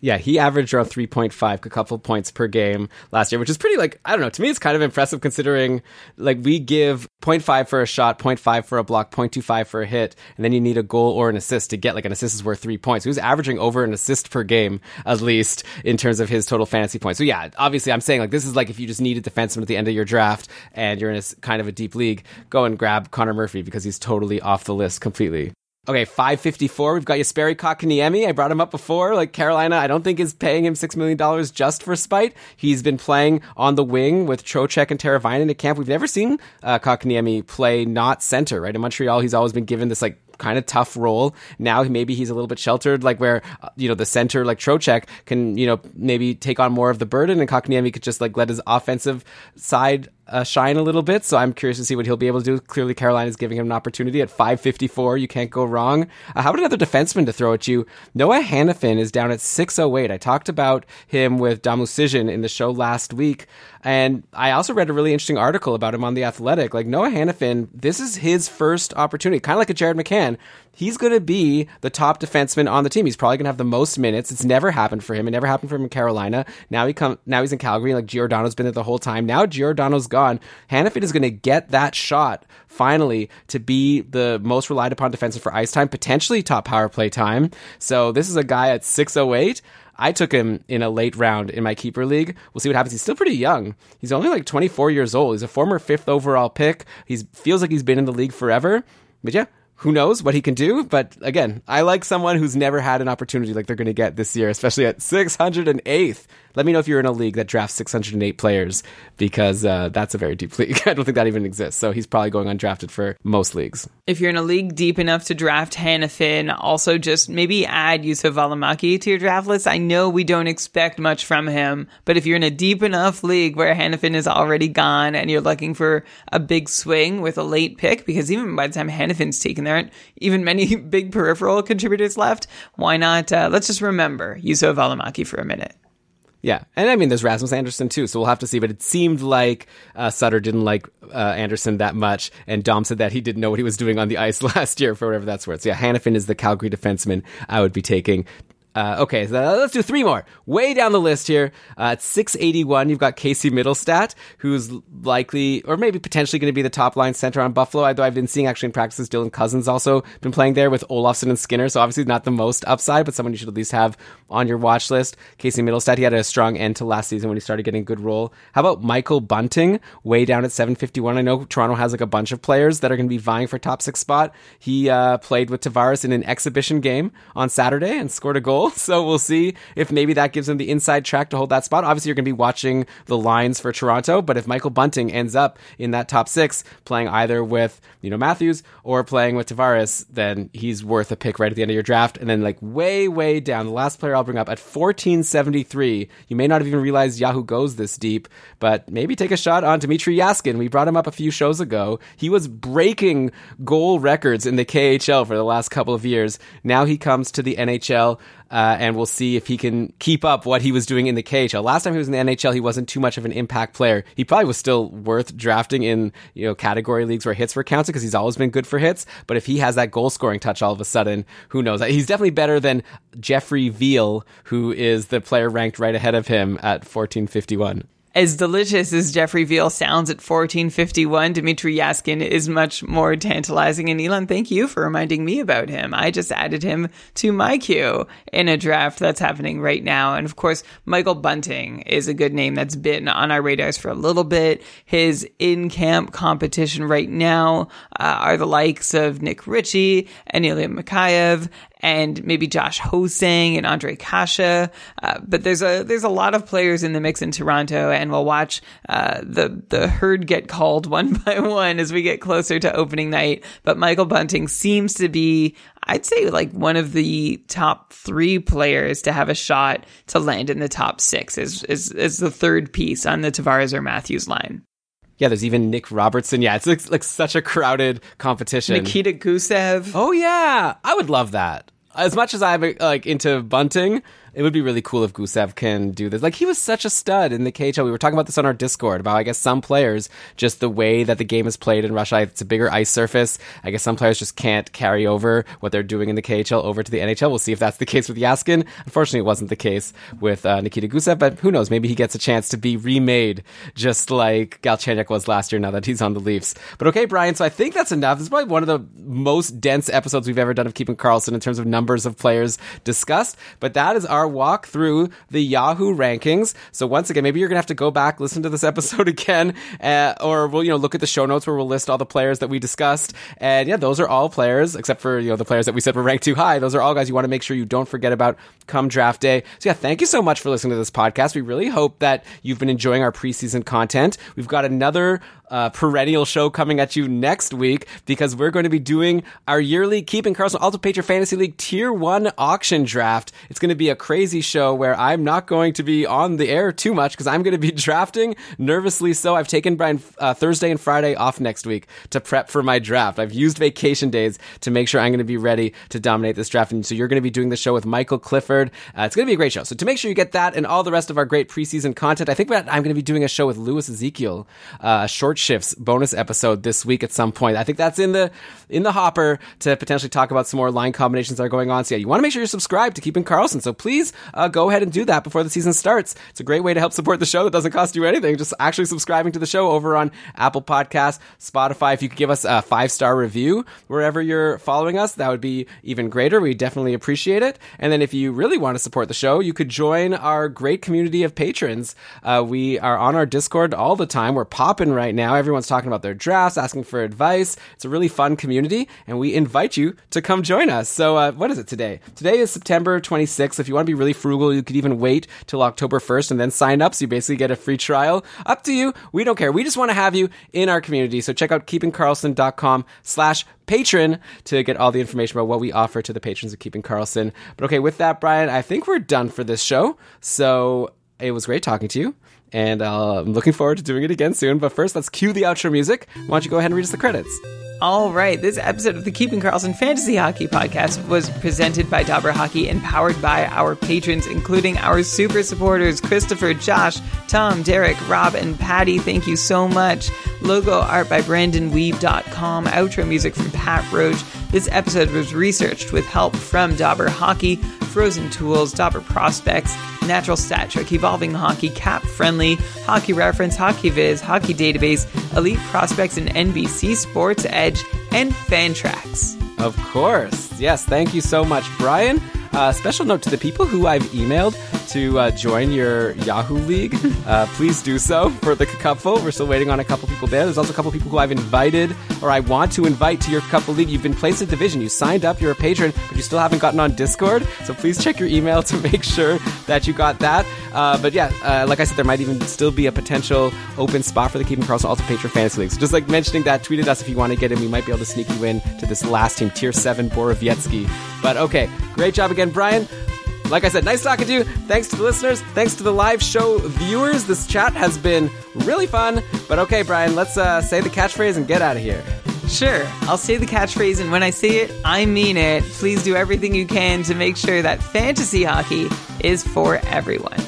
Yeah, he averaged around 3.5, a couple points per game last year, which is pretty like, I don't know, to me it's kind of impressive considering like we give 0.5 for a shot, 0.5 for a block, 0.25 for a hit, and then you need a goal or an assist to get like an assist is worth three points. He was averaging over an assist per game, at least in terms of his total fantasy points. So yeah, obviously I'm saying like this is like if you just need a defenseman at the end of your draft and you're in a kind of a deep league, go and grab Connor Murphy because he's totally off the list completely. Okay, 554. We've got Jesperi Kotkaniemi. I brought him up before. Like Carolina, I don't think is paying him $6 million just for spite. He's been playing on the wing with Trocheck and Teravainen at camp. We've never seen uh, Kotkaniemi play not center, right? In Montreal, he's always been given this like kind of tough role. Now maybe he's a little bit sheltered, like where uh, you know the center like Trocheck can you know maybe take on more of the burden, and Kotkaniemi could just like let his offensive side uh, shine a little bit. So I'm curious to see what he'll be able to do. Clearly, Carolina is giving him an opportunity at 554. You can't go wrong. Uh, how about another defenseman to throw at you? Noah Hanifin is down at 608. I talked about him with Dom Luszczyszyn in the show last week. And I also read a really interesting article about him on The Athletic. Like Noah Hanifin, this is his first opportunity, kind of like a Jared McCann. He's going to be the top defenseman on the team. He's probably going to have the most minutes. It's never happened for him. It never happened for him in Carolina. Now he come. Now he's in Calgary. Like Giordano's been there the whole time. Now Giordano's gone. Hanifin is going to get that shot finally to be the most relied upon defenseman for ice time, potentially top power play time. So this is a guy at 608. I took him in a late round in my keeper league. We'll see what happens. He's still pretty young. He's only like 24 years old. He's a former fifth overall pick. He feels like he's been in the league forever. But yeah, who knows what he can do? But again, I like someone who's never had an opportunity like they're going to get this year, especially at 608th. Let me know if you're in a league that drafts 608 players because uh, that's a very deep league. I don't think that even exists. So he's probably going undrafted for most leagues. If you're in a league deep enough to draft Hanifin, also just maybe add Juuso Valimaki to your draft list. I know we don't expect much from him, but if you're in a deep enough league where Hanifin is already gone and you're looking for a big swing with a late pick, because even by the time Hanifin's taken, there aren't even many big peripheral contributors left. Why not? Uh, let's just remember Juuso Valimaki for a minute. Yeah, and I mean, there's Rasmus Andersson too, so we'll have to see. But it seemed like uh, Sutter didn't like uh, Andersson that much, and Dom said that he didn't know what he was doing on the ice last year, for whatever that's worth. So yeah, Hanifin is the Calgary defenseman I would be taking. Uh, okay, so let's do three more. Way down the list here, uh, at 681, you've got Casey Mittelstadt, who's likely, or maybe potentially going to be the top line center on Buffalo. Although I've been seeing actually in practices, Dylan Cozens also been playing there with Olofsson and Skinner. So obviously not the most upside, but someone you should at least have on your watch list. Casey Mittelstadt, he had a strong end to last season when he started getting a good role. How about Michael Bunting, way down at 751? I know Toronto has like a bunch of players that are going to be vying for top six spot. He uh, played with Tavares in an exhibition game on Saturday and scored a goal. So we'll see if maybe that gives him the inside track to hold that spot. Obviously, you're going to be watching the lines for Toronto, but if Michael Bunting ends up in that top six, playing either with you know Matthews or playing with Tavares, then he's worth a pick right at the end of your draft. And then like way way down, the last player I'll bring up at 1473. You may not have even realized Yahoo goes this deep, but maybe take a shot on Dmitrij Jaskin. We brought him up a few shows ago. He was breaking goal records in the KHL for the last couple of years. Now he comes to the NHL uh, and we'll see if he can keep up what he was doing in the KHL. Last time he was in the NHL, he wasn't too much of an impact player. He probably was still worth drafting in you know category leagues where hits were counted because he's always been good for hits. But if he has that goal scoring touch all of a sudden, who knows? He's definitely better than Jeffrey Viel, who is the player ranked right ahead of him at 1451 as delicious as Jeffrey Viel sounds at 1451, Dmitrij Jaskin is much more tantalizing. And Elon, thank you for reminding me about him. I just added him to my queue in a draft that's happening right now. And of course, Michael Bunting is a good name that's been on our radars for a little bit. His in camp competition right now uh, are the likes of Nick Ritchie and Ilya Mikheyev and maybe Josh Ho-Sang and Ondrej Kase. Uh, but there's a there's a lot of players in the mix in Toronto, and we'll watch uh, the the herd get called one by one as we get closer to opening night. But Michael Bunting seems to be. I'd say like one of the top three players to have a shot to land in the top six is is, is the third piece on the Tavares or Matthews line. Yeah, there's even Nick Robertson. Yeah, it's like, like such a crowded competition. Nikita Gusev. Oh yeah, I would love that. As much as I'm uh, like into bunting, it would be really cool if Gusev can do this. Like he was such a stud in the KHL. We were talking about this on our Discord about I guess some players just the way that the game is played in Russia. It's a bigger ice surface. I guess some players just can't carry over what they're doing in the KHL over to the NHL. We'll see if that's the case with Jaskin. Unfortunately, it wasn't the case with uh, Nikita Gusev, but who knows? Maybe he gets a chance to be remade just like Galchenyuk was last year. Now that he's on the Leafs. But okay, Brian. So I think that's enough. This is probably one of the most dense episodes we've ever done of Keeping Karlsson in terms of numbers of players discussed. But that is our walk through the Yahoo rankings. So once again, maybe you're gonna have to go back, listen to this episode again, uh, or we'll you know look at the show notes where we'll list all the players that we discussed. And yeah, those are all players except for you know the players that we said were ranked too high. Those are all guys you want to make sure you don't forget about come draft day. So yeah, thank you so much for listening to this podcast. We really hope that you've been enjoying our preseason content. We've got another uh, perennial show coming at you next week because we're going to be doing our yearly Keeping Karlsson Ultimate Patron Fantasy League Tier 1 auction draft. It's going to be a crazy show where I'm not going to be on the air too much because I'm going to be drafting nervously so. I've taken Brian uh, Thursday and Friday off next week to prep for my draft. I've used vacation days to make sure I'm going to be ready to dominate this draft. And so you're going to be doing the show with Michael Clifford. Uh, it's going to be a great show. So to make sure you get that and all the rest of our great preseason content, I think I'm going to be doing a show with Louis Ezekiel, uh, short shifts bonus episode this week at some point. I think that's in the in the hopper to potentially talk about some more line combinations that are going on. So yeah, you want to make sure you're subscribed to Keeping Karlsson. So please uh, go ahead and do that before the season starts. It's a great way to help support the show that doesn't cost you anything. Just actually subscribing to the show over on Apple Podcasts, Spotify. If you could give us a five star review wherever you're following us, that would be even greater. We definitely appreciate it. And then if you really want to support the show, you could join our great community of patrons. Uh, we are on our Discord all the time. We're popping right now now. Everyone's talking about their drafts, asking for advice. It's a really fun community, and we invite you to come join us. So, uh, what is it today? Today is September 26th. If you want to be really frugal, you could even wait till October 1st and then sign up. So you basically get a free trial. Up to you. We don't care. We just want to have you in our community. So check out keepingkarlsson.com slash patron to get all the information about what we offer to the patrons of Keeping Karlsson. But okay, with that, Brian, I think we're done for this show. So it was great talking to you. And uh, I'm looking forward to doing it again soon. But first, let's cue the outro music. Why don't you go ahead and read us the credits? All right, this episode of the Keeping Karlsson Fantasy Hockey Podcast was presented by Dobber Hockey and powered by our patrons, including our super supporters Christopher, Josh, Tom, Derek, Rob, and Patty. Thank you so much. Logo art by BrandonWeave.com. Outro music from Pat Roach. This episode was researched with help from Dobber Hockey, Frozen Tools, Dobber Prospects, Natural Stat Trick, Evolving Hockey, Cap Friendly, Hockey Reference, Hockey Viz, Hockey Database, Elite Prospects, and NBC Sports Edge, and Fantrax. Of course. Yes, thank you so much, Brian. Uh, special note to the people who I've emailed to uh, join your Yahoo League. Uh, please do so for the cupful. We're still waiting on a couple people there. There's also a couple people who I've invited or I want to invite to your cupful league. You've been placed in division. You signed up. You're a patron, but you still haven't gotten on Discord. So please check your email to make sure that you got that. Uh, but yeah, uh, like I said, there might even still be a potential open spot for the Keeping Karlsson Ultimate Patron Fantasy League. So just like mentioning that, tweeted us if you want to get in. We might be able to sneak you in to this last team, Tier 7 Borowiecki. But okay, great job again, Brian. Like I said, nice talking to you. Thanks to the listeners. Thanks to the live show viewers. This chat has been really fun. But okay, Brian, let's uh, say the catchphrase and get out of here. Sure, I'll say the catchphrase, and when I say it, I mean it. Please do everything you can to make sure that fantasy hockey is for everyone.